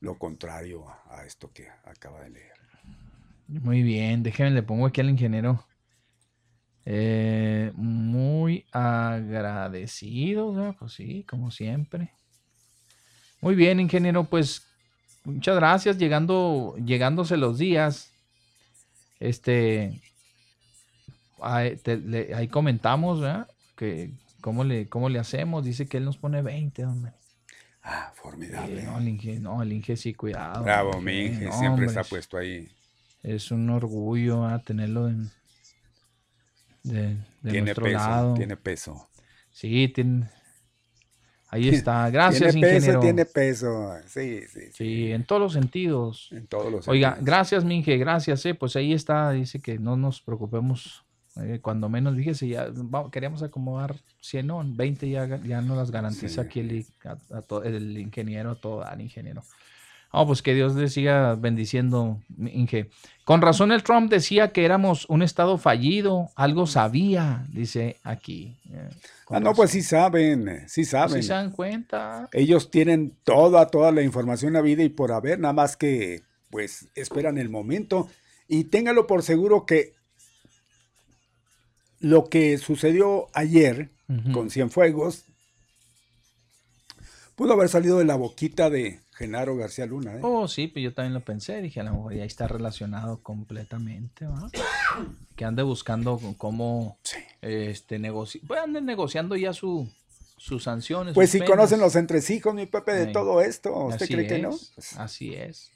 lo contrario a, esto que acaba de leer. Muy bien, déjenme le pongo aquí al ingeniero. Eh, muy agradecido, pues sí, como siempre. Muy bien, ingeniero, pues muchas gracias. Llegando, llegándose los días, este, ahí, ahí comentamos, ¿verdad? Que cómo le, cómo le hacemos. Dice que él nos pone 20, hombre. Ah, formidable. no, el Inge, no, el Inge sí, cuidado. Bravo, mi Inge, siempre está puesto ahí. Es un orgullo tenerlo en, de, tiene nuestro peso, lado. Tiene peso. Sí, tiene, ahí está. Gracias, tiene peso, ingeniero. Tiene peso, sí, sí, sí. Sí, en todos los sentidos. En todos los Oiga, sentidos. gracias, Minge, gracias. Eh. Pues ahí está, dice que no nos preocupemos. eh, cuando menos, fíjese, ya vamos, queríamos acomodar 100, no, 20 ya, ya nos las garantiza Sí. aquí el, a- a to- el ingeniero, todo al ingeniero. Oh, pues que Dios le siga bendiciendo, Inge. Con razón el Trump decía que éramos un estado fallido, algo sabía, dice aquí. eh, Ah, no, razón. pues sí saben, sí Pues saben. sí se dan cuenta. Ellos tienen toda, toda la información a vida y por haber, nada más que, pues, esperan el momento. Y téngalo por seguro que lo que sucedió ayer con Cienfuegos pudo haber salido de la boquita de Genaro García Luna. ¿eh? Oh, sí, pues yo también lo pensé. Dije, a lo mejor ya está relacionado completamente, ¿va? Que ande buscando con cómo este negoci pues anden negociando ya su, sus sanciones. Pues sus si conocen penas. los entresijos, mi Pepe, de Sí. todo esto, ¿usted Así cree que no? es, Así es.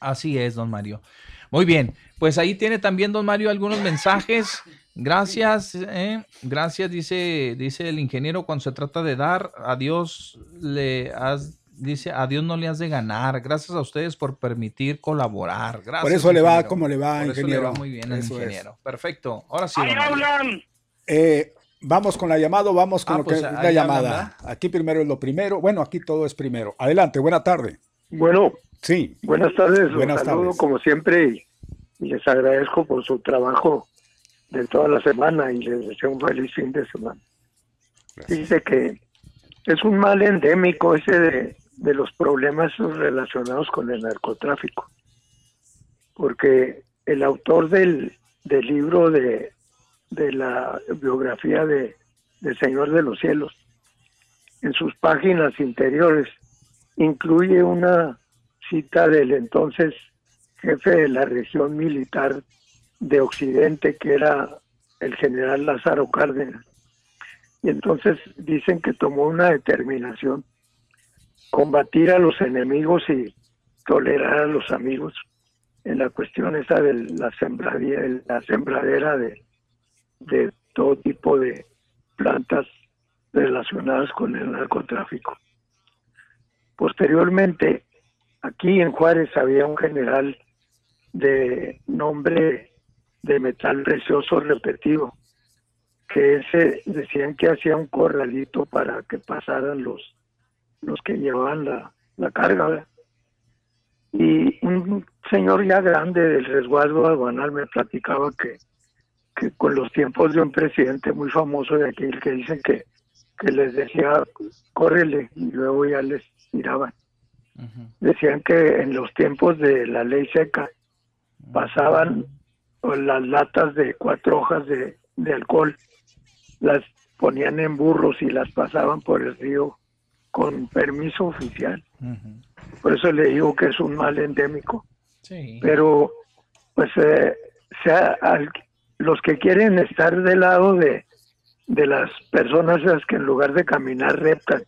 Así es, don Mario. Muy bien, pues ahí tiene también don Mario algunos mensajes. Gracias, eh, gracias, dice, dice el ingeniero, cuando se trata de dar, a Dios le has, dice, a Dios no le has de ganar. Gracias a ustedes por permitir colaborar. Gracias. Por eso le va ingeniero. como le va, Por eso le ingeniero. va muy bien al Eso es. ingeniero. Perfecto. Ahora sí. hablan! Eh, vamos con la llamada vamos con Ah, lo pues, que es ahí la hablan, llamada. Aquí primero es lo primero. Bueno, aquí todo es primero. Adelante, buena tarde. Bueno, Sí. buenas tardes, Buenas saludo tardes. como siempre y, y les agradezco por su trabajo de toda la semana y les deseo un feliz fin de semana. Dice que es un mal endémico ese de, de los problemas relacionados con el narcotráfico, porque el autor del, del libro de, de la biografía de, del Señor de los Cielos, en sus páginas interiores, incluye una cita del entonces jefe de la región militar de Occidente, que era el general Lázaro Cárdenas. Y entonces dicen que tomó una determinación, combatir a los enemigos y tolerar a los amigos en la cuestión esa de la la sembradera de, de todo tipo de plantas relacionadas con el narcotráfico. Posteriormente, aquí en Juárez había un general de nombre de metal precioso repetido, que decían que hacía un corralito para que pasaran los, los que llevaban la, la carga. ¿verdad? Y un señor ya grande del resguardo aduanal me platicaba que, que con los tiempos de un presidente muy famoso de aquí, el que dicen que, que les decía, córrele, y luego ya les tiraban. Decían que en los tiempos de la ley seca pasaban las latas de cuatro hojas de, de alcohol, las ponían en burros y las pasaban por el río con permiso oficial. Por eso le digo que es un mal endémico. Sí. Pero, pues, eh, sea, al- los que quieren estar del lado de, de las personas esas que en lugar de caminar reptan,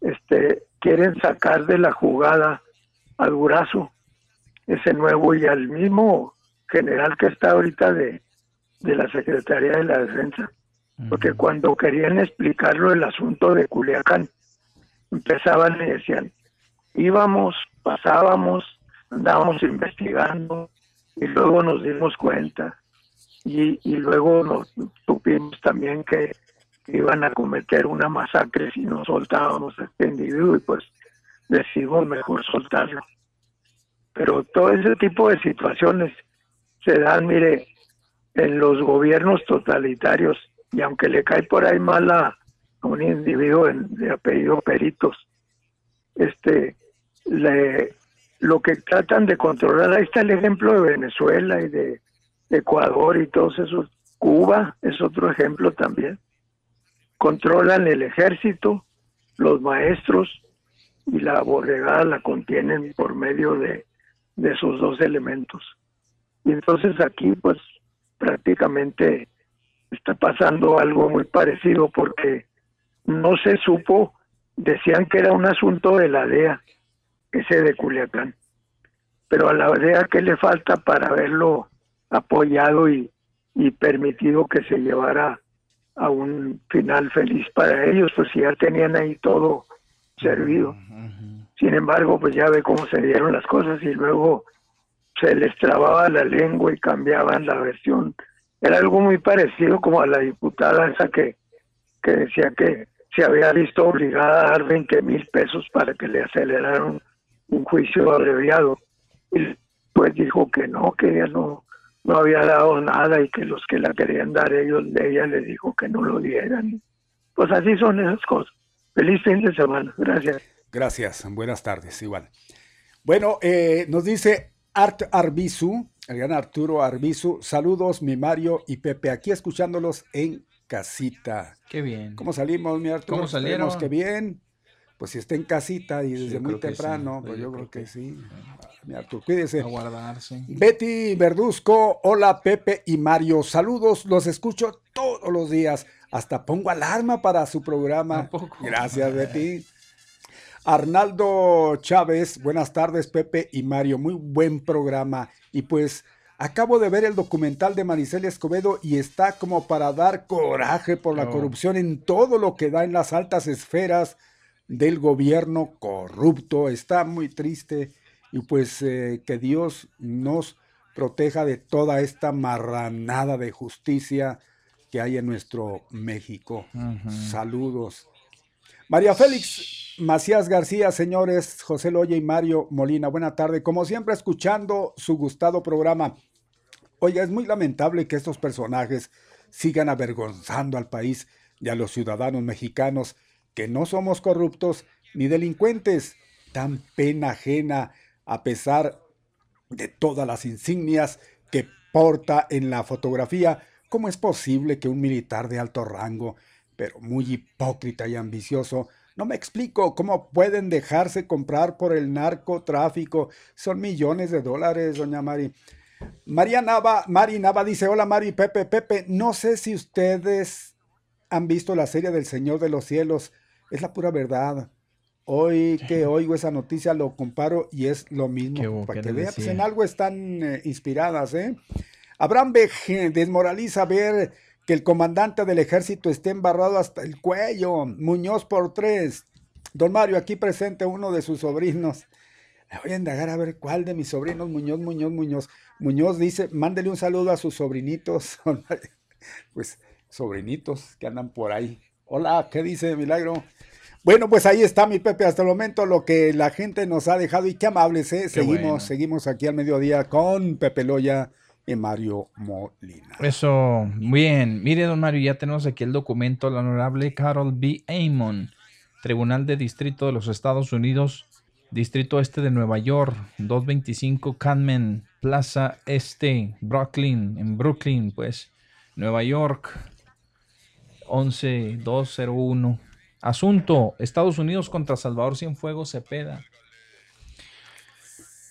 este, quieren sacar de la jugada al Durazo, ese nuevo y al mismo general que está ahorita de, de la Secretaría de la Defensa. Porque cuando querían explicarlo el asunto de Culiacán, empezaban y decían, íbamos, pasábamos, andábamos investigando y luego nos dimos cuenta. Y, y luego nos supimos también que iban a cometer una masacre si no soltábamos a este individuo y pues decidimos mejor soltarlo. Pero todo ese tipo de situaciones se dan, mire, en los gobiernos totalitarios y aunque le cae por ahí mal un individuo de apellido Peritos, este, le, lo que tratan de controlar, ahí está el ejemplo de Venezuela y de Ecuador y todos esos Cuba es otro ejemplo también. Controlan el ejército, los maestros y la borregada la contienen por medio de, de esos dos elementos. Y entonces aquí pues prácticamente está pasando algo muy parecido porque no se supo, decían que era un asunto de la DEA, ese de Culiacán, pero a la DEA que le falta para haberlo apoyado y, y permitido que se llevara a un final feliz para ellos, pues ya tenían ahí todo servido. Sin embargo, pues ya ve cómo se dieron las cosas y luego se les trababa la lengua y cambiaban la versión. Era algo muy parecido como a la diputada esa que, que decía que se había visto obligada a dar 20 mil pesos para que le aceleraran un juicio abreviado. Y pues dijo que no, que ella no, no había dado nada y que los que la querían dar ellos, ella les dijo que no lo dieran. Pues así son esas cosas. Feliz fin de semana. Gracias. Gracias. Buenas tardes. Igual. Bueno, eh, nos dice Art Arbizu, el gran Arturo Arbizu. Saludos, mi Mario y Pepe, aquí escuchándolos en casita. Qué bien. ¿Cómo salimos, mi Arturo? ¿Cómo salieron? Esperemos que bien. Pues si está en casita y desde muy temprano, pues yo, creo, que, sí. Mi Arturo, cuídese. A guardarse. Betty Verduzco, hola Pepe y Mario, saludos, los escucho todos los días. Hasta pongo alarma para su programa. Gracias, Betty. Arnaldo Chávez, buenas tardes, Pepe y Mario, muy buen programa. Y pues acabo de ver el documental de Maricel Escobedo y está como para dar coraje por la Oh. corrupción en todo lo que da en las altas esferas del gobierno corrupto. Está muy triste y pues eh, que Dios nos proteja de toda esta marranada de justicia que hay en nuestro México. Saludos. María Félix Macías García, señores, José Loya y Mario Molina, buena tarde. Como siempre, escuchando su gustado programa. Oiga, es muy lamentable que estos personajes sigan avergonzando al país y a los ciudadanos mexicanos que no somos corruptos ni delincuentes. Tan pena ajena a pesar de todas las insignias que porta en la fotografía. ¿Cómo es posible que un militar de alto rango, pero muy hipócrita y ambicioso, no me explico cómo pueden dejarse comprar por el narcotráfico? Son millones de dólares, doña Mari. María Nava, Mari Nava dice, hola Mari, Pepe, Pepe, no sé si ustedes han visto la serie del Señor de los Cielos, es la pura verdad. Hoy que oigo esa noticia lo comparo y es lo mismo. Para que vean, pues en algo están eh, inspiradas, ¿eh? Abraham Bej desmoraliza ver que el comandante del ejército esté embarrado hasta el cuello. Muñoz por tres. Don Mario, aquí presente uno de sus sobrinos. Me voy a indagar a ver cuál de mis sobrinos, Muñoz, Muñoz, Muñoz. Muñoz dice, mándele un saludo a sus sobrinitos. Pues sobrinitos que andan por ahí. Hola, ¿qué dice Milagro? Bueno, pues ahí está mi Pepe hasta el momento lo que la gente nos ha dejado y qué amables, ¿eh? Seguimos, bueno. seguimos aquí al mediodía con Pepe Loya y Mario Molina. Eso, bien. Mire, don Mario, ya tenemos aquí el documento del honorable Carol B. Amon, Tribunal de Distrito de los Estados Unidos, Distrito Este de Nueva York, 225 Canman Plaza Este, Brooklyn, en Brooklyn, pues, Nueva York, 11201. Asunto, Estados Unidos contra Salvador Cienfuegos Cepeda.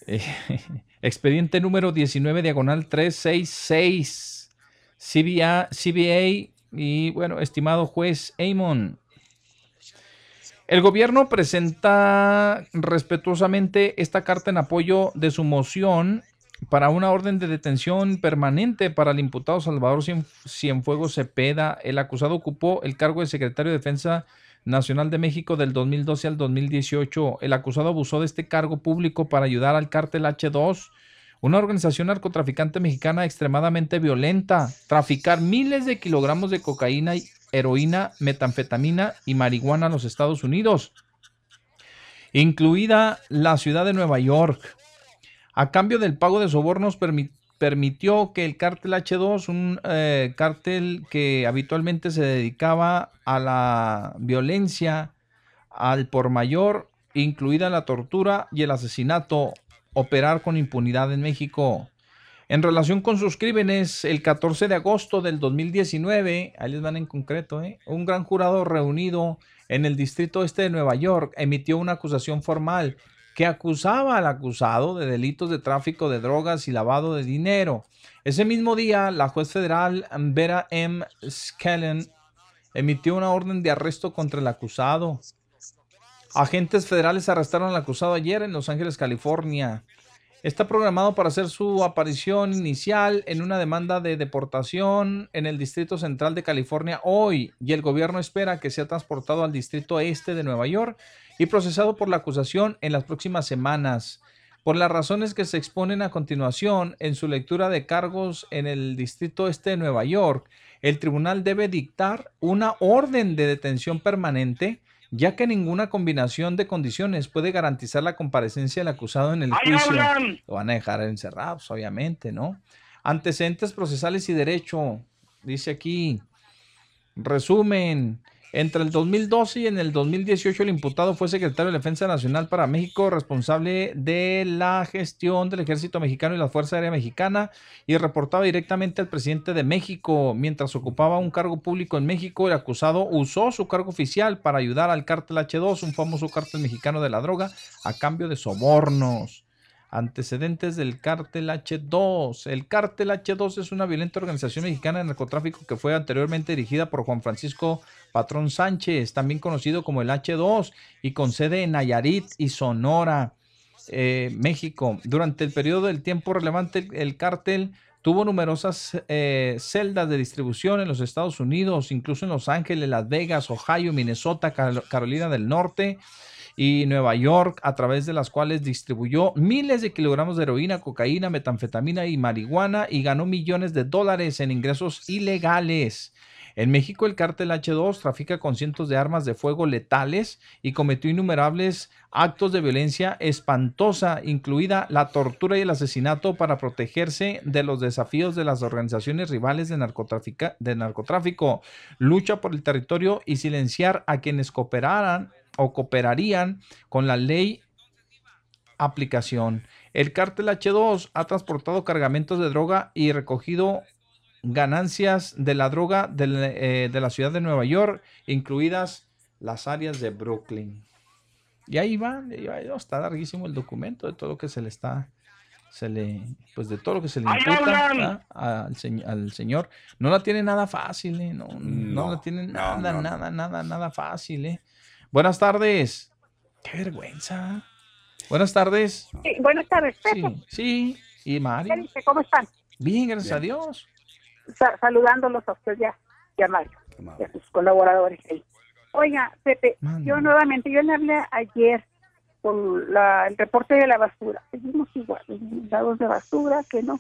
Eh, expediente número 19 diagonal 366 CBA, CBA y bueno, estimado juez Amon. El gobierno presenta respetuosamente esta carta en apoyo de su moción para una orden de detención permanente para el imputado Salvador Cien- Cienfuegos Cepeda. El acusado ocupó el cargo de secretario de Defensa Nacional de México del 2012 al 2018. El acusado abusó de este cargo público para ayudar al cártel H2, una organización narcotraficante mexicana extremadamente violenta, traficar miles de kilogramos de cocaína, y heroína, metanfetamina y marihuana a los Estados Unidos, incluida la ciudad de Nueva York. A cambio del pago de sobornos permi- permitió que el cártel H2, un eh, cártel que habitualmente se dedicaba a la violencia al por mayor, incluida la tortura y el asesinato, operar con impunidad en México. En relación con sus crímenes, el 14 de agosto del 2019, ahí les van en concreto, ¿eh? un gran jurado reunido en el distrito este de Nueva York emitió una acusación formal que acusaba al acusado de delitos de tráfico de drogas y lavado de dinero. Ese mismo día, la juez federal Vera M. Skellen emitió una orden de arresto contra el acusado. Agentes federales arrestaron al acusado ayer en Los Ángeles, California. Está programado para hacer su aparición inicial en una demanda de deportación en el Distrito Central de California hoy y el gobierno espera que sea transportado al Distrito Este de Nueva York y procesado por la acusación en las próximas semanas. Por las razones que se exponen a continuación en su lectura de cargos en el Distrito Este de Nueva York, el tribunal debe dictar una orden de detención permanente ya que ninguna combinación de condiciones puede garantizar la comparecencia del acusado en el juicio. Lo van a dejar encerrados, obviamente, ¿no? Antecedentes procesales y derecho, dice aquí. Resumen, entre el 2012 y en el 2018 el imputado fue secretario de Defensa Nacional para México, responsable de la gestión del ejército mexicano y la Fuerza Aérea Mexicana y reportaba directamente al presidente de México. Mientras ocupaba un cargo público en México, el acusado usó su cargo oficial para ayudar al cártel H2, un famoso cártel mexicano de la droga, a cambio de sobornos. Antecedentes del cártel H2. El cártel H2 es una violenta organización mexicana de narcotráfico que fue anteriormente dirigida por Juan Francisco Patrón Sánchez, también conocido como el H2, y con sede en Nayarit y Sonora, eh, México. Durante el periodo del tiempo relevante, el, cártel tuvo numerosas eh, celdas de distribución en los Estados Unidos, incluso en Los Ángeles, Las Vegas, Ohio, Minnesota, Carolina del Norte y Nueva York, a través de las cuales distribuyó miles de kilogramos de heroína, cocaína, metanfetamina y marihuana y ganó millones de dólares en ingresos ilegales. En México, el cártel H2 trafica con cientos de armas de fuego letales y cometió innumerables actos de violencia espantosa, incluida la tortura y el asesinato para protegerse de los desafíos de las organizaciones rivales de, de narcotráfico, lucha por el territorio y silenciar a quienes cooperaran o cooperarían con la ley aplicación. El cártel H2 ha transportado cargamentos de droga y recogido ganancias de la droga eh, de, la ciudad de Nueva York, incluidas las áreas de Brooklyn. Y ahí va, está larguísimo el documento de todo lo que se le está, se le, pues de todo lo que se le imputa al, al, señor. No la tiene nada fácil, ¿eh? no, no, la tiene nada, nada, nada, nada fácil. ¿eh? Buenas tardes. Qué vergüenza. Buenas tardes. Sí, buenas tardes, Sí, sí. ¿Y Mario? ¿Cómo están? Bien, gracias a Dios. Saludándolos a usted ya, ya Mario, y a sus colaboradores ahí. Oiga, Pepe, yo nuevamente, yo le hablé ayer con la, el reporte de la basura. Seguimos igual, dados de basura, que no.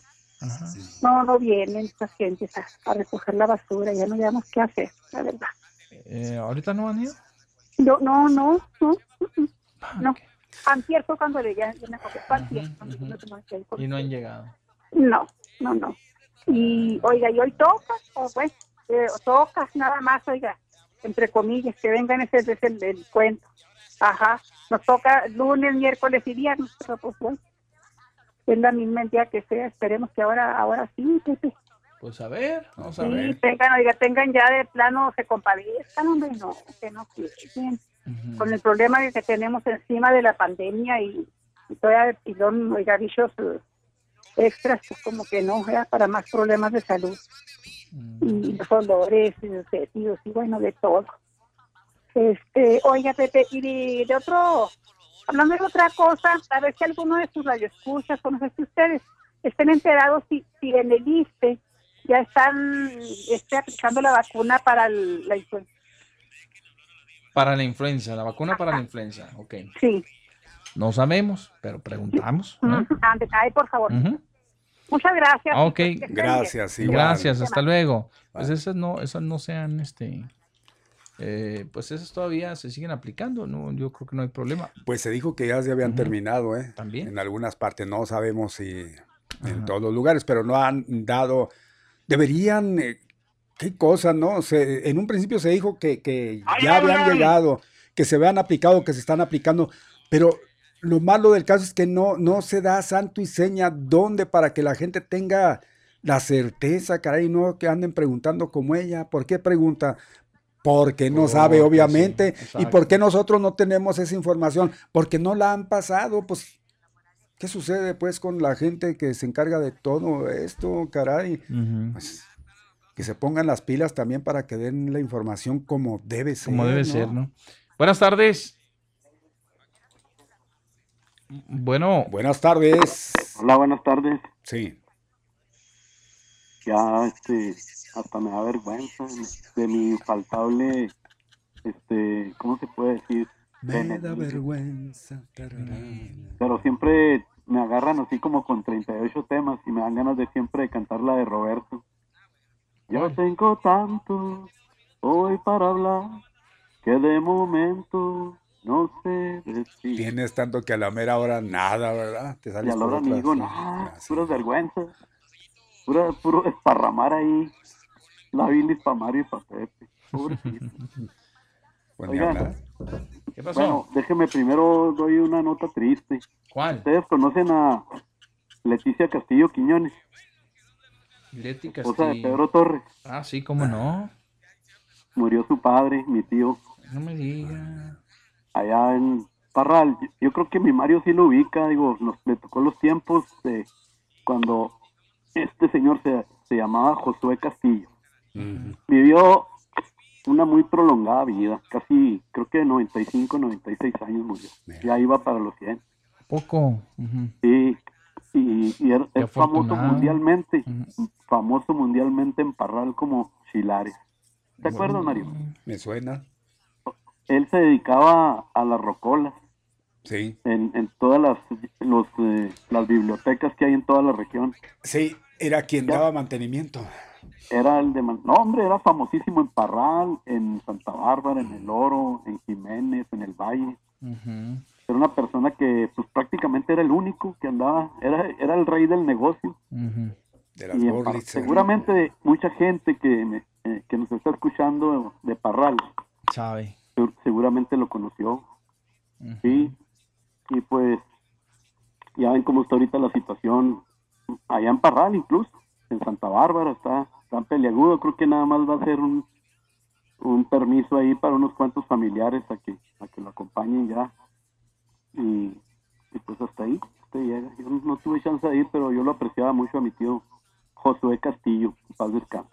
No, no vienen estas gentes a, a, recoger la basura, ya no sabemos qué hacer, la verdad. Eh, ¿Ahorita no han ido? No, no, no, no. No. Antier fue cuando le ya, me Y no han llegado. No, no, no. Y, oiga, y hoy toca, o pues, eh, tocas nada más, oiga, entre comillas, que vengan, ese es el, el cuento. Ajá, nos toca lunes, miércoles y viernes, pero pues bueno, es la misma día que sea, esperemos que ahora, ahora sí, Pepe. Pues a ver, vamos a sí, ver. tengan, oiga, tengan ya de plano, se compadezcan, hombre, no, que no quieren. Con el problema que tenemos encima de la pandemia y, y todavía pilón, oiga, bichos eh, extras, pues como que no, era para más problemas de salud. Y los dolores, y y bueno, de todo. Este, oiga, Pepe, y de, otro, hablando de otra cosa, a ver si alguno de sus radioescuchas, o no sé si ustedes estén enterados si, si en el ISPE ya están este, aplicando la vacuna para la influenza. Para la influenza, la vacuna para la influenza, ok. Sí. No sabemos, pero preguntamos. Ay, por favor. Muchas gracias. Ok. Gracias, Gracias, hasta luego. Pues esas no, esas no sean, este, eh, pues esas todavía se siguen aplicando, no, yo creo que no hay problema. Pues se dijo que ya se habían terminado, ¿eh? También. En algunas partes, no sabemos si en todos los lugares, pero no han dado, deberían, eh, qué cosa, ¿no? Se, en un principio se dijo que, que ya habían llegado, que se habían aplicado, que se están aplicando, pero lo malo del caso es que no, no se da santo y seña dónde para que la gente tenga la certeza, caray, no que anden preguntando como ella. ¿Por qué pregunta? Porque no sabe, obviamente. ¿Y por qué nosotros no tenemos esa información? Porque no la han pasado. Pues, ¿qué sucede pues con la gente que se encarga de todo esto, caray? Pues, que se pongan las pilas también para que den la información como debe ser. Como debe ser, ¿no? Buenas tardes. Bueno. Buenas tardes. Hola, buenas tardes. Sí. Ya, este, hasta me da vergüenza de mi infaltable, este, ¿cómo se puede decir? Me da vergüenza. Pero siempre me agarran así como con 38 temas y me dan ganas de siempre de cantar la de Roberto. Yo tengo tanto hoy para hablar que de momento no sé decir. Tienes tanto que a la mera hora nada, ¿verdad? Te sales y a la hora ni digo nada, puras vergüenzas. Pura, puro esparramar ahí la bilis para Mario y para Pepe. Oigan, ¿Qué pasó? Bueno, déjeme primero doy una nota triste. ¿Cuál? Ustedes conocen a Leticia Castillo Quiñones. Leti Esposa de Castillo. Pedro Torres. Ah, sí, cómo no. Murió su padre, mi tío, No me diga. Allá en Parral. Yo- creo que mi Mario sí lo ubica, digo, nos, le tocó los tiempos de cuando este señor se, se llamaba Josué Castillo. Vivió una muy prolongada vida, casi creo que 95, 96 años murió. Ya iba para los 100. Poco. Ujú. Sí, y, y er- es famoso mundialmente, famoso mundialmente en Parral como Chilares. ¿Te acuerdas, Mario? Me suena. Él se dedicaba a las rocolas Sí. en, en todas las, los, eh, las bibliotecas que hay en toda la región. Sí, era quien daba mantenimiento. Era el de... man- No, hombre, era famosísimo en Parral, en Santa Bárbara, en El Oro, en Jiménez, en El Valle. Ujú. Era una persona que pues prácticamente era el único que andaba, era, era el rey del negocio. Ujú. De las Y seguramente mucha gente que, me- eh, que nos está escuchando de Parral Sabe. Se- seguramente lo conoció. Sí, y pues ya ven cómo está ahorita la situación allá en Parral incluso, en Santa Bárbara está tan peliagudo, creo que nada más va a ser un, un permiso ahí para unos cuantos familiares a que, a que lo acompañen ya. Y, y pues hasta ahí, hasta llega. Yo no, no tuve chance de ir, pero yo lo apreciaba mucho a mi tío Josué Castillo, paz descanse.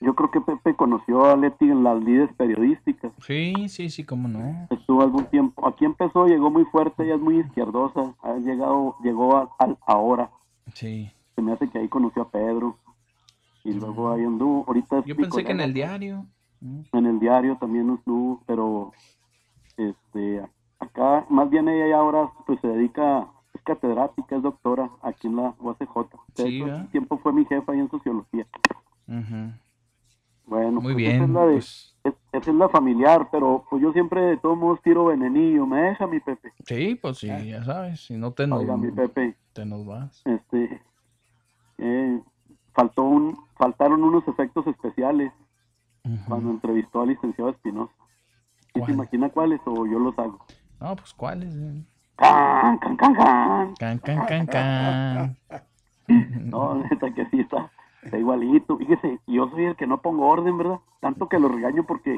Yo creo que Pepe conoció a Leti en las lides periodísticas. Sí, sí, sí, cómo no. Estuvo algún tiempo. Aquí empezó, llegó muy fuerte, ella es muy izquierdosa. Ha llegado, llegó a- al ahora. Sí. Se me hace que ahí conoció a Pedro. Y luego ahí anduvo. Ahorita Yo pensé que en el diario. En el diario también estuvo, pero este acá, más bien ella ya ahora pues se dedica, es catedrática, es doctora aquí en la UACJ. De Sí, hecho, hace tiempo fue mi jefa ahí en sociología. Ujú. Bueno, Muy pues bien, Esa es, la de- pues. es- esa es la familiar, pero pues yo siempre de todos modos tiro venenillo. ¿Me deja mi Pepe? Sí, pues sí, ya sabes. Si no te nos, Oiga, mi Pepe, te nos vas. este, eh, faltó un, faltaron unos efectos especiales cuando entrevistó al licenciado Espinosa. ¿Sí se imagina cuáles o yo los hago? No, pues ¿cuáles? eh? ¡Can, can, can, can! Can, can, can, can. No, neta que sí está, está igualito. Fíjese, yo soy el que no pongo orden, ¿verdad? Tanto que lo regaño porque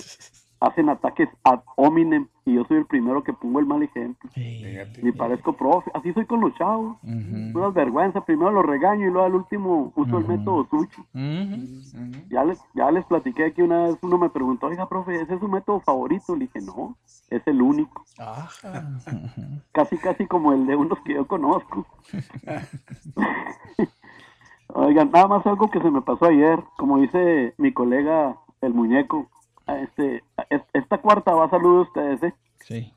hacen ataques ad hominem y yo soy el primero que pongo el mal ejemplo. Ni parezco profe. Así soy con los chavos. Unas vergüenzas. Primero los regaño y luego al último uso el método Suchi. Ya les, ya les platiqué aquí una vez, uno me preguntó, oiga, profe, ¿ese es su método favorito? Le dije, no, es el único. Casi, casi como el de unos que yo conozco. Oigan, nada más algo que se me pasó ayer, como dice mi colega el muñeco, este, esta cuarta va a saludar a ustedes, ¿eh? Sí.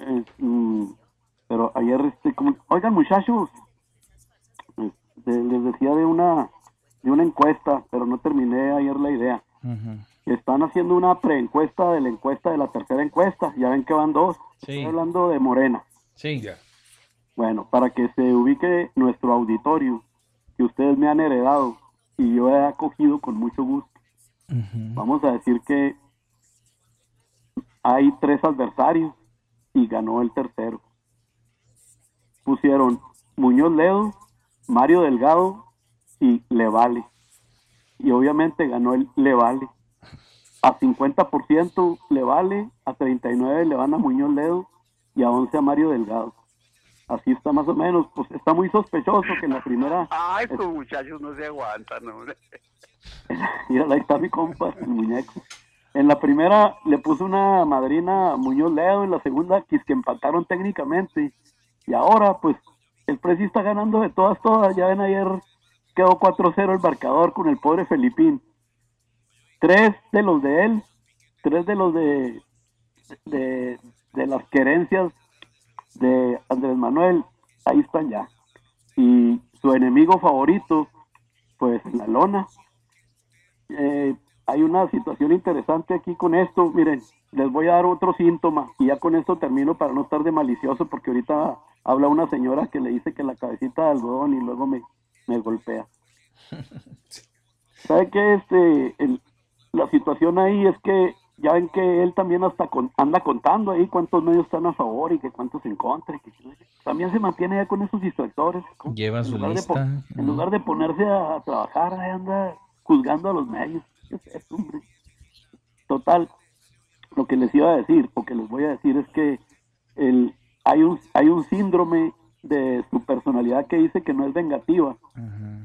Eh, mm, pero ayer, este, como, oigan muchachos, este, les decía de una, de una encuesta, pero no terminé ayer la idea. Están haciendo una preencuesta de la encuesta de la tercera encuesta, ya ven que van dos. Estoy hablando de Morena. Sí. Bueno, para que se ubique nuestro auditorio, que ustedes me han heredado y yo he acogido con mucho gusto. Vamos a decir que hay tres adversarios y ganó el tercero. Pusieron Muñoz Ledo, Mario Delgado y Levale. Y obviamente ganó el Levale. A 50% Levale, a 39 le van a Muñoz Ledo y a 11 a Mario Delgado. Así está más o menos, pues está muy sospechoso que en la primera... Ay, estos muchachos no se aguantan, hombre. Mira, ahí está mi compa, el muñeco. En la primera le puso una madrina a Muñoz Ledo, en la segunda quis que empataron técnicamente. Y ahora, pues, el precio está ganando de todas, todas. Ya ven, ayer quedó 4-0 el marcador con el pobre Felipín. Tres de los de él, tres de los de, de, de las querencias de Andrés Manuel, ahí están ya. Y su enemigo favorito, pues la lona. Eh, hay una situación interesante aquí con esto. Miren, les voy a dar otro síntoma y ya con esto termino para no estar de malicioso porque ahorita habla una señora que le dice que la cabecita de algodón y luego me, me golpea. ¿Sabe qué? Este, el- la situación ahí es que ya ven que él también hasta con- anda contando ahí cuántos medios están a favor y que cuántos en contra. y que también se mantiene ya con esos distractores. Lleva En su lugar, de, lista. en lugar de ponerse a, a trabajar, ahí anda juzgando a los medios. Total, lo que les iba a decir, o que les voy a decir es que el, hay, un, hay un síndrome de su personalidad que dice que no es vengativa,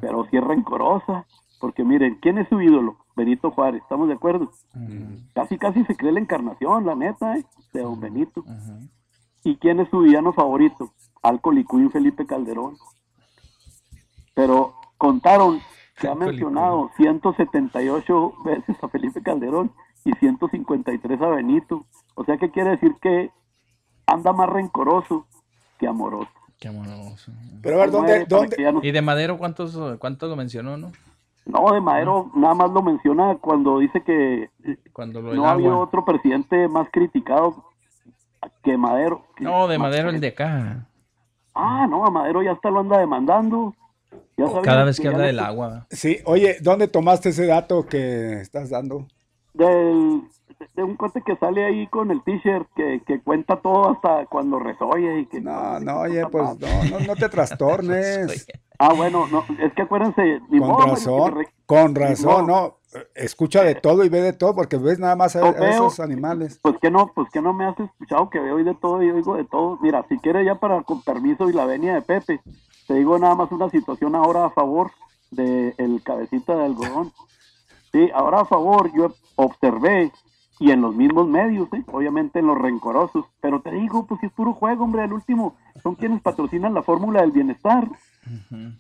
pero sí es rencorosa. Porque miren, ¿quién es su ídolo? Benito Juárez, ¿estamos de acuerdo? Casi, casi se cree la encarnación, la neta, ¿eh? de don Benito. ¿Y quién es su villano favorito? Alcoholicuín Felipe Calderón. Pero contaron, se ha mencionado 178 veces a Felipe Calderón y 153 a Benito. O sea, ¿qué quiere decir? Que anda más rencoroso que amoroso. Qué amoroso. Pero a ver, ¿dónde- dónde- que no- ¿Y de Madero cuántos, cuántos lo mencionó, no? No, de Madero nada más lo menciona cuando dice que Cuando lo del no ha habido agua. otro presidente más criticado que Madero. No, de Madero el de acá. Ah, no, a Madero ya hasta lo anda demandando. Ya sabía Cada vez que ya habla del agua. Sí, oye, ¿dónde tomaste ese dato que estás dando? Del, de un cuate que sale ahí con el t-shirt que, que cuenta todo hasta cuando resoye y que No, no, oye, pues no, no, no te trastornes. Ah, bueno, no, es que acuérdense, ni Con razón, re- con razón, no. Escucha de todo y ve de todo, porque ves nada más a, No a veo. esos animales. Pues que no, pues que no me has escuchado que veo de todo y oigo de todo. Mira, si quieres ya para con permiso y la venia de Pepe, te digo nada más una situación ahora a favor de el cabecita de algodón. Sí, ahora a favor, yo observé y en los mismos medios, ¿eh? obviamente en los rencorosos, pero te digo, pues si es puro juego, hombre, el último son quienes patrocinan la fórmula del bienestar.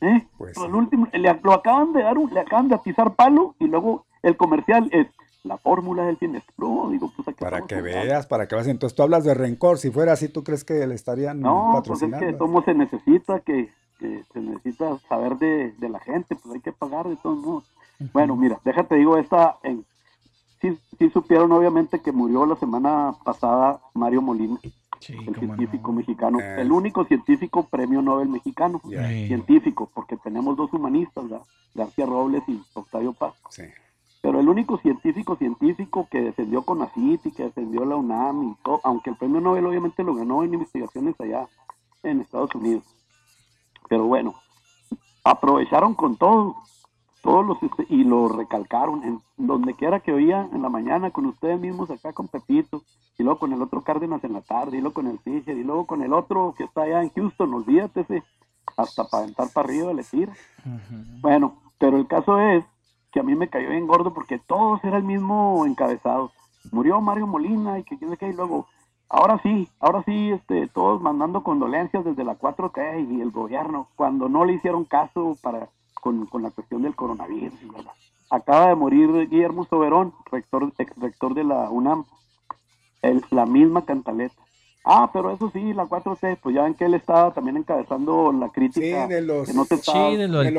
¿eh? Pero el último, le, lo acaban de dar, un- le acaban de atizar palo y luego el comercial es la fórmula del bienestar. No, digo, pues aquí Para que veas, para que veas. Entonces tú hablas de rencor. Si fuera así, ¿tú crees que le estarían No, pues es patrocinando? que cómo se necesita, que, que se necesita saber de, de la gente, pues hay que pagar de todos modos. Bueno, mira, déjate digo esta, en, sí, sí supieron obviamente que murió la semana pasada Mario Molina, el científico mexicano, Eh. el único científico premio Nobel mexicano, científico, porque tenemos dos humanistas, ¿verdad? García Robles y Octavio Paz. Sí. Pero el único científico científico que defendió CONACYT y que defendió la UNAM y todo, aunque el premio Nobel obviamente lo ganó en investigaciones allá en Estados Unidos. Pero bueno, aprovecharon con todo, todos los y lo recalcaron en donde quiera que oía en la mañana con ustedes mismos acá con Pepito y luego con el otro Cárdenas en la tarde y luego con el Fischer y luego con el otro que está allá en Houston, olvídate ese, hasta para aventar para arriba le tira. Bueno, pero el caso es que a mí me cayó bien gordo porque todos era el mismo encabezado. Murió Mario Molina y que quién qué, y luego, ahora sí, ahora sí, este, todos mandando condolencias desde la 4T y el gobierno, cuando no le hicieron caso para con, con la cuestión del coronavirus. Acaba de morir Guillermo Soberón, rector, ex rector de la UNAM, el- la misma cantaleta. Ah, pero eso sí, la 4T, pues ya ven que él estaba también encabezando la crítica. Sí, de los, que no te estaba- de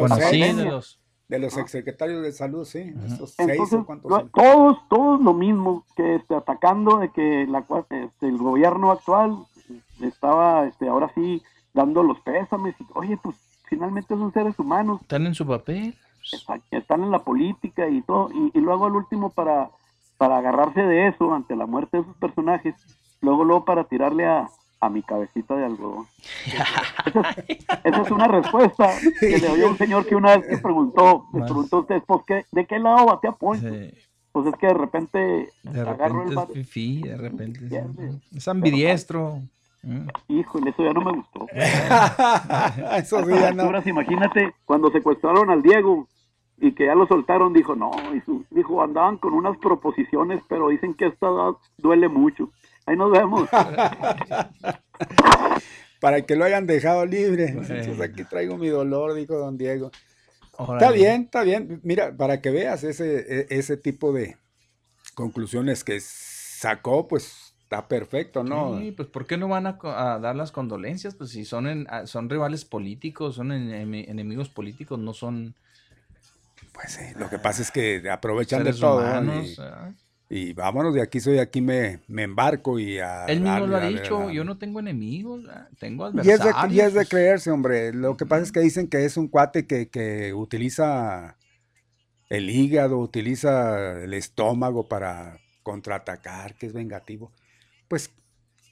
de los, de los exsecretarios de salud, sí. Esos seis Entonces, cuántos todos, todos lo mismo, que este, atacando de que la, cua- este, el gobierno actual estaba este, ahora sí dando los pésames. Y, oye, pues finalmente son seres humanos, Están en su papel. están, están en la política y todo. Y, y luego al último para, para agarrarse de eso ante la muerte de esos personajes, luego luego para tirarle a, a mi cabecita de algodón. esa, es, una respuesta que le a un señor que una vez que preguntó, me preguntó a usted, pues, ¿qué, ¿de qué lado batea Ponce? Pues es que de repente, de repente es de repente es, ambidiestro. Mm. Híjole, eso ya no me gustó. eso sí, ya no. Imagínate cuando secuestraron al Diego y que ya lo soltaron, dijo, no, dijo, andaban con unas proposiciones, pero dicen que esta duele mucho. Ahí nos vemos. Para que lo hayan dejado libre. Entonces aquí traigo mi dolor, dijo don Diego. Está bien, está bien. Mira, para que veas ese, e, ese tipo de conclusiones que sacó, pues está perfecto, ¿no? Sí, pues ¿por qué no van a, dar las condolencias? Pues si son, son rivales políticos, son enemigos políticos, no son... Pues sí, lo que pasa es que aprovechan de todo. y, vámonos, de aquí soy, aquí me, me embarco y a... Él mismo lo ha dicho, yo no tengo enemigos, tengo adversarios. Y es, de, creerse, hombre. Lo que pasa es que dicen que es un cuate que, que utiliza el hígado, utiliza el estómago para contraatacar, que es vengativo. Pues,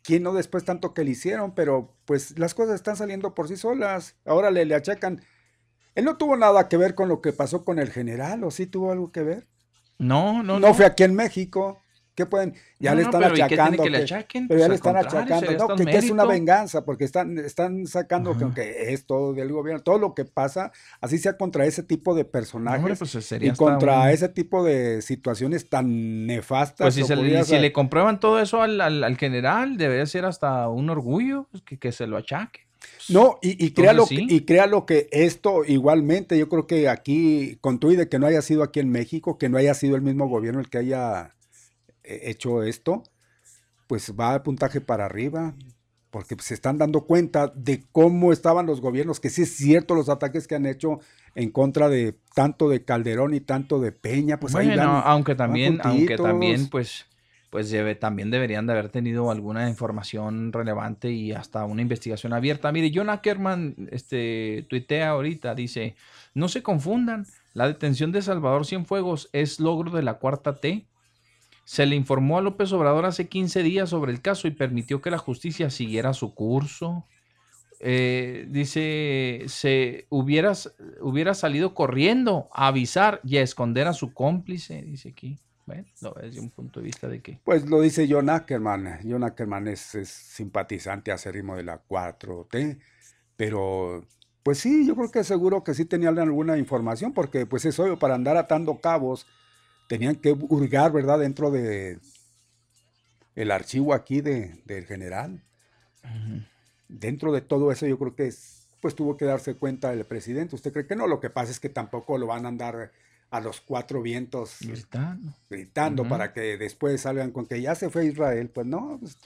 ¿quién no después tanto que le hicieron? Pero pues las cosas están saliendo por sí solas. Ahora le, le achacan él no tuvo nada que ver con lo que pasó con el general, ¿o sí tuvo algo que ver? No, no, no. No fue aquí en México. ¿Qué pueden? Ya le están achacando. Que, le achaquen? Pero ya pues, le están achacando. No, que, es una venganza, porque están, están sacando que, es todo del gobierno. Todo lo que pasa, así sea contra ese tipo de personajes pues, y contra ese tipo de situaciones tan nefastas. Pues si, se le, si le comprueban todo eso al, al, general, debería ser hasta un orgullo pues, que, que se lo achaque. No, y, y crea lo que, y crea lo que esto igualmente, yo creo que aquí, con tu de que no haya sido aquí en México, que no haya sido el mismo gobierno el que haya hecho esto, pues va a puntaje para arriba, porque se están dando cuenta de cómo estaban los gobiernos, que sí es cierto los ataques que han hecho en contra de tanto de Calderón y tanto de Peña, pues ahí aunque también, aunque también, pues pues también deberían de haber tenido alguna información relevante y hasta una investigación abierta. Mire, John Ackerman este, tuitea ahorita, dice, no se confundan, la detención de Salvador Cienfuegos es logro de la cuarta T. Se le informó a López Obrador hace 15 días sobre el caso y permitió que la justicia siguiera su curso. Eh, dice, se hubiera, salido corriendo a avisar y a esconder a su cómplice, dice aquí. Bueno, desde un punto de vista de que... Pues lo dice John Ackerman. John Ackerman es, es simpatizante acérrimo de la 4T, pero pues sí, yo creo que seguro que sí tenían alguna información, porque pues es obvio, para andar atando cabos, tenían que hurgar, ¿verdad?, dentro de el archivo aquí de, del general. Dentro de todo eso yo creo que pues tuvo que darse cuenta el presidente. ¿Usted cree que no? Lo que pasa es que tampoco lo van a andar a los cuatro vientos gritando, gritando para que después salgan con que ya se fue Israel. Pues no. Pues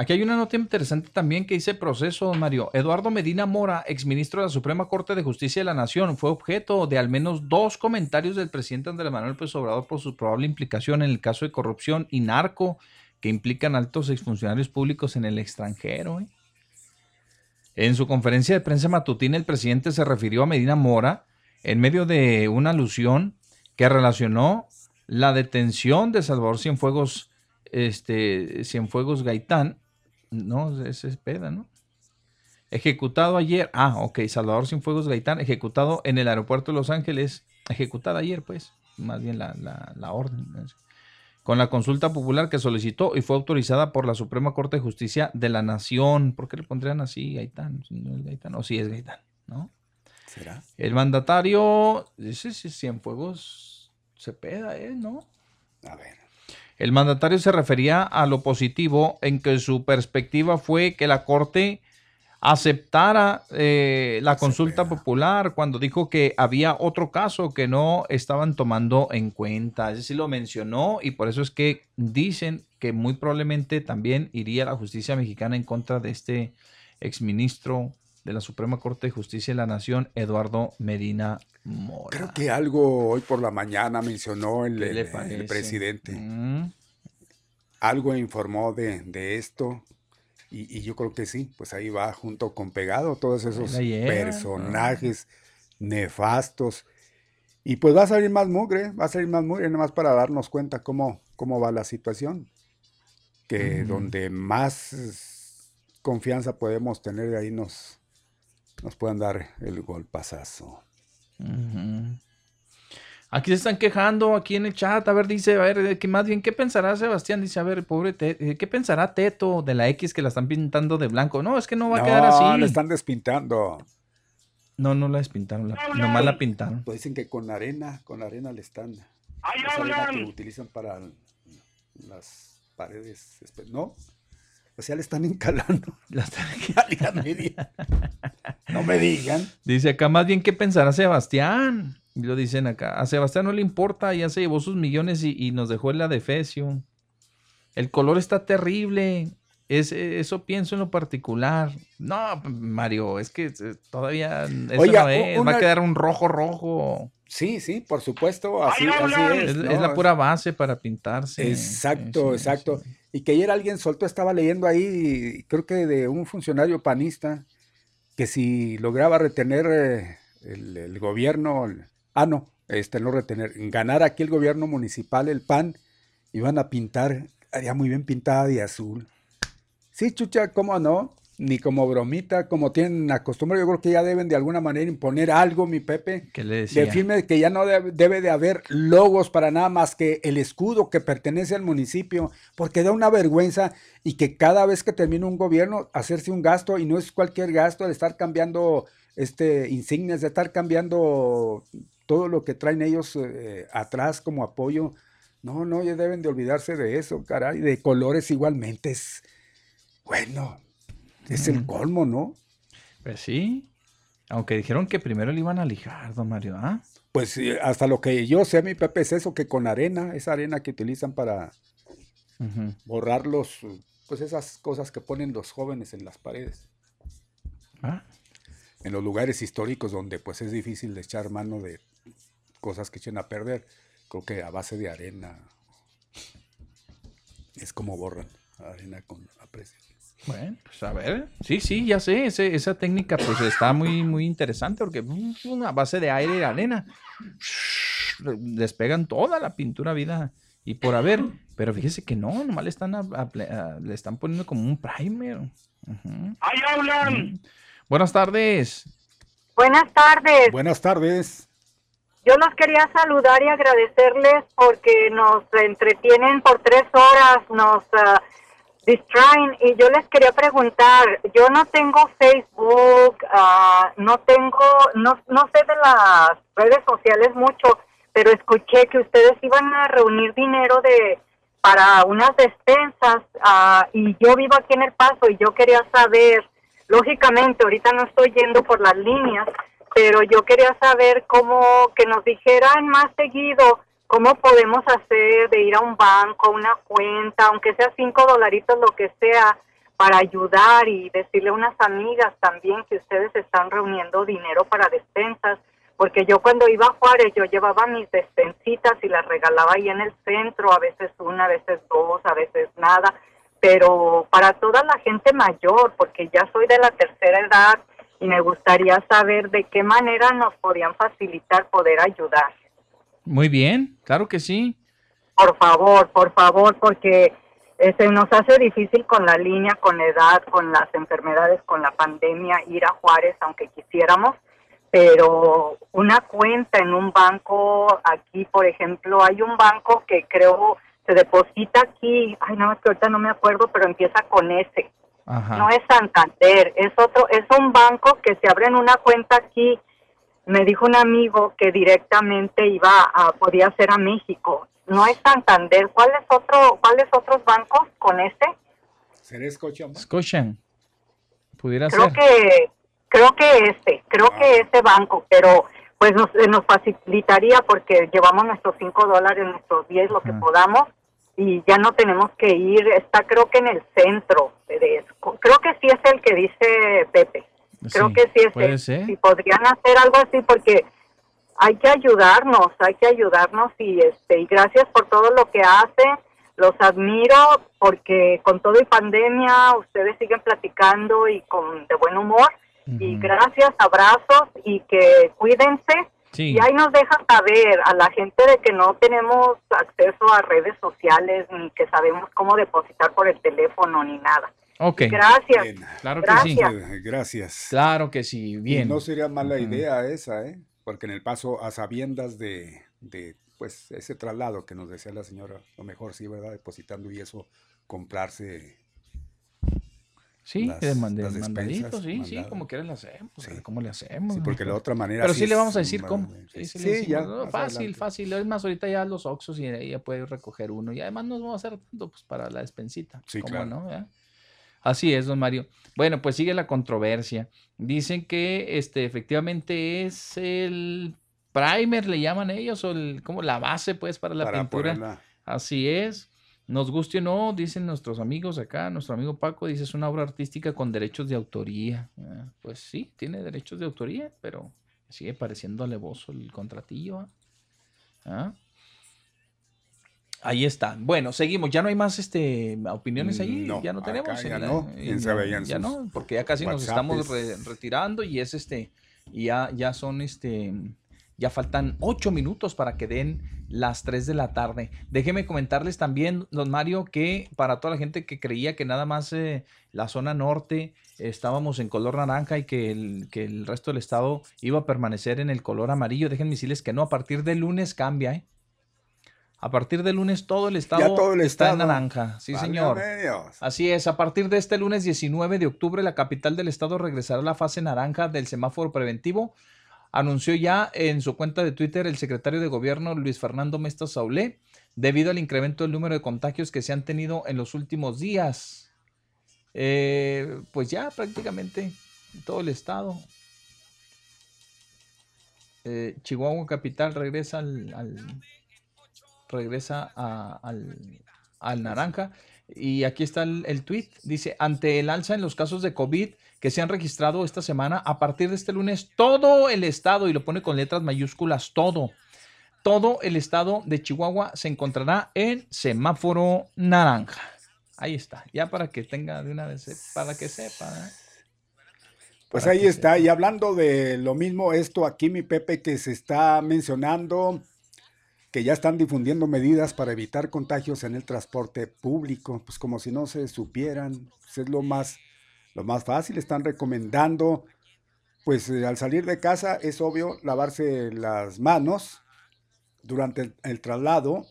Aquí hay una nota interesante también que dice proceso, Mario. Eduardo Medina Mora, exministro de la Suprema Corte de Justicia de la Nación, fue objeto de al menos dos comentarios del presidente Andrés Manuel López Obrador por su probable implicación en el caso de corrupción y narco que implican altos exfuncionarios públicos en el extranjero. ¿eh? En su conferencia de prensa matutina, el presidente se refirió a Medina Mora en medio de una alusión que relacionó la detención de Salvador Cienfuegos, este, Cienfuegos Gaitán, no, ese es peda, ¿no? Ejecutado ayer, ah, ok, Salvador Cienfuegos Gaitán, ejecutado en el aeropuerto de Los Ángeles, ejecutado ayer, pues, más bien la, la, orden, con la consulta popular que solicitó y fue autorizada por la Suprema Corte de Justicia de la Nación. ¿Por qué le pondrían así Gaitán? no es Gaitán, o sí es Gaitán, ¿no? ¿Será? El mandatario, ese es Cienfuegos Cepeda, ¿eh? ¿No? A ver. El mandatario se refería a lo positivo en que su perspectiva fue que la Corte aceptara eh, la consulta popular cuando dijo que había otro caso que no estaban tomando en cuenta. Ese sí lo mencionó y por eso es que dicen que muy probablemente también iría la justicia mexicana en contra de este exministro de la Suprema Corte de Justicia de la Nación, Eduardo Medina Mora. Creo que algo hoy por la mañana mencionó el, presidente. Mm. Algo informó de, esto. Y, yo creo que sí, pues ahí va junto con pegado todos esos personajes nefastos. Y pues va a salir más mugre, va a salir más mugre, nada más para darnos cuenta cómo, cómo va la situación. Que donde más confianza podemos tener de ahí nos, nos puedan dar el golpazazo. Aquí se están quejando, aquí en el chat, a ver, dice, a ver, que más bien, ¿qué pensará Sebastián? Dice, a ver, pobre Teto, eh, ¿qué pensará Teto de la X que la están pintando de blanco? No, es que no va a quedar así. No, la están despintando. No, no la despintaron, nomás la pintaron. Pues dicen que con arena, con arena le están. Esa arena que utilizan para las paredes, ¿no? O sea, le están encalando la, la media. no me digan. Dice acá, más bien, ¿qué pensará Sebastián? Y lo dicen acá. A Sebastián no le importa, ya se llevó sus millones y, nos dejó en la defecio. El color está terrible. Es, eso pienso en lo particular. No, Mario, es que eh, todavía eso no es. Va a quedar un rojo rojo. Sí, sí, por supuesto, así, así es. Es, la pura base para pintarse. Exacto, exacto. Y que ayer alguien soltó, estaba leyendo ahí, creo que de un funcionario panista, que si lograba retener eh, el, gobierno, ah, no, este, no retener, ganar aquí el gobierno municipal, el PAN, iban a pintar, haría muy bien pintada de azul. Sí, chucha, ¿cómo no? Ni como bromita, como tienen la costumbre, yo creo que ya deben de alguna manera imponer algo, mi Pepe. ¿Qué le decía? De que ya no debe, de haber logos para nada más que el escudo que pertenece al municipio, porque da una vergüenza y que cada vez que termina un gobierno, hacerse un gasto, y no es cualquier gasto de estar cambiando este, insignias, de estar cambiando todo lo que traen ellos eh, atrás como apoyo. No, no, ya deben de olvidarse de eso, caray, de colores igualmente. Es, bueno, es el colmo, ¿no? Pues sí. Aunque dijeron que primero le iban a lijar, don Mario, ¿ah? Pues hasta lo que yo sé, mi Pepe, es eso, que con arena, esa arena que utilizan para borrar los, pues esas cosas que ponen los jóvenes en las paredes. ¿Ah? En los lugares históricos donde pues es difícil de echar mano de cosas que echen a perder. Creo que a base de arena es como borran arena con aprecio. Bueno, pues a ver. Sí, sí, ya sé. esa técnica pues está muy, muy interesante porque a base de aire y arena despegan toda la pintura vida y por haber. Pero fíjese que no, nomás le están, le están poniendo como un primer. ¡Ahí hablan! Buenas tardes. Buenas tardes. Buenas tardes. Yo los quería saludar y agradecerles porque nos entretienen por tres horas, nos uh, distraen. Y yo les quería preguntar, yo no tengo Facebook, uh, no tengo, no, no sé de las redes sociales mucho, pero escuché que ustedes iban a reunir dinero de para unas despensas uh, y yo vivo aquí en El Paso y yo quería saber, lógicamente ahorita no estoy yendo por las líneas, pero yo quería saber cómo que nos dijeran más seguido cómo podemos hacer de ir a un banco, una cuenta, aunque sea cinco dolaritos, lo que sea, para ayudar y decirle a unas amigas también que ustedes están reuniendo dinero para despensas, porque yo cuando iba a Juárez yo llevaba mis despensitas y las regalaba ahí en el centro, a veces una, a veces dos, a veces nada, pero para toda la gente mayor, porque ya soy de la tercera edad, y me gustaría saber de qué manera nos podían facilitar poder ayudar. Muy bien, claro que sí. Por favor, por favor, porque se este, nos hace difícil con la línea, con la edad, con las enfermedades, con la pandemia, ir a Juárez aunque quisiéramos, pero una cuenta en un banco aquí, por ejemplo, hay un banco que creo se deposita aquí, ay no, es que ahorita no me acuerdo, pero empieza con S no es Santander, es otro, es un banco que se abre en una cuenta aquí. Me dijo un amigo que directamente iba a, podía ser a México. No es Santander. ¿Cuál es otro, cuáles otros bancos con este? ¿Será Scotiabank? Scotiabank. Pudiera creo ser. Que, creo que este, creo que ah. este banco, pero pues nos, nos facilitaría porque llevamos nuestros 5 dólares, nuestros 10, lo que podamos y ya no tenemos que ir, está creo que en el centro, de, creo que sí es el que dice Pepe, creo que sí es el, si podrían hacer algo así porque hay que ayudarnos, hay que ayudarnos y este y gracias por todo lo que hacen, los admiro porque con todo y pandemia ustedes siguen platicando y con de buen humor y gracias, abrazos y que cuídense. Y ahí nos deja saber a la gente de que no tenemos acceso a redes sociales ni que sabemos cómo depositar por el teléfono ni nada. Ok. Gracias. Claro que Gracias. sí. Gracias. Claro que sí, bien. Y no sería mala Ujú. idea esa, ¿eh? Porque en el paso a sabiendas de, de, pues ese traslado que nos decía la señora, lo mejor sí, ¿verdad? Depositando y eso, comprarse. Sí, las- de, man- de las sí, sí, mandado. como quieras le hacemos. ¿Cómo le hacemos? Sí, porque la otra manera Pero sí le vamos a decir cómo. Sí, sí, ya, no, fácil, adelante. fácil. Es más, ahorita ya los Oxxos y ahí ya puede recoger uno. Y además nos vamos a hacer tanto pues, para la despensita. Sí, ¿Cómo claro. no? ¿Ya? Así es, don Mario. Bueno, pues sigue la controversia. Dicen que este efectivamente es el primer, le llaman ellos, o el, como la base, pues, para la Para pintura. ponerla. Así es. Nos guste o no, dicen nuestros amigos acá, nuestro amigo Paco dice es una obra artística con derechos de autoría. Ah, pues sí, tiene derechos de autoría, pero sigue pareciendo alevoso el contratillo. ¿ah? ¿Ah? Ahí está. Bueno, seguimos. Ya no hay más este opiniones ahí. No, ya no tenemos. ya en la- no. en ya en ya no, porque ya casi nos estamos re- retirando y es este, y ya, ya son este, ya faltan ocho minutos para que den las 3 de la tarde. Déjeme comentarles también, don Mario, que para toda la gente que creía que nada más eh, la zona norte estábamos en color naranja y que el, que el resto del estado iba a permanecer en el color amarillo, déjenme decirles que no, a partir del lunes cambia, ¿eh? A partir del lunes todo el estado, todo el está en estado. naranja. Sí, señor. Así es, a partir de este lunes 19 de octubre, la capital del estado regresará a la fase naranja del semáforo preventivo. Anunció ya en su cuenta de Twitter el secretario de gobierno Luis Fernando Mesta Saulé, debido al incremento del número de contagios que se han tenido en los últimos días. Eh, pues ya prácticamente todo el estado. Eh, Chihuahua capital regresa al, al- regresa a- al, al naranja. Y aquí está el, el tweet. Dice, ante el alza en los casos de COVID que se han registrado esta semana, a partir de este lunes, todo el estado, y lo pone con letras mayúsculas, todo, todo el estado de Chihuahua se encontrará en semáforo naranja. Ahí está, ya para que tenga de una vez, para que sepa. ¿eh? Pues Para ahí está. Y hablando de lo mismo, esto aquí, mi Pepe, que se está mencionando que ya están difundiendo medidas para evitar contagios en el transporte público, pues como si no se supieran, pues es lo más, lo más fácil. Están recomendando, pues eh, al salir de casa es obvio lavarse las manos durante el, traslado,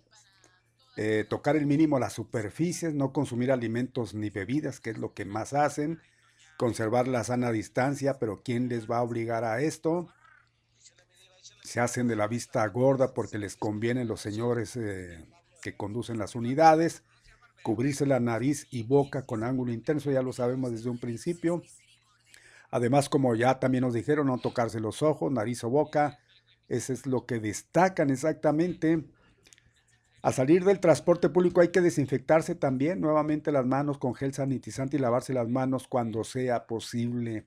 eh, tocar el mínimo las superficies, no consumir alimentos ni bebidas, que es lo que más hacen, conservar la sana distancia, pero ¿quién les va a obligar a esto? Se hacen de la vista gorda porque les conviene los señores eh, que conducen las unidades, cubrirse la nariz y boca con ángulo intenso, ya lo sabemos desde un principio. Además, como ya también nos dijeron, no tocarse los ojos, nariz o boca, eso es lo que destacan exactamente. Al salir del transporte público hay que desinfectarse también nuevamente las manos con gel sanitizante y lavarse las manos cuando sea posible.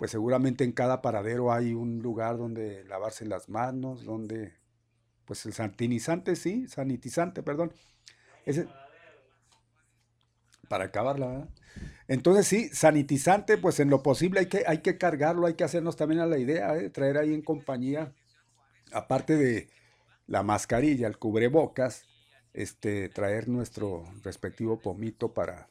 Pues seguramente en cada paradero hay un lugar donde lavarse las manos, donde pues el sanitizante, sí, sanitizante, perdón. Para acabarla, ¿verdad? Entonces sí, sanitizante, pues en lo posible hay que, hay que cargarlo, hay que hacernos también a la idea, ¿eh? traer ahí en compañía, aparte de la mascarilla, el cubrebocas, este, traer nuestro respectivo pomito para,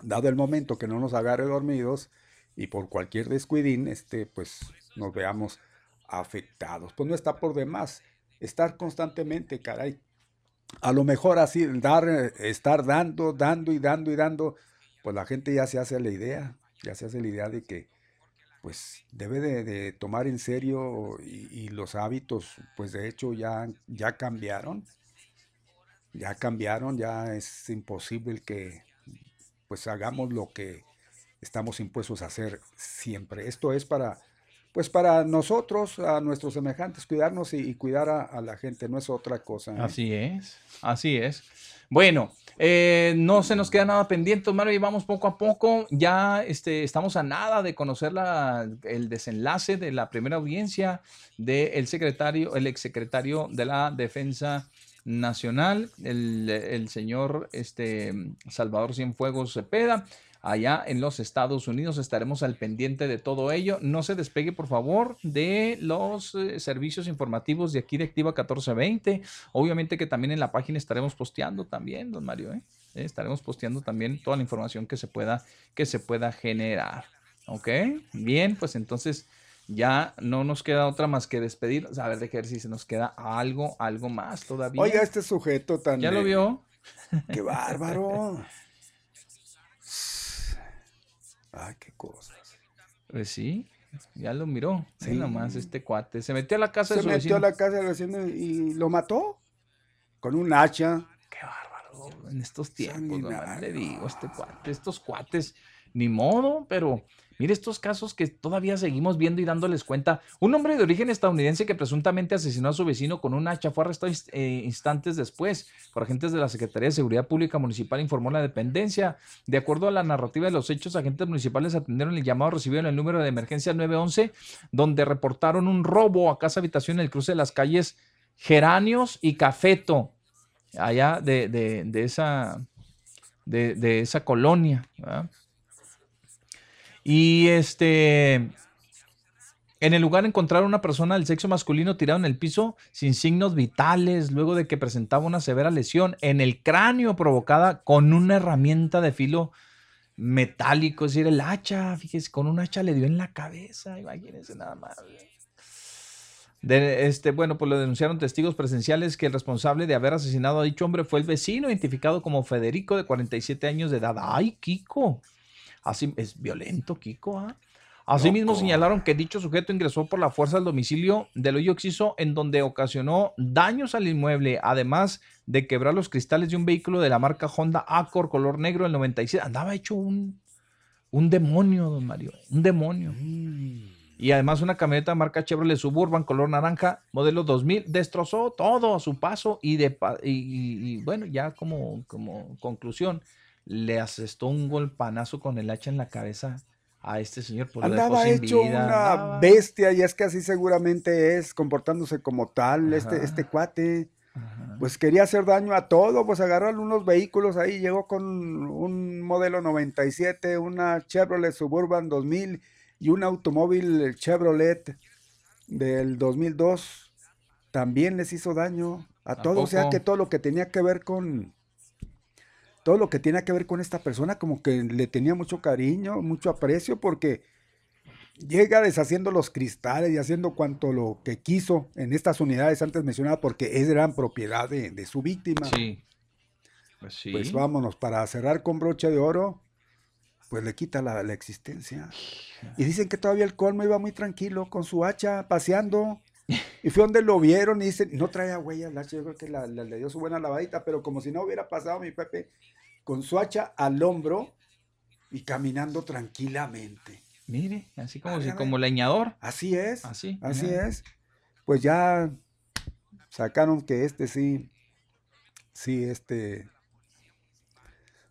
dado el momento que no nos agarre dormidos y por cualquier descuidín, este, pues nos veamos afectados. Pues no está por demás estar constantemente, caray. A lo mejor así, dar, eh, estar dando, dando y dando y dando, pues la gente ya se hace la idea, ya se hace la idea de que pues debe de, tomar en serio y, y los hábitos, pues de hecho ya, ya cambiaron, ya cambiaron, ya es imposible que pues hagamos lo que estamos impuestos a hacer siempre. Esto es para, pues para nosotros, a nuestros semejantes, cuidarnos y, cuidar a, a la gente, no es otra cosa. ¿eh? Así es, así es. Bueno, eh, no se nos queda nada pendiente, Mario, y vamos poco a poco. Ya este, estamos a nada de conocer la, el desenlace de la primera audiencia del secretario, el exsecretario de la Defensa Nacional, el, el señor este, Salvador Cienfuegos Cepeda allá en los Estados Unidos. Estaremos al pendiente de todo ello. No se despegue, por favor, de los eh, servicios informativos de aquí de Activa 1420. Obviamente que también en la página estaremos posteando también, don Mario. ¿eh? ¿eh? Estaremos posteando también toda la información que se pueda, que se pueda generar. ¿Ok? Bien, pues entonces ya no nos queda otra más que despedir. A ver, de ver si se nos queda algo, algo más todavía. Oiga, este sujeto tan. ¿Ya lo vio? ¡Qué bárbaro! Ay, qué cosas. Pues sí, ya lo miró. Sí, nomás este cuate. Se metió a la casa Se de su metió a la casa del vecino y lo mató con un hacha. Qué bárbaro. En estos tiempos, nomás le digo, este cuate, estos cuates, ni modo, pero mire estos casos que todavía seguimos viendo y dándoles cuenta. Un hombre de origen estadounidense que presuntamente asesinó a su vecino con un hacha fue arrestado eh, instantes después por agentes de la Secretaría de Seguridad Pública Municipal, informó la dependencia. De acuerdo a la narrativa de los hechos, agentes municipales atendieron el llamado recibido en el número de emergencia 911, donde reportaron un robo a casa habitación en el cruce de las calles Geranios y Cafeto, allá de, de- de esa, de, de esa colonia. ¿verdad? Y este, en el lugar encontraron una persona del sexo masculino tirado en el piso sin signos vitales, luego de que presentaba una severa lesión en el cráneo provocada con una herramienta de filo metálico, es decir, el hacha, fíjese, con un hacha le dio en la cabeza, imagínense nada más. Este, bueno, pues lo denunciaron testigos presenciales que el responsable de haber asesinado a dicho hombre fue el vecino, identificado como Federico, de 47 años de edad. ¡Ay, Kiko! Así es violento, Kiko, ¿ah? Asimismo señalaron que dicho sujeto ingresó por la fuerza al domicilio del hoyo Oxiso en donde ocasionó daños al inmueble, además de quebrar los cristales de un vehículo de la marca Honda Accord color negro del 97. Andaba hecho un, un demonio, don Mario, un demonio. Y además una camioneta marca Chevrolet Suburban color naranja, modelo 2000, destrozó todo a su paso y, de, y- y, bueno, ya como, como conclusión, le asestó un golpanazo con el hacha en la cabeza a este señor. Pues lo dejó Andaba hecho vida, una andaba- bestia y es que así seguramente es, comportándose como tal, este, Ajá. este cuate. Pues quería hacer daño a todo, pues agarraron unos vehículos ahí, llegó con un modelo 97, una Chevrolet Suburban 2000 y un automóvil Chevrolet del 2002. También les hizo daño a ¿A todo, o sea que todo lo que tenía que ver con todo lo que tenía que ver con esta persona como que le tenía mucho cariño, mucho aprecio porque llega deshaciendo los cristales y haciendo cuanto lo que quiso en estas unidades antes mencionadas porque eran propiedad de, de su víctima. Sí. Pues sí. Pues vámonos, para cerrar con broche de oro, pues le quita la, la existencia. Y dicen que todavía el colmo iba muy tranquilo con su hacha paseando. Y fue donde lo vieron y dicen, no traía huella el hacha, yo creo que la- la- le dio su buena lavadita, pero como si no hubiera pasado mi Pepe, con su hacha al hombro y caminando tranquilamente. Mire, así como, A si, como leñador. Así es. Así. Así es. Pues ya sacaron que este sí, sí, este,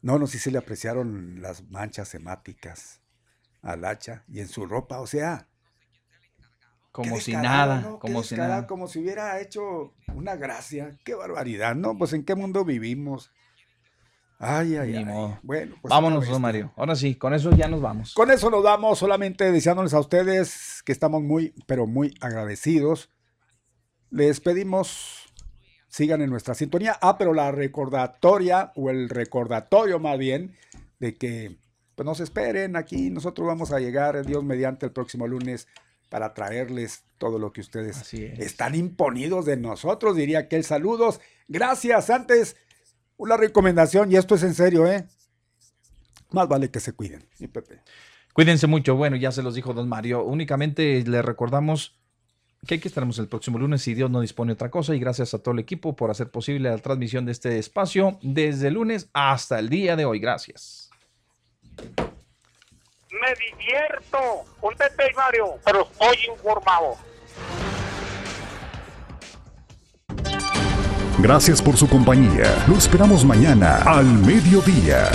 no, no, sí se le apreciaron las manchas hemáticas al hacha y en su ropa, o sea. Como si nada, como si nada. Como si hubiera hecho una gracia. Qué barbaridad, ¿no? Pues en qué mundo vivimos. Ay, ay, Ni ay. modo. Bueno, pues Vámonos, don. Mario. Ahora sí, con eso ya nos vamos. Con eso nos damos, solamente deseándoles a ustedes que estamos muy, pero muy agradecidos. Les pedimos, sigan en nuestra sintonía. Ah, pero la recordatoria, o el recordatorio más bien, de que pues nos esperen aquí. Nosotros vamos a llegar, Dios mediante, el próximo lunes para traerles todo lo que ustedes están imponidos de nosotros, diría aquel saludos. Gracias. Antes, una recomendación, y esto es en serio, ¿eh? Más vale que se cuiden, mi Pepe. Cuídense mucho. Bueno, ya se los dijo don Mario. Únicamente les recordamos que aquí estaremos el próximo lunes si Dios no dispone otra cosa. Y gracias a todo el equipo por hacer posible la transmisión de este espacio desde el lunes hasta el día de hoy. Gracias. Me divierto con Pepe y Mario, pero estoy informado. Gracias por su compañía. Lo esperamos mañana al mediodía.